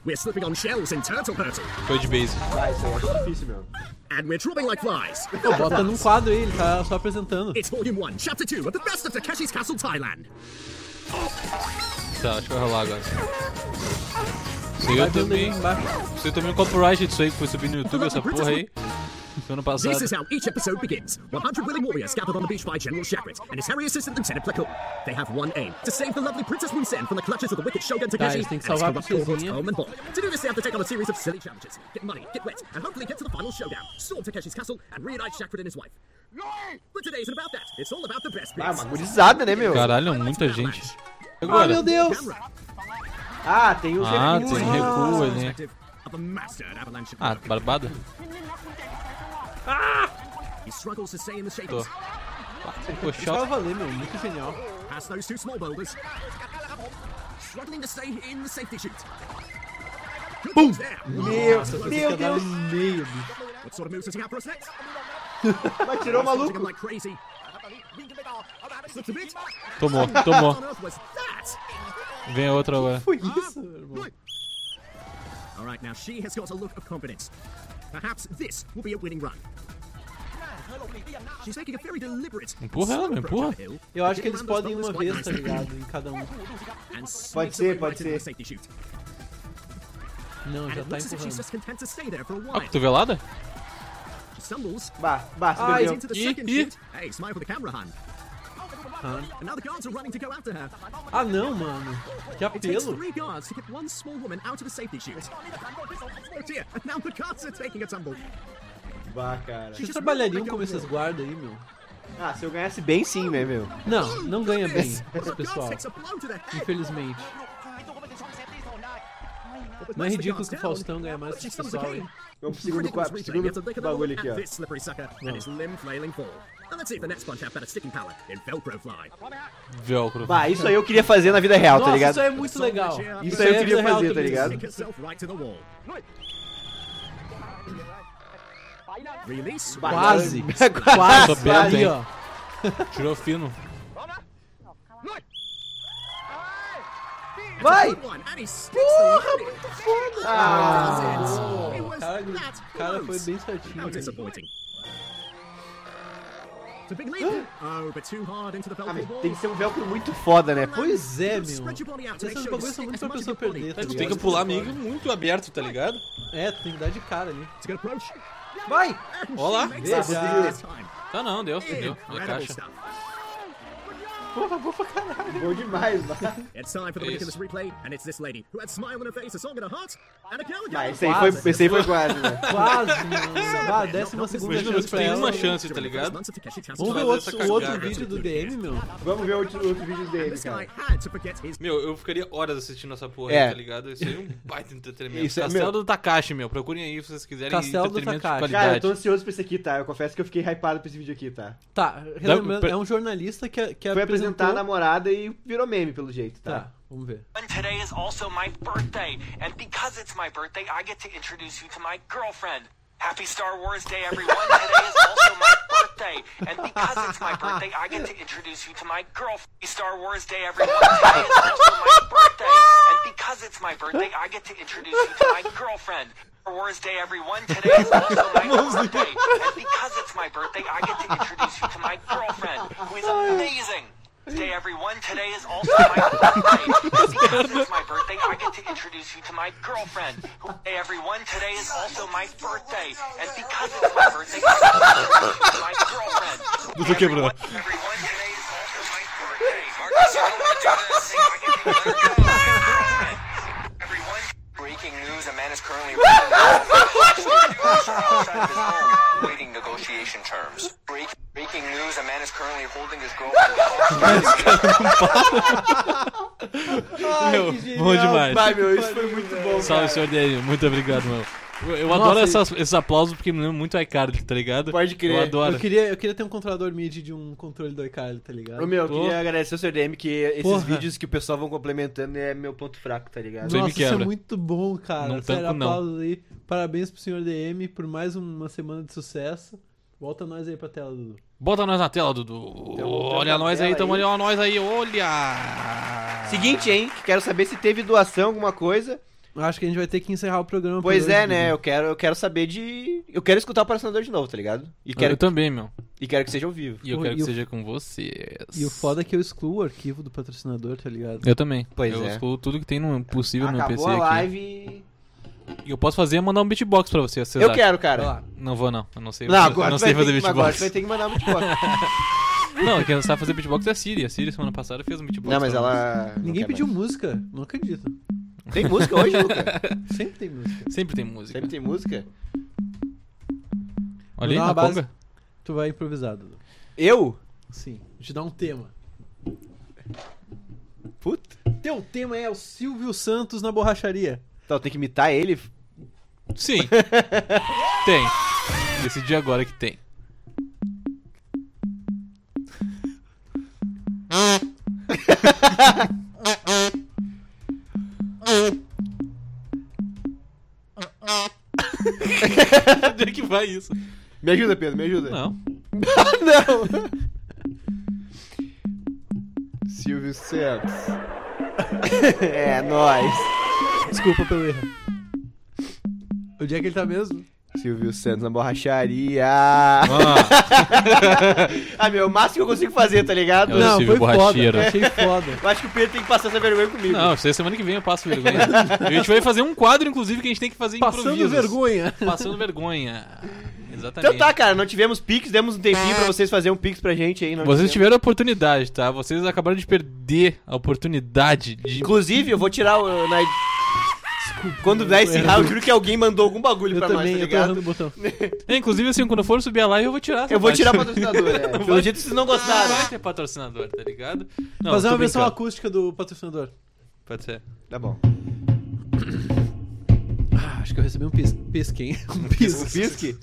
We're slipping on shells in Turtle Hurtle. Foi de base. Ah, isso aí eu difícil mesmo. And we're dropping like flies. Pô, bota num quadro aí, ele tá só apresentando. It's Volume 1, Chapter 2 of The Best of Takeshi's Castle, Thailand. Tá, acho que vai rolar agora. Isso aí Vai eu também. embaixo. Isso aí eu também copyright disso aí que foi subir no YouTube, essa porra aí. Foi ano passado. This is how each episode begins. 100 willing warriors gathered on the beach by General Shakrit and his hairy assistant Lieutenant Plakul. They have one aim, to save the lovely Princess Moonsen from the clutches of the wicked Shogun Takeshi eles têm and que his corrupt cohorts. Home and Hall. To do this, they have to take on a series of silly challenges. Get money, get wet, and hopefully get to the final showdown. Storm Takeshi's castle and reunite Shakrit and his wife. But today isn't about that. It's all about the best Ah, bits. uma gurizada, né, meu? Caralho, muita gente. Ah, meu Deus! Ah, tem os Ah, recuos. tem recuo ali. Perspective of a mastered avalanche. Ah? He struggles to stay in the chato. valer, meu. Muito genial. Past those two small boulders. Struggling to stay in the safety chute. Boom! There. Meu, Nossa, meu Deus. no meio, bicho. What sort of moves does he have for us next? Mas tirou o maluco. Tomou, tomou. Vem a outra agora. Foi isso, irmão. All right, now she has got a look of confidence. Perhaps this will be a winning run. She's making a very deliberate. Empurra ela, empurra. Eu acho que eles podem ir uma vez, tá ligado? Em cada um. Pode ser, pode ser. Não, já it tá looks as if she's empurrando. just content to stay there for a Ó, cotovelada? She stumbles, Bah, bah, se Ai, perdeu. Ih, ih. Chute. Hey, smile for the camera, hun. Han. And now the guards are running to go after her. Ah, não, mano. Que It takes apelo. three guards to get one small woman out of the safety chute. Dear, and now the guards are taking a tumble. Bah, cara. Vocês trabalhariam como esses guardas aí, meu? Ah, se eu ganhasse bem sim, né, meu? Não, não ganha bem esse pessoal. Infelizmente. Não é ridículo que o Faustão ganha mais esse pessoal, hein? Vamos pro segundo, segundo bagulho aqui, ó. this let's see if the next sticking in Velcro Fly. Velcro. Bah, isso aí eu queria fazer na vida real, tá Nossa, ligado? isso aí é muito legal. Isso aí eu é queria real fazer, tá ligado? Release. Quase. Quase. Perto, Ali, ó. Tirou fino. Vai! Good one, and he sticks the landing. Ah, It was Cara, cara foi bem How certinho. Ah, velcro mas tem que ser um velcro muito foda, né? Pois é, meu. Sure bagulhos são muito pra pessoa perder, tá Tu tem que pular meio muito aberto, tá ligado? É, tu tem que dar de cara ali. Vai! Ó lá. Veja. Tá não, deu, deu. Incredible caixa. Porra, boa pra caralho. Bom demais, mano. It's time for the ridiculous replay, and it's this lady who had smile on her face, a song in her heart, and a girl Ah, again. esse aí foi, esse aí foi quase, né? Quase, mano. Vá, décima segunda chance pra tem ela. uma chance, tá ligado? Vamos ver o outro, o vídeo do DM, meu. Vamos ver outro, outro vídeo dele, This cara. Meu, eu ficaria horas assistindo essa porra É. aí, tá ligado? Isso aí é um baita entretenimento. Isso é- Castelo meu- do Takashi, meu. Procurem aí se vocês quiserem Castelo do Takashi. Cara, eu tô ansioso pra esse aqui, tá? Eu confesso que eu fiquei hypado pra esse vídeo aqui, tá? Tá, é um jornalista que, que Foi apresentou... apresentar a namorada e virou meme, pelo jeito, tá? Tá, vamos ver. And today is also my birthday, and because it's my birthday, I get to introduce you to my girlfriend. Happy Star Wars Day, everyone. Today is also my birthday, and because it's my birthday, I get to introduce you to my girlfriend. Star Wars Day, everyone. Today is also my birthday, and because it's my birthday, I get to introduce you to my girlfriend. Star Wars Day, everyone. Today is also my birthday, and because it's my birthday, I get to introduce you to my girlfriend, who is amazing. Day everyone, today is also my birthday. Because it's my birthday, I get to introduce you to my girlfriend. Hey everyone, today is also my birthday. And because it's my birthday, I get to introduce you to my girlfriend. Quebrou. Everyone, today is also my birthday. Marcus, you don't want to do this. I get to introduce you to my girlfriend. Everyone, breaking news, a man is currently outside of his home, waiting negotiation terms. Break, breaking news, a man is currently holding his girlfriend Meu, bom demais. Vai, meu, isso foi muito bom, Salve, cara. senhor DM. Muito obrigado, mano. Eu, eu Nossa, adoro e- essas- esses aplausos porque me lembra muito iCarly, tá ligado? Pode crer. Eu adoro. Eu queria, eu queria ter um controlador MIDI de um controle do iCarly, tá ligado? Ô, meu, eu Pô. queria agradecer ao Sr. DM que esses Porra. vídeos que o pessoal vão complementando é meu ponto fraco, tá ligado? Nossa, isso é muito bom, cara. Não Sério, tanco, não. aplausos aí. Parabéns pro senhor DM por mais uma semana de sucesso. Volta nós aí pra tela, Dudu. Bota nós na tela, Dudu. Então, olha nós aí, tamo aí. olhando nós aí, olha! Seguinte, hein? que Quero saber se teve doação, alguma coisa. Eu acho que a gente vai ter que encerrar o programa Pois hoje, é, né? Eu quero, eu quero saber de. Eu quero escutar o patrocinador de novo, tá ligado? E quero, Eu também, meu. e quero que seja ao vivo. E eu Pô, quero e que o- seja com vocês. E o foda é que eu excluo o arquivo do patrocinador, tá ligado? Eu também. Pois eu é. excluo tudo que tem no possível no Acabou PC a aqui. live. e- E eu posso fazer é mandar um beatbox pra você. Eu acham? quero, cara. Não vou, não. Eu não sei, Não, eu agora não sei vai fazer ter que- agora beatbox. tu vai ter que mandar um beatbox. Não, quem não sabe fazer beatbox é a Siri. A Siri semana passada fez um beatbox. Não, mas ela. Ninguém pediu mais. música. Não acredito. Tem música hoje, Luca? Sempre tem música. Sempre tem música. Sempre tem música? Olha aí, na base. conga. Tu vai improvisar, Dudu. Eu? Sim. Vou te dar um tema. Puta. Teu tema é o Silvio Santos na borracharia. Então, tem que imitar ele. Sim. tem. Decidi agora que tem. vai isso? Me ajuda, Pedro, me ajuda. Não. Não. Silvio Santos. é, nóis. Desculpa pelo erro. Onde é que ele tá mesmo? Silvio Santos na borracharia. Ah, ah, meu, o máximo que eu consigo fazer, tá ligado? É não, Silvio foi Borracheiro. foda. Achei foda. Eu acho que o Pedro tem que passar essa vergonha comigo. não, aí semana que vem eu passo vergonha. A gente vai fazer um quadro, inclusive, que a gente tem que fazer Passando improvisos. vergonha. Passando vergonha. Exatamente. Então tá, cara, não tivemos Pix, demos um tempinho pra vocês fazerem um Pix pra gente aí. não Vocês tivemos. tiveram a oportunidade, tá? Vocês acabaram de perder a oportunidade de. Inclusive, eu vou tirar o. Na... Quando der esse round, eu juro que alguém mandou algum bagulho Eu pra também, nós, tá eu tô ligado? botão. É, inclusive, assim, quando eu for subir a live, eu vou tirar. essa Eu vou parte. tirar patrocinador, é. Pelo jeito vocês não Não gostaram. vai ter patrocinador, tá ligado? Não, Fazer uma versão acústica do patrocinador. Pode ser. Tá bom. Ah, acho que eu recebi um pis pisque, hein? Um pisque. Pisque?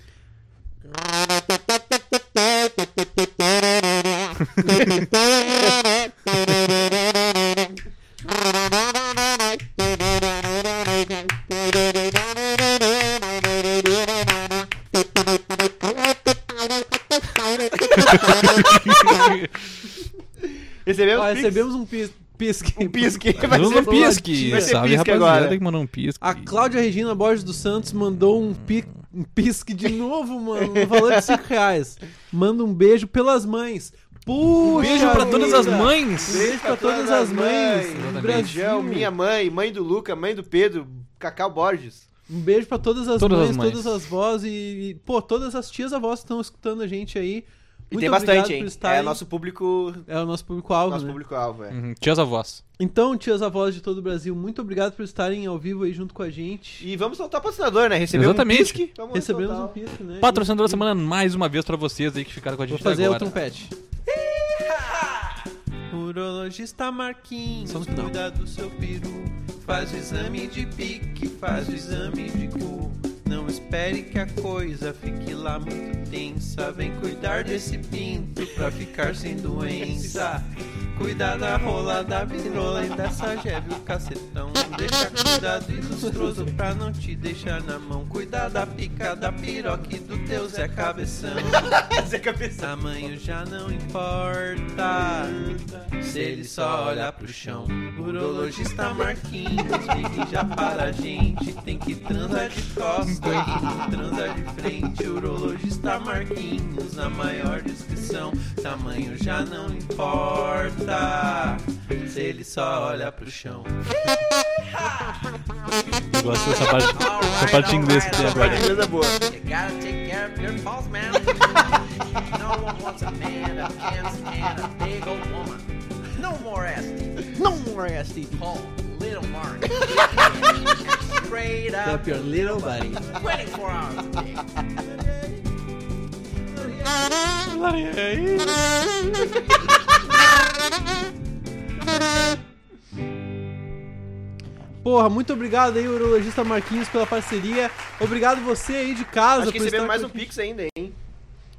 Recebemos um pis pisque. Um pisque. Vai ser um pisque. Vai ser Salve, pisque rapaziada, agora. que mandou um pisque. A Cláudia Regina Borges dos Santos mandou um, pi- um pisque de novo, mano, no valor de 5 reais. Manda um beijo pelas mães. Puxa Beijo pra todas as vida. mães. Beijo pra todas as mães. Exatamente. Beijão, Brasil. minha mãe, mãe do Luca, mãe do Pedro, Cacau Borges. Um beijo pra todas as Todas mães, as mães. todas as vós e, e, pô, todas as tias avós que estão escutando a gente aí. E Muito tem obrigado bastante, hein? por estarem. É nosso público, É o nosso público-alvo, nosso né? público-alvo, é. Uhum, Tias avós. Então, tias avós de todo o Brasil, muito obrigado por estarem ao vivo aí junto com a gente. E vamos soltar o patrocinador, né? Recebemos Exatamente. um pisque. Vamos Recebemos soltar um o- pisque, né? Patrocinador da semana mais uma vez pra vocês aí que ficaram com a Vou gente fazer até o agora. trompete. Urologista Marquinhos, Só no final. cuida do seu peru. Faz o exame de pique, faz o exame de cu. Não espere que a coisa fique lá muito tensa. Vem cuidar desse pinto pra ficar sem doença. Cuidar da rola, da virola e dessa jebe, o cacetão. Deixa cuidado ilustroso pra não te deixar na mão. Cuidar da pica, da piroca e do teu Zé Cabeção. Zé Cabeção. Tamanho já não importa Se ele só olhar pro chão Urologista Marquinhos Ligue já para a gente Tem que transar de costas Não transar de frente Urologista Marquinhos Na maior descrição Tamanho já não importa Se ele só olha pro chão Eu gosto dessa parte, essa parte em inglês que tem A parte agora. inglesa é boa. You gotta take care of your false man. no one wants a man that can't stand a big old woman. No more STD. No more STD Call Little Mark. Up up, your little body 24 hours a day. Porra, muito obrigado aí, urologista Marquinhos, pela parceria. Obrigado você aí de casa Acho que por, estar recebemos mais um pix ainda, hein?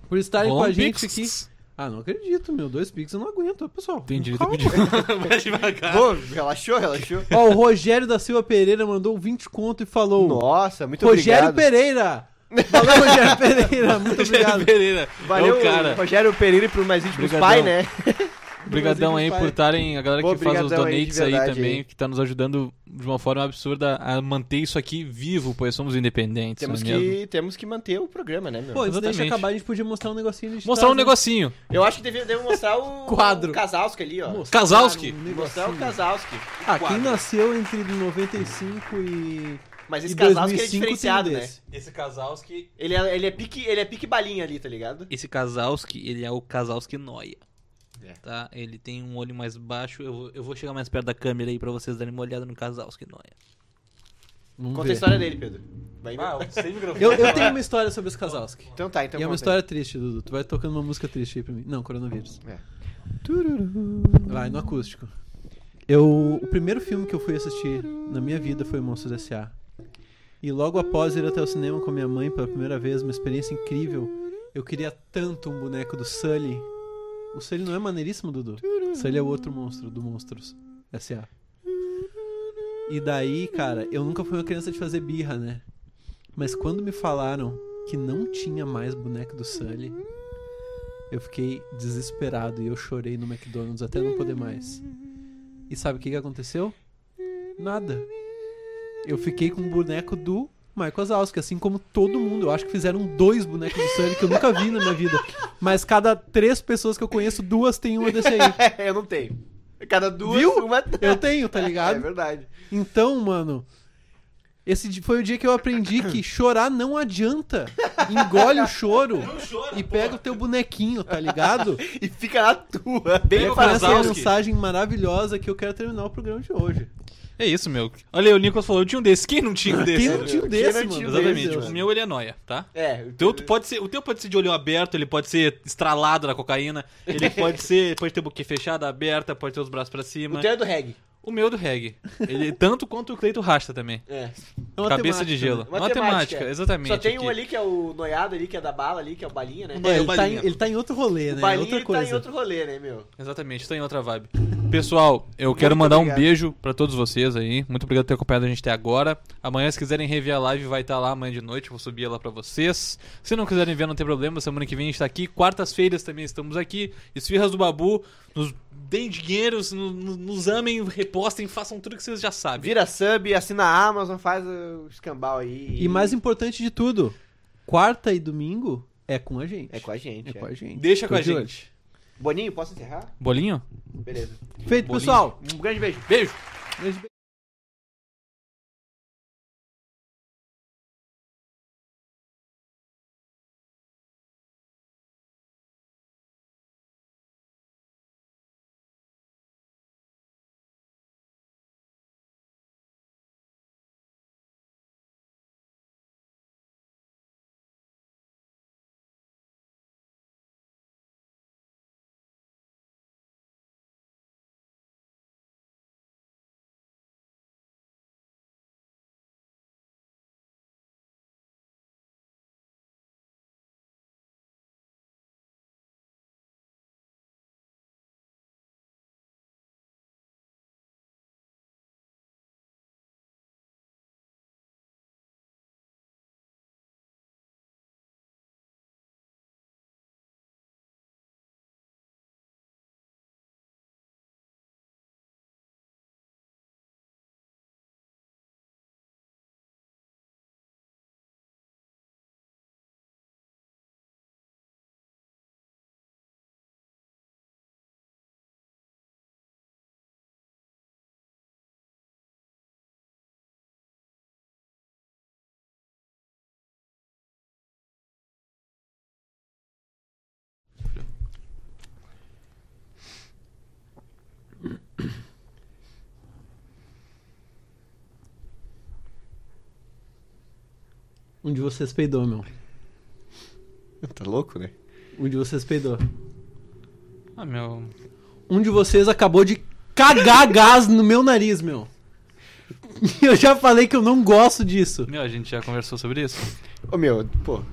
por estarem Bom, com a gente Pix. aqui. Ah, não acredito, meu. Dois Pix eu não aguento, pessoal. Tem direito a Calma. pedir. Vai devagar. Pô, relaxou, relaxou. Ó, o Rogério da Silva Pereira mandou 20 conto e falou: Nossa, muito Rogério obrigado. Pereira! Valeu, Rogério Pereira, muito obrigado. Pereira. Valeu, é o cara. Rogério Pereira e pro mais Obrigadão. pais, né? Obrigadão aí por estarem, a galera Pô, que faz os aí, donates aí, verdade, também, aí. que tá nos ajudando de uma forma absurda a manter isso aqui vivo, pois somos independentes, Temos é mesmo? que, temos que manter o programa, né, meu? Pô, antes de acabar, a gente podia mostrar um negocinho de Mostrar um né? negocinho. Eu acho que deve, deve mostrar o Quadro. o Kazalski ali, ó. Mostrar Kazalski. um Mostrar o. Kazalski. Ah, quem nasceu entre 95 e. Mas esse Kazalski é 2005 tem diferenciado, né? desse. Esse Kazalski... Ele é, ele, é pique, ele é pique balinha ali, tá ligado? Esse Kazalski, ele é o Kazalski Noia. É. Tá? Ele tem um olho mais baixo. Eu, vou- eu vou chegar mais perto da câmera aí pra vocês darem uma olhada no Kazalski Noia. Vamos Conta ver. a história dele, Pedro. Vai indo. Eu, eu tenho uma história sobre os Kazalski. Então tá, então e é uma conta aí. história triste, Dudu. Tu vai tocando uma música triste aí pra mim. Não, coronavírus. É. Vai, no acústico. Eu, o primeiro filme que eu fui assistir na minha vida foi Monstros S.A. E logo após ir até o cinema com a minha mãe pela primeira vez, uma experiência incrível, eu queria tanto um boneco do Sully. O Sully não é maneiríssimo, Dudu? Sully é o outro monstro do Monstros S.A. E daí, cara, eu nunca fui uma criança de fazer birra, né? Mas quando me falaram que não tinha mais boneco do Sully, eu fiquei desesperado e eu chorei no McDonald's até não poder mais. E sabe o que, que aconteceu? Nada. Eu fiquei com o boneco do Michael Wazowski, assim como todo mundo. Eu acho que fizeram dois bonecos do Sully que eu nunca vi na minha vida. Mas cada três pessoas que eu conheço, duas tem uma desse aí. eu não tenho. Cada duas, Viu? uma... Eu tenho, tá É ligado? verdade. Então, mano, esse foi o dia que eu aprendi que chorar não adianta. Engole o choro e pega o teu bonequinho, tá ligado? E fica na tua. Bem E com essa Wazowski. mensagem maravilhosa que eu quero terminar o programa de hoje. É isso, meu. Olha aí, o Nicolas falou, eu tinha um desse. Quem não tinha um desse? Quem não tinha um desse, mano? tinha Exatamente. desse, o mano? meu ele é noia, tá? É. O teu, tu pode ser, o teu pode ser de olho aberto, ele pode ser estralado na cocaína, ele pode ser, pode ter boquinha fechada, aberta, pode ter os braços pra cima. O teu é do reggae. O meu do reggae. Ele, tanto quanto o Cleito Rasta também. É. É uma Cabeça de gelo. né? Uma Matemática, temática, é. exatamente. Só tem aqui. um ali que é o noiado ali, que é da bala ali, que é o balinha, né? É, ele, o tá em, ele tá em outro rolê, o né? balinha outra ele coisa. tá em outro rolê, né, meu? Exatamente, tô em outra vibe. Pessoal, eu quero mandar obrigado. um beijo pra todos vocês aí. Muito obrigado por ter acompanhado a gente até agora. Amanhã, se quiserem rever a live, vai estar lá amanhã de noite. Vou subir ela pra vocês. Se não quiserem ver, não tem problema. Semana que vem a gente tá aqui. Quartas-feiras também estamos aqui. Esfirras do Babu. Nos deem dinheiro, no- no- nos amem, repostem, façam tudo que vocês já sabem. Vira sub, assina a Amazon, faz o escambau aí. E mais importante de tudo, quarta e domingo é com a gente. É com a gente. É com a gente. Deixa com a gente. Boninho, posso encerrar? Bolinho? Beleza. Feito, Bolinho. pessoal. Um grande beijo. Beijo. Beijo, beijo. Um de vocês peidou, meu. Tá louco, né? Um de vocês peidou. Ah, meu. Um de vocês acabou de cagar gás no meu nariz, meu. Eu já falei que eu não gosto disso. Meu, a gente já conversou sobre isso. Ô meu, pô. A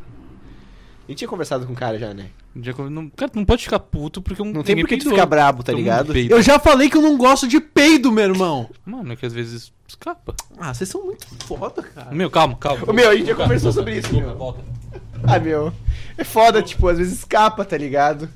gente tinha conversado com o cara já, né? Não, cara, tu não pode ficar puto porque um Não tem por que tu ficar brabo, tá ligado? Eu já falei que eu não gosto de peido, meu irmão. Mano, é que às vezes escapa. Ah, vocês são muito foda, cara. Meu, calma, calma. Ô meu, a gente já conversou sobre isso, meu. Ah, meu. É foda, tipo, às vezes escapa, tá ligado?